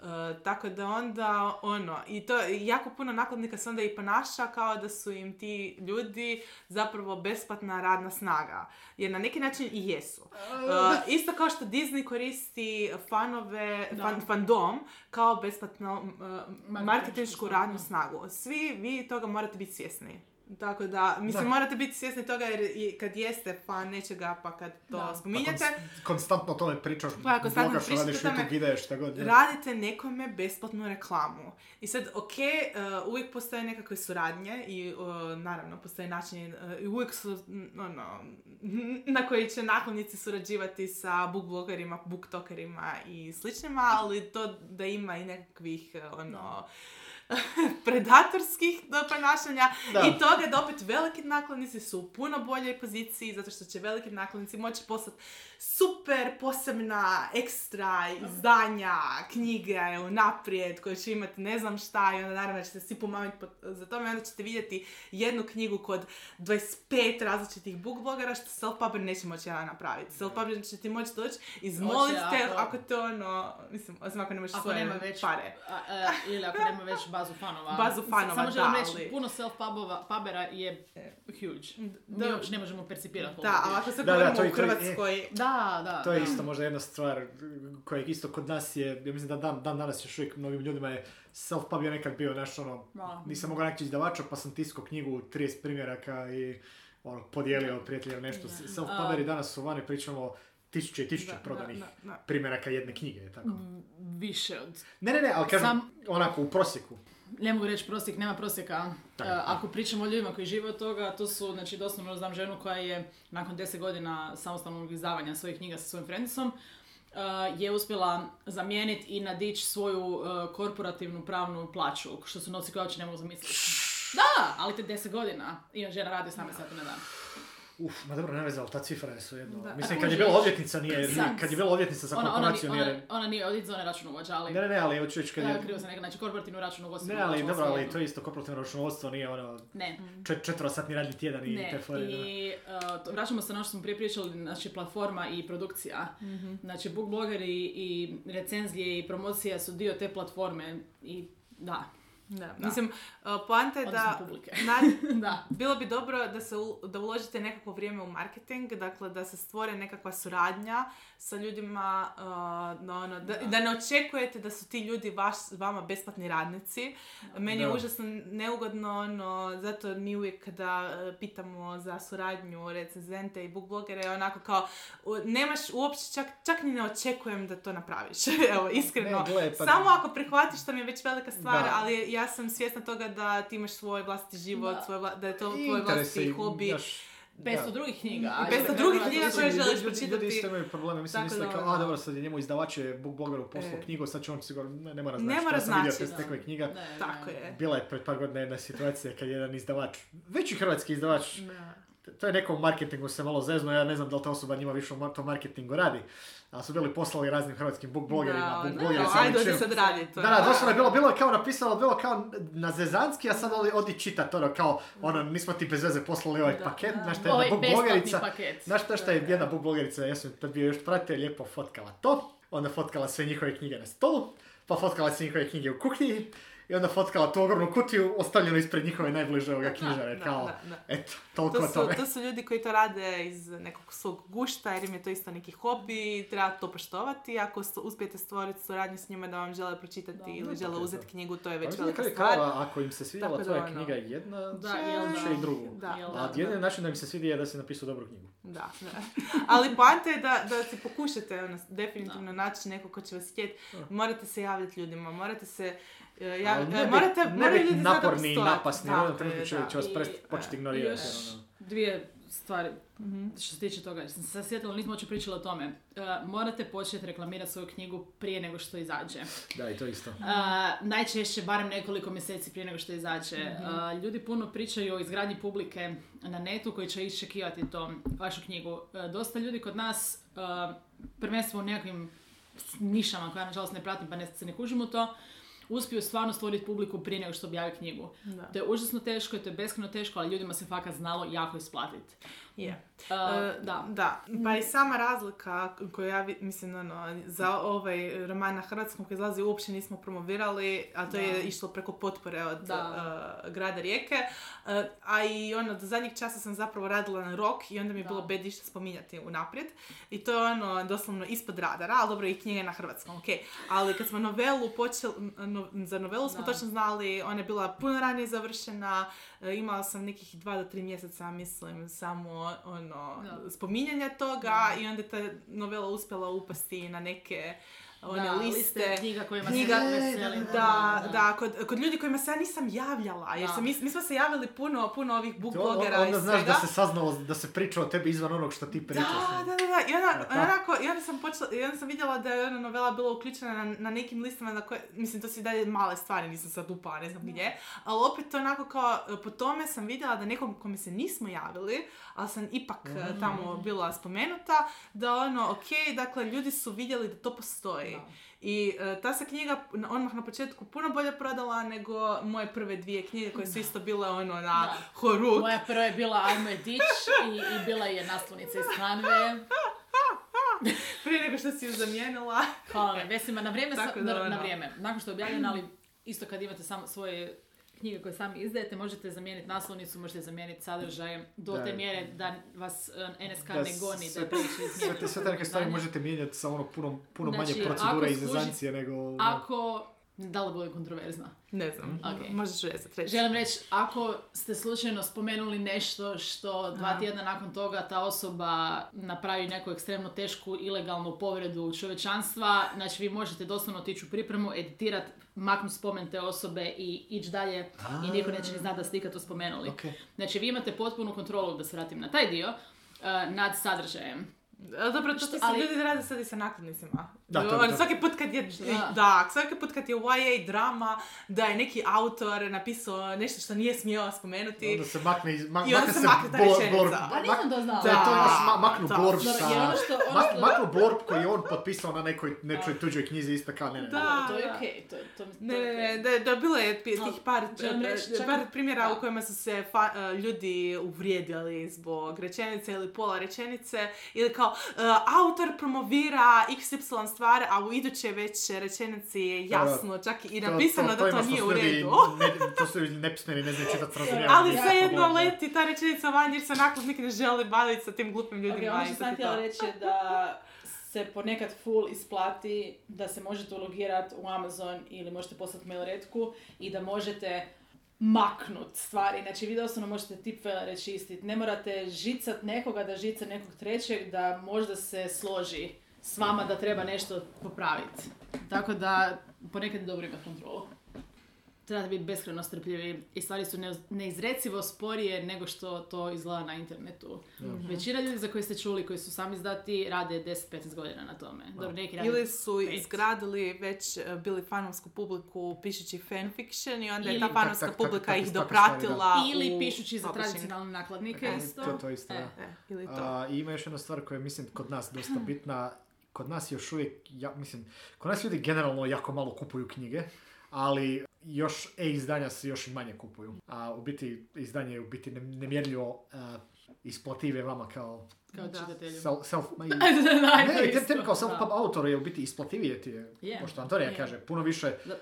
B: Uh, tako da onda, ono, i to jako puno nakladnika se onda i ponaša kao da su im ti ljudi zapravo besplatna radna snaga. Jer na neki način i jesu. Uh, [LAUGHS] isto kao što Disney koristi fanove, fan, fandom kao besplatno uh, marketinšku radnu snagu. Svi vi toga morate biti svjesni. Tako da, mislim,
C: Da.
B: morate biti svjesni toga jer i kad jeste fan nečega, pa kad to
A: Da.
B: spominjete,
C: Konst- konstantno tome pričaš,
B: Pa,
C: blogaš, radiš. YouTube videe, šta god. je.
B: radite nekome besplatnu reklamu. I sad, ok, uh, uvijek postoje nekakve suradnje i uh, naravno postoje načini, uh, i uvijek su, mm, ono, na koji će nakladnici surađivati sa bookblogerima, booktokerima i sličnima, ali to da ima i nekakvih, uh, ono, [LAUGHS] predatorskih ponašanja
C: Da.
B: i toga da opet veliki nakladnici su u puno boljoj poziciji zato što će veliki nakladnici moći poslati super posebna ekstra izdanja, knjige unaprijed koje će imati ne znam šta i onda naravno ćete svi pomamiti po- za tome i onda ćete vidjeti jednu knjigu kod 25 različitih bookblogera što self-publisher neće moći jedan napraviti. Self-publisher će ti moći doći, izmoliti te
A: ako-
B: ako to ono, mislim, osim ako nemaš
A: Ako
B: svoje
A: nema već
B: pare.
A: A, a, ili ako nema već [LAUGHS] bazu fanova.
B: Bazu fanova,
A: Samo želim
B: da,
A: reći,
B: ali-
A: puno self-pubova, pubera je huge. Mi
B: Da.
A: uopće ne možemo percipirati
B: Da, ali
A: huge.
B: ako se
C: Da, da,
B: govorimo u
C: i-
B: Hrvatskoj,
A: Da, da.
C: To je
A: da.
C: isto možda jedna stvar koja isto kod nas je, ja mislim da dan, dan danas još uvijek mnogim ljudima je self-pub je nekad bio naš ono,
A: Da.
C: nisam mogao naći izdavača pa sam tiskao knjigu 30 primjeraka i ono, podijelio prijateljima nešto. Self-puberi danas su vani, pričamo tisuće i tisuće
B: Da,
C: prodanih
B: da, da, da.
C: primjeraka jedne knjige. je Tako.
A: Više od...
C: Ne, ne, ne, ali kažem,
A: Sam-
C: onako u prosjeku.
A: Ne mogu reći prosjek, nema prosjeka.
C: Tako.
A: E, ako pričamo o ljudima koji žive od toga, to su, znači, doslovno znam ženu koja je nakon 10 godina samostalnog izdavanja svojih knjiga sa svojim friendsom, e, je uspjela zamijeniti i nadići svoju e, korporativnu pravnu plaću, što su novci koje uopće ne mogu zamisliti. Da, ali te 10 godina. I žena radi 18 sati na dan.
C: Uf, ma dobro, ne veze, ali ta cifra je svejedno.
B: Da.
C: Mislim, kad je bila odvjetnica, nije,
A: sam-
C: kad je bila odvjetnica za
A: Ona, ona,
C: korporaciju,
A: ona,
C: nije...
A: ona nije odjeć za one računovođa, ali...
C: Ne, ne, ne, ali hoću reći kad
A: Ja,
C: je...
A: krivo sam rekla, znači korporativno računovodstvo.
C: Ne, ali dobro, ali to je isto korporativno računovodstvo, nije ono
A: Ne.
C: čet, četvrosatni radni tjedan i te
A: Ne,
C: fore. da.
A: i uh, to, vraćamo se na ono što smo prije pričali, znači platforma i produkcija. Znači bookblogeri i recenzije i promocija su dio te platforme i da,
B: Da. Mislim, uh, poanta je da, na- [LAUGHS]
A: da.
B: bilo bi dobro da, se u- da uložite nekako vrijeme u marketing, dakle da se stvore nekakva suradnja sa ljudima, uh, no, ono, da,
A: Da.
B: da ne očekujete da su ti ljudi vaš, vama besplatni radnici. Meni je
C: Da.
B: užasno neugodno, no, zato mi uvijek kada uh, pitamo za suradnju recenzente i bookblogere, onako kao, nemaš uopće, čak, čak ni ne očekujem da to napraviš. [LAUGHS] Evo, iskreno.
C: Ne, gle, pa-
B: Samo ako prihvatiš, to mi je već velika stvar,
C: Da.
B: ali ja sam svjesna toga da ti imaš svoj vlastiti život,
A: Da.
B: svoj vla- da je to
C: I
B: tvoj vlastiti hobi.
C: znaš,
A: 500
C: da.
A: drugih knjiga.
B: I
A: a
B: 500
A: još
B: drugih knjiga koje želiš
C: ljudi-
B: pročitati.
C: Ljudi isto imaju probleme, mislim, misle kao, a dobro, sad je njemu izdavač je bookblogeru poslao
A: E.
C: knjigu, sad će on sigurno, ne, ne mora
B: Ne
C: znači,
B: mora
C: ja sam vidio
B: znači,
C: tekove knjiga.
A: Ne,
B: Tako
A: ne.
B: je.
C: Bila je pred par godina jedna situacija kad je jedan izdavač, veći hrvatski izdavač,
B: Da.
C: to je neko u marketingu se malo zezno, ja ne znam da li ta osoba njima više u to marketingu radi, ali su bili poslali raznim hrvatskim book blogerima,
B: Da,
C: book
B: da,
C: blogericama,
B: ajde, sad radi to.
C: Da, da, doslovno je bilo, bilo je kao napisano, bilo kao na zezanski, a sad odi, odi čitat, ono kao, ono, nismo ti bez veze poslali ovaj
B: Da,
C: paket,
B: da.
C: znaš šta je jedna book blogerica, znaš šta je jedna book blogerica, ja sam tad bio još pratitelj, lijepo fotkala to, onda fotkala sve njihove knjige na stolu, pa fotkala sve njihove knjige u kuhinji, i onda fotkala tu ogromnu kutiju ostavljenu ispred njihove najbliže ovoga knjižare,
B: da,
C: kao,
B: da, da.
C: eto, toliko
B: To su,
C: tome.
B: to su ljudi koji to rade iz nekog svog gušta jer im je to isto neki hobi treba to poštovati. Ako st- uspijete stvoriti suradnju s njima da vam žele pročitati
A: Da,
B: ili
C: da,
B: žele uzeti knjigu, to je
C: Pa
B: već
C: na
B: velika stvar.
C: krajeva, ako im se svidjela tvoja
B: ono-
C: knjiga jedna,
A: Da,
C: će-
A: jel da.
C: će i drugu.
B: Da,
A: Jel
B: da,
C: A jedini način da im se svidi je da si napisao dobru knjigu.
B: Da, da. Ali poanta je da, da si pokušate ono, definitivno naći neko ko će vas htjeti. Morate se javljati ljudima, morate se... Ja,
C: Ali ne
B: e,
C: bit-
B: morate,
C: ne
B: ljudi da
C: naporni i napasni, u jednom trenutku će, vas prest, početi ignorirati.
A: još
C: ono.
A: dvije stvari
B: Mhm.
A: što se tiče toga. Sam se sjetila, nismo uopće pričali o tome. Uh, morate početi reklamirati svoju knjigu prije nego što izađe.
C: Da, i to isto.
A: Uh, najčešće barem nekoliko mjeseci prije nego što izađe. Uh, ljudi puno pričaju o izgradnji publike na netu koji će iščekivati to, vašu knjigu. Uh, dosta ljudi kod nas, uh, prvenstveno u nekakvim nišama koje ja nažalost ne pratim pa ne, se ne kužim u to, uspiju stvarno stvoriti publiku prije nego što objavi knjigu.
B: Da.
A: To je užasno teško i to je beskreno teško, ali ljudima se fakat znalo jako isplatiti.
B: Je.
A: Uh,
B: E,
A: da.
B: da. Pa i sama razlika koju ja mislim, ono, za ovaj roman na hrvatskom koji izlazi uopće nismo promovirali, a to
A: Da.
B: je išlo preko potpore od e, grada Rijeke. E, a i ono, do zadnjeg časa sam zapravo radila na rok i onda mi je
A: Da.
B: bilo bed išta spominjati unaprijed. I to je ono, doslovno ispod radara, ali dobro i knjige na hrvatskom, ok. Ali kad smo novelu počeli, no- za novelu smo
A: Da.
B: točno znali, ona je bila puno ranije završena, e, imala sam nekih dva do tri mjeseca, mislim, samo ono,
A: Da.
B: spominjanja toga i onda je ta novela uspjela upasti na neke one
A: Da,
B: liste.
A: knjiga kojima
B: knjiga-
A: se veseli.
B: Da, da, kod, kod ljudi kojima se ja nisam javljala, jer
A: Da.
B: se mi, mi smo se javili puno, puno ovih book blogera i
C: onda znaš
B: svega.
C: da se saznalo da se priča o tebi izvan onog što ti pričaš.
B: Da, da, da, da. I onda,
C: Ja, tako.
B: onako, i onda sam počela, i onda sam vidjela da je ona novela bila uključena na, na nekim listama na koje, mislim, to su i dalje male stvari, nisam sad upala, ne znam gdje, ali opet onako kao, e, po tome sam vidjela da nekom kome se nismo javili, ali sam ipak e,
C: Mhm.
B: tamo bila spomenuta, da ono, ok, dakle, ljudi su vidjeli da to postoji.
A: Da.
B: I e, ta se knjiga odmah na početku puno bolje prodala nego moje prve dvije knjige koje su isto bile ono na
A: Da.
B: horuk.
A: Moja prva je bila Ajmo je dić i, i bila je naslovnica iz Hanve. [LAUGHS]
B: Prije nego što si ju zamijenila.
A: Hvala. Vesima, na vrijeme, sa-
B: da,
A: na, na
B: ono.
A: vrijeme. Nakon što je objavljena, ali isto kad imate samo svoje knjige koje sami izdajete, možete zamijeniti naslovnicu, možete zamijeniti sadržaj do
C: Da.
A: te mjere da vas eh, NSK
C: Da,
A: ne goni, da
C: sve-
A: je previše
C: Sve te, stvari možete mijenjati sa ono puno, puno
A: Znači,
C: manje procedure i zezancije nego...
A: Ako, da li bude kontroverzna?
B: Ne znam,
A: Ok.
B: možeš rezati reći.
A: Želim reći, ako ste slučajno spomenuli nešto što dva
B: Aha.
A: tjedna nakon toga ta osoba napravi neku ekstremno tešku ilegalnu povredu čovječanstva, znači vi možete doslovno otići u pripremu, editirat, maknuti spomen te osobe i ići dalje i niko neće ni znati da ste ikad to spomenuli.
C: Ok.
A: Znači vi imate potpunu kontrolu, da se vratim na taj dio, eh, nad sadržajem.
B: Dobro, to, to
A: Što-
B: se
A: ali-
B: ljudi rade sad i sa nakladnicima.
C: Da, to-
B: Ono,
C: to-
B: Svaki put kad je,
A: Da.
B: da, svaki put kad je YA drama, da je neki autor napisao nešto što nije smio spomenuti.
C: Onda se makne, iz, mak,
B: I onda
C: makne
B: se makne ta rečenica.
A: A nisam to znala.
C: Da, to je
B: Da,
C: ono ma- maknu
B: da.
A: Dobro,
C: sa...
A: ono što- ono
C: mak-
A: što-
C: maknu blorb koji je on potpisao na nekoj, nečoj tuđoj knjizi isto kao ne, ne, ne.
B: Da.
A: to je
B: da.
A: okej, to, to, to
B: Ne,
A: je
B: ne, ne, da, da bilo je tih par, e,
A: reći,
B: e,
A: čak-
B: par primjera
A: da.
B: u kojima su se fa- e, ljudi uvrijedili zbog rečenice ili pola rečenice ili kao e, autor promovira XY stvari, a u idućoj već rečenici je jasno, čak i napisano da to,
C: ima što
B: nije
C: su
B: u redu.
C: Ne, to su ljudi nepismeni, ne znaju čitati [LAUGHS] s razumijevanjem.
B: Ali svejedno leti ta rečenica van jer se nakladnik ne želi baviti sa tim glupim
A: Ok,
B: ljudima.
A: ono
B: i
A: što
B: to
A: sam htjela
B: to.
A: reći je da se ponekad full isplati da se možete ulogirati u Amazon ili možete poslati mail retku i da možete maknut stvari. Znači vi doslovno možete tipfelere čistiti. Ne morate žicat nekoga da žica nekog trećeg da možda se složi s vama da treba nešto popraviti. Tako da ponekad je dobro imati kontrolu. trebate biti beskreno strpljivi i stvari su ne- neizrecivo sporije nego što to izgleda na internetu. Većina ljudi za koje ste čuli, koji su sami izdati, rade 10-15 godina na tome. Dobro, neki rade
B: Ili su izgradili već e, bili fanovsku publiku pišući fanfiction i onda je ta fanovska
C: Tak, tak, tak,
B: publika ih
C: stvari,
B: dopratila
A: Ili
B: u
A: pišući za tradicionalne nakladnike
B: E,
A: isto.
C: To, to isto,
A: E.
C: da.
B: E, ili to.
C: A, I ima još jedna stvar koja je, mislim, kod nas dosta [CLEARS THROAT] bitna. Kod nas još uvijek, ja, mislim, kod nas ljudi generalno jako malo kupuju knjige, ali još e-izdanja se još i manje kupuju. A u biti, izdanje je u biti ne- nemjerljivo a, isplative vama kao
A: Kao
B: Da.
A: čitatelju.
C: self, self ma i- ne, i [LAUGHS] kao self-pub autor je u biti isplativije ti je,
A: Je,
C: pošto Antonija
A: je.
C: kaže, puno više
A: Da.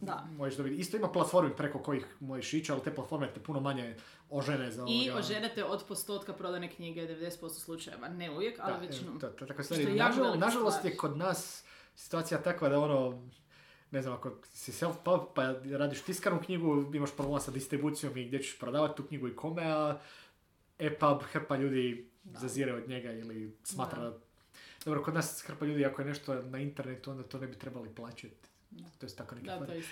A: Da.
C: možeš dobiti. Isto ima platformi preko kojih možeš ići, ali te platforme te puno manje ožene za
A: I
C: ovoga.
A: oženete od postotka prodane knjige 90% slučajeva. Ne uvijek, ali
C: Da,
A: većinom.
C: tako
A: Što
C: stvari. Nažal- nažalost
A: stvar.
C: je kod nas situacija takva da ono, ne znam, ako si self-pub pa radiš tiskanu knjigu, imaš problema sa distribucijom i gdje ćeš prodavati tu knjigu i kome, a e-pub hrpa ljudi zazire od njega ili smatra
A: Da.
C: da... Dobro, kod nas hrpa ljudi ako je nešto na internetu, onda to ne bi trebali plaćati. To je tako neke
A: Da, to je.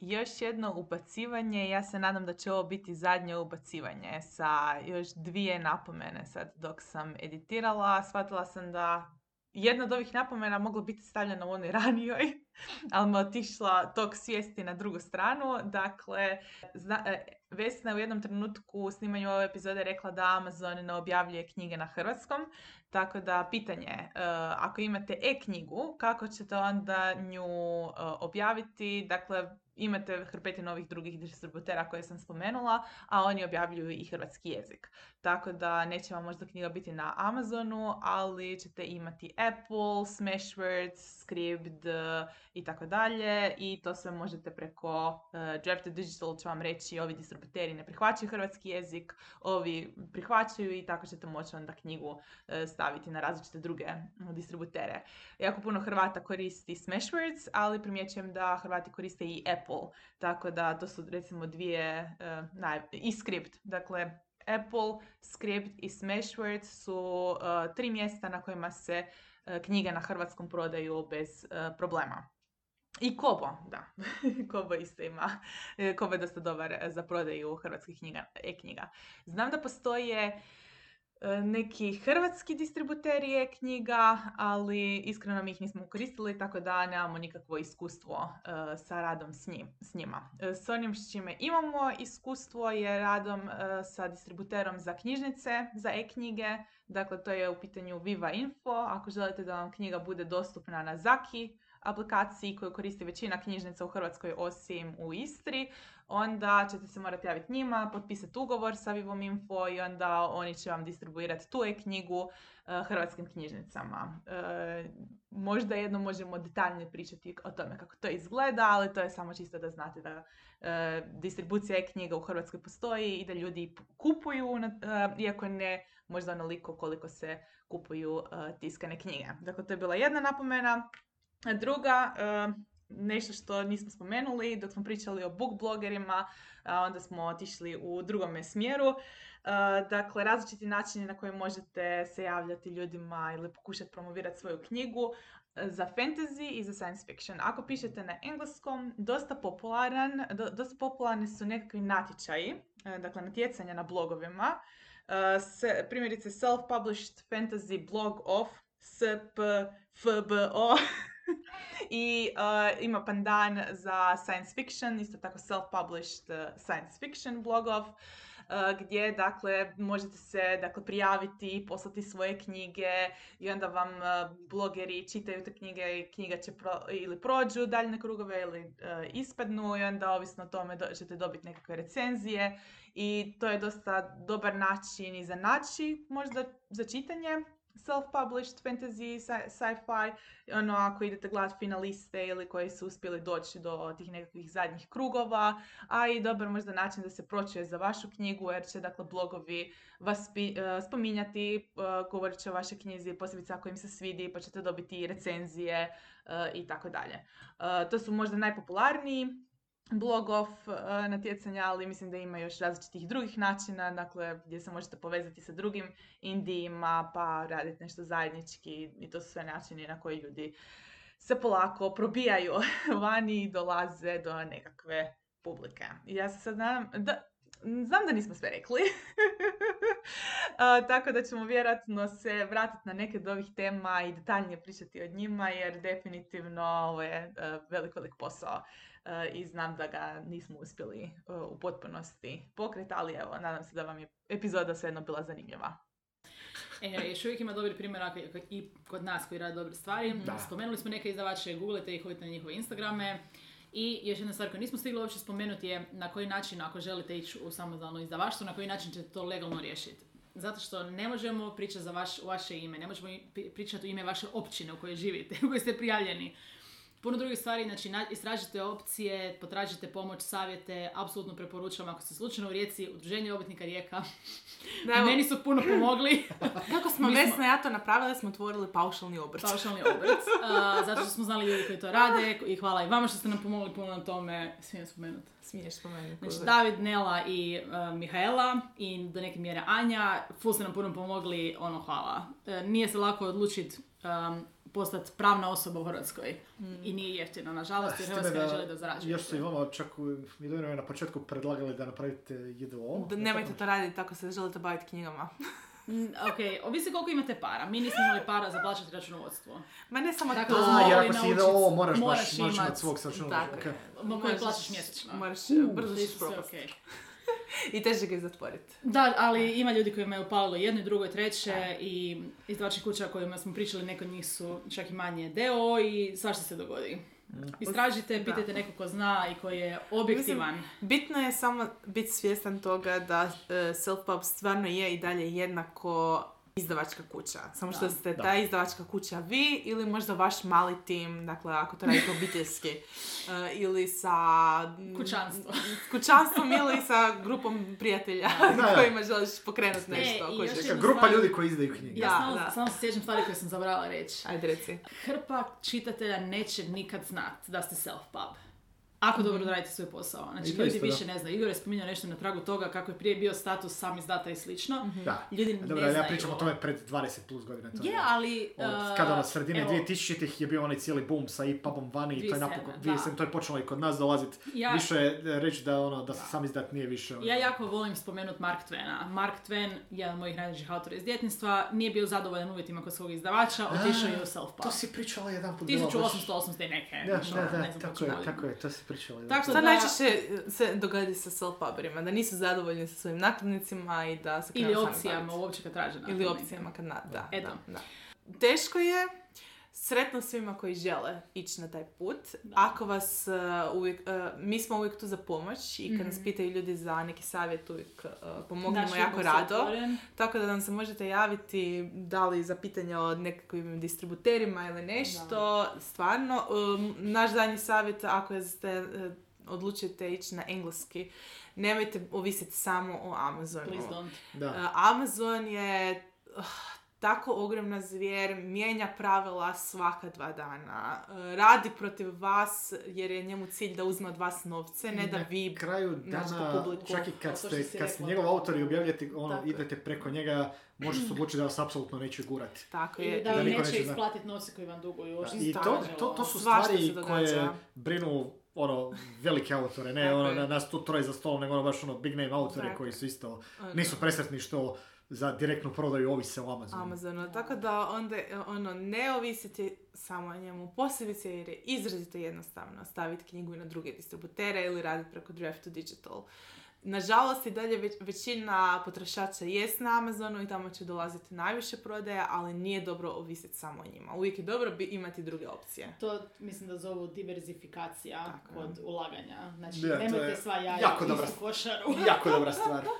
B: Još jedno ubacivanje, ja se nadam da će ovo biti zadnje ubacivanje sa još dvije napomene sad dok sam editirala. Shvatila sam da jedna od ovih napomena mogla biti stavljena u onoj ranijoj, [LAUGHS] ali me otišla tok svijesti na drugu stranu. Dakle, zna, e, Vesna je u jednom trenutku u snimanju ove epizode rekla da Amazon ne objavljuje knjige na hrvatskom. Tako da pitanje, e, ako imate e-knjigu, kako ćete onda nju e, objaviti? Dakle, imate hrpetinu ovih drugih distributera koje sam spomenula, a oni objavljuju i hrvatski jezik. Tako da neće vam možda knjiga biti na Amazonu, ali ćete imati Apple, Smashwords, Scribd e, i tako dalje i to sve možete preko uh, Drafted Digital će vam reći ovi distributeri ne prihvaćaju hrvatski jezik, ovi prihvaćaju i tako ćete moći onda knjigu e, staviti na različite druge mm, distributere. Jako puno Hrvata koristi Smashwords, ali primjećujem da Hrvati koriste i Apple, tako da to su recimo dvije, e, naj, i Script, dakle Apple, Script i Smashwords su e, tri mjesta na kojima se e, knjige na hrvatskom prodaju bez problema. I Kobo, da. [LAUGHS] Kobo isto ima. Kobo je dosta dobar za prodaju hrvatskih knjiga, e-knjiga. Znam da postoje neki hrvatski distributeri e-knjiga, ali iskreno mi ih nismo koristili, tako da nemamo nikakvo iskustvo e, sa radom s, njim, s njima. E, s onim s čime imamo iskustvo je radom e, sa distributerom za knjižnice, za e-knjige. Dakle, to je u pitanju Viva Info. Ako želite da vam knjiga bude dostupna na Zaki aplikaciji koju koristi većina knjižnica u Hrvatskoj osim u Istri, onda ćete se morati javiti njima, potpisati ugovor sa Vivom Info i onda oni će vam distribuirati tu e-knjigu e, hrvatskim knjižnicama. E, možda jednom možemo detaljnije pričati o tome kako to izgleda, ali to je samo čisto da znate da e, distribucija e-knjiga u Hrvatskoj postoji i da ljudi kupuju, iako ne možda onoliko koliko se kupuju tiskane knjige. Dakle, to je bila jedna napomena. Druga, nešto što nismo spomenuli dok smo pričali o book blogerima, a onda smo otišli u drugome smjeru. E, Dakle, različiti načini na koje možete se javljati ljudima ili pokušati promovirati svoju knjigu e, za fantasy i za science fiction. Ako pišete na engleskom, dosta popularan, do- dosta popularni su nekakvi natječaji, e, dakle natjecanja na blogovima. Primjerice Self-Published Fantasy Blog of SPFBO [LAUGHS] i uh, ima pandan za science fiction, isto tako self-published uh, science fiction blogov, uh, gdje dakle možete se dakle prijaviti, poslati svoje knjige i onda vam uh, blogeri čitaju te knjige i knjiga će pro- ili prođu daljne krugove ili uh, ispadnu i onda ovisno o tome do- ćete dobiti nekakve recenzije i to je dosta dobar način i za naći možda za čitanje self-published fantasy, sci- sci-fi, ono ako idete gledati finaliste ili koji su uspjeli doći do tih nekakvih zadnjih krugova, a i dobar možda način da se pročuje za vašu knjigu jer će dakle blogovi vas eh, spominjati, uh, govorit će o vašoj knjizi, posebice ako im se svidi pa ćete dobiti recenzije eh, i tako dalje. To su možda najpopularniji blogov uh, natjecanja, ali mislim da ima još različitih drugih načina, dakle gdje se možete povezati sa drugim indijima, pa raditi nešto zajednički i to su sve načini na koji ljudi se polako probijaju [LAUGHS] vani i dolaze do nekakve publike. Ja se sad nadam, da, znam da nismo sve rekli, [LAUGHS] A, tako da ćemo vjerojatno se vratiti na neke od ovih tema i detaljnije pričati o njima, jer definitivno ovo je e, velik, velik posao i znam da ga nismo uspjeli e, u potpunosti pokriti, ali evo, nadam se da vam je epizoda svejedno bila zanimljiva.
A: E, još uvijek ima dobri primjera i kod nas koji rade dobre stvari.
C: Da.
A: Spomenuli smo neke izdavače, googlite ih, hodite na njihove Instagrame. I još jedna stvar koju nismo stigli uopće spomenuti je na koji način, ako želite ići u samostalno izdavaštvo, na koji način ćete to legalno riješiti. Zato što ne možemo pričati za vaš, vaše ime, ne možemo pričati u ime vaše općine u kojoj živite, [LAUGHS] u kojoj ste prijavljeni. Puno drugih stvari, znači na- istražite opcije, potražite pomoć, savjete, apsolutno preporučam ako ste slučajno u Rijeci, udruženje obrtnika Rijeka,
B: Da, evo,
A: meni su puno pomogli. [LAUGHS]
B: kako smo
A: mi
B: Vesna ja to napravili, smo otvorili paušalni obrt.
A: paušalni obrt, [LAUGHS] a, zato što smo znali ljudi koji to rade i hvala i vama što ste nam pomogli puno na tome, smijem spomenuti.
B: Smiješ spomenuti.
A: Znači, David, Nela i uh, Mihaela i do neke mjere Anja, ful ste nam puno pomogli, ono hvala. E, nije se lako odlučiti um, postati pravna osoba u Hrvatskoj i nije jeftino, nažalost, jer Hrvatska ne želi da zarađuje.
C: Još su i vama čak u Midorinu na početku predlagali da napravite JDO.
B: Da, nemojte to raditi ako se želite baviti knjigama.
A: Mm, ok, ovisi koliko imate para. Mi nismo imali para za plaćati računovodstvo.
B: Ma ne samo
A: Tako
B: to.
C: jer ako si
A: naučit-
C: JDO moraš,
A: moraš
C: baš moraš
A: imat-
C: imati svog sa
B: Tako je.
A: Mo- koje plaćaš mjesečno.
B: Moraš
A: Uh,
B: brzo
A: sve
B: propast.
A: okej.
B: I teže ga i zatvoriti.
A: Da, ali ima ljudi kojima je upalilo jedno i drugo i treće i izdavačih kuća o kojima smo pričali, neko od njih su čak i manje deo i svašta se dogodi. Istražite,
B: Da.
A: pitajte neko ko zna i koji je objektivan.
B: Bitno je samo biti svjestan toga da e, self-pub stvarno je i dalje jednako izdavačka kuća. Samo što
A: Da.
B: ste
C: Da.
B: ta izdavačka kuća vi ili možda vaš mali tim, dakle ako to radite obiteljski [LAUGHS] e, ili sa mm,
A: Kućanstvo. [LAUGHS]
B: kućanstvom ili sa grupom prijatelja
C: Da, da. [LAUGHS]
B: kojima želiš pokrenuti nešto.
A: i još
C: Neka grupa ljudi koji izdaju knjige.
A: Ja
B: Da,
A: samo,
B: da.
A: samo se sjećam stvari koje sam zabrala reći.
B: Ajde reci.
A: Hrpa čitatelja neće nikad znat da ste self-pub. Ako dobro radite svoj posao. Znači,
C: I
A: ljudi
C: isto,
A: više ne znaju. Igor je spominjao nešto na tragu toga kako je prije bio status sam izdata i slično.
C: Da.
A: Ljudi
C: A
A: ne
C: Dobro, ja
A: znaju.
C: pričam o tome pred 20 plus godina. To
A: Je, ali...
C: Od,
A: uh,
C: kada ono sredine
A: evo,
C: 2000-ih je bio onaj cijeli boom sa e-pubom vani i to je
A: 2007,
C: napokon,
A: da.
C: 2007, to je počelo i kod nas dolazit.
A: Ja-
C: Više e, reći da ono, da se sam izdat nije više. Ono.
A: Ja jako volim spomenuti Mark Twena. Mark Twain, jedan od mojih najdražih autora iz djetinjstva, nije bio zadovoljan uvjetima kod svog izdavača, otišao je u self-pub.
C: To si pričala jedan put.
A: 1880 i neke.
C: Da, da,
A: ono,
C: da,
A: znam
C: tako je, tako je, to si jedan
A: Tako.
B: Šta
A: da-
B: najčešće se dogodi sa self-puberima? Da nisu zadovoljni sa svojim nakladnicima i da se krenu
A: Ili opcijama uopće kad traže
B: Ili opcijama kad na... Da,
A: Eto.
B: da, da. Teško je, sretno svima koji žele ići na taj put. Ako vas uh, uvijek, uh, mi smo uvijek tu za pomoć i kad nas pitaju ljudi za neki savjet uvijek uh, pomognemo
A: Naš
B: jako rado.
A: otvoren.
B: Tako da nam se možete javiti da li za pitanja o nekakvim distributerima ili nešto. Stvarno, um, naš zadnji savjet ako ste odlučite ići na engleski, nemojte ovisiti samo o Amazonu.
A: Please don't.
C: Da.
B: Uh, Amazon je uh, tako ogromna zvijer, mijenja pravila svaka dva dana. Uh, radi protiv vas jer je njemu cilj da uzme od vas novce, ne da vi...
C: Na kraju dana,
B: publiku.
C: čak i
A: To
C: kad ste, kad ste njegov autor i objavljate, ono,
B: Tako
C: idete preko njega, može se odlučiti da vas apsolutno neće gurati.
B: Tako
A: I
B: je.
A: da
C: Da
A: vam
C: niko
A: neće isplatiti novce koji vam duguju.
C: Da,
A: što
C: I to, to, to su stvari koje brinu ono, velike autore, ne ono, nas tu troje za stolom, nego ono baš ono big name autore
B: Tako
C: koji su isto, nisu presretni što za direktnu prodaju ovise o Amazonu.
B: Amazonu. Tako da onda ono, ne ovisite samo o njemu posebice jer je izrazito jednostavno staviti knjigu i na druge distributere ili raditi preko Draft to Digital. Nažalost i dalje već, većina potrošača jest na Amazonu i tamo će dolaziti najviše prodaja, ali nije dobro ovisiti samo o njima. Uvijek je dobro bi imati druge opcije.
A: To mislim da zovu
B: Tako je.
A: kod ulaganja. Znači,
C: to
A: nemojte
C: je
A: sva jaja
C: jako
A: u
C: dobra
A: istu košaru.
C: Jako dobra stvar. [LAUGHS]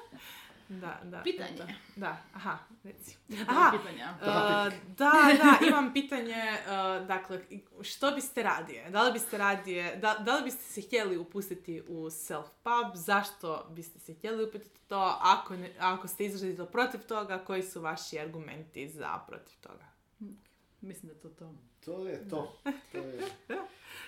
B: Da, da.
A: Pitanje.
B: Da, da. aha, reci. [LAUGHS]
A: Aha. Pitanja.
B: Uh, da, da, [LAUGHS] imam pitanje, uh, dakle, što biste radije? Da li biste radije, da, da li biste se htjeli upustiti u self-pub? Zašto biste se htjeli upustiti u to? Ako, ne, ako ste izrazito protiv toga, koji su vaši argumenti za protiv toga?
A: mislim da je to to.
C: To je to. to je...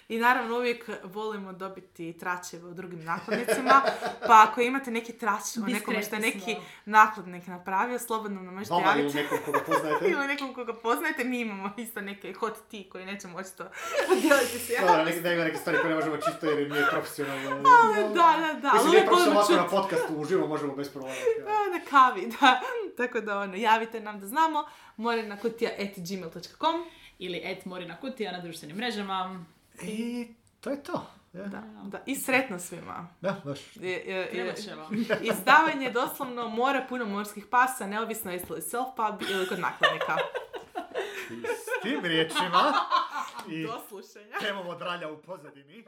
B: I naravno uvijek volimo dobiti tračeve u drugim nakladnicima, pa ako imate neki trač o nekome što je neki nakladnik napravio, slobodno nam možete
C: ili
B: javiti.
C: nekom koga poznajete. [LAUGHS]
B: Ili nekom koga poznajete, mi imamo isto neke hot tea koji nećemo očito [LAUGHS] podijeliti se.
C: Dobro, da ima neke stvari koje ne možemo čisto jer nije profesionalno. [LAUGHS]
B: Da, da, da, ali
C: Mislim, nije profesionalno
B: čuti.
C: na podcastu uživo možemo bez problema.
B: Da, na kavi, da. Tako da, ono, javite nam da znamo. Morina kutija at gmail.com.
A: Ili et Morina Kutija na društvenim mrežama.
C: I to je to. Ja.
B: Da, da. I sretno svima.
C: Da, baš. [LAUGHS]
B: Izdavanje doslovno mora puno morskih pasa, neovisno jeste li self-pub ili kod nakladnika.
C: S tim riječima i
B: Do slušanja.
C: temom od ralja u pozadini.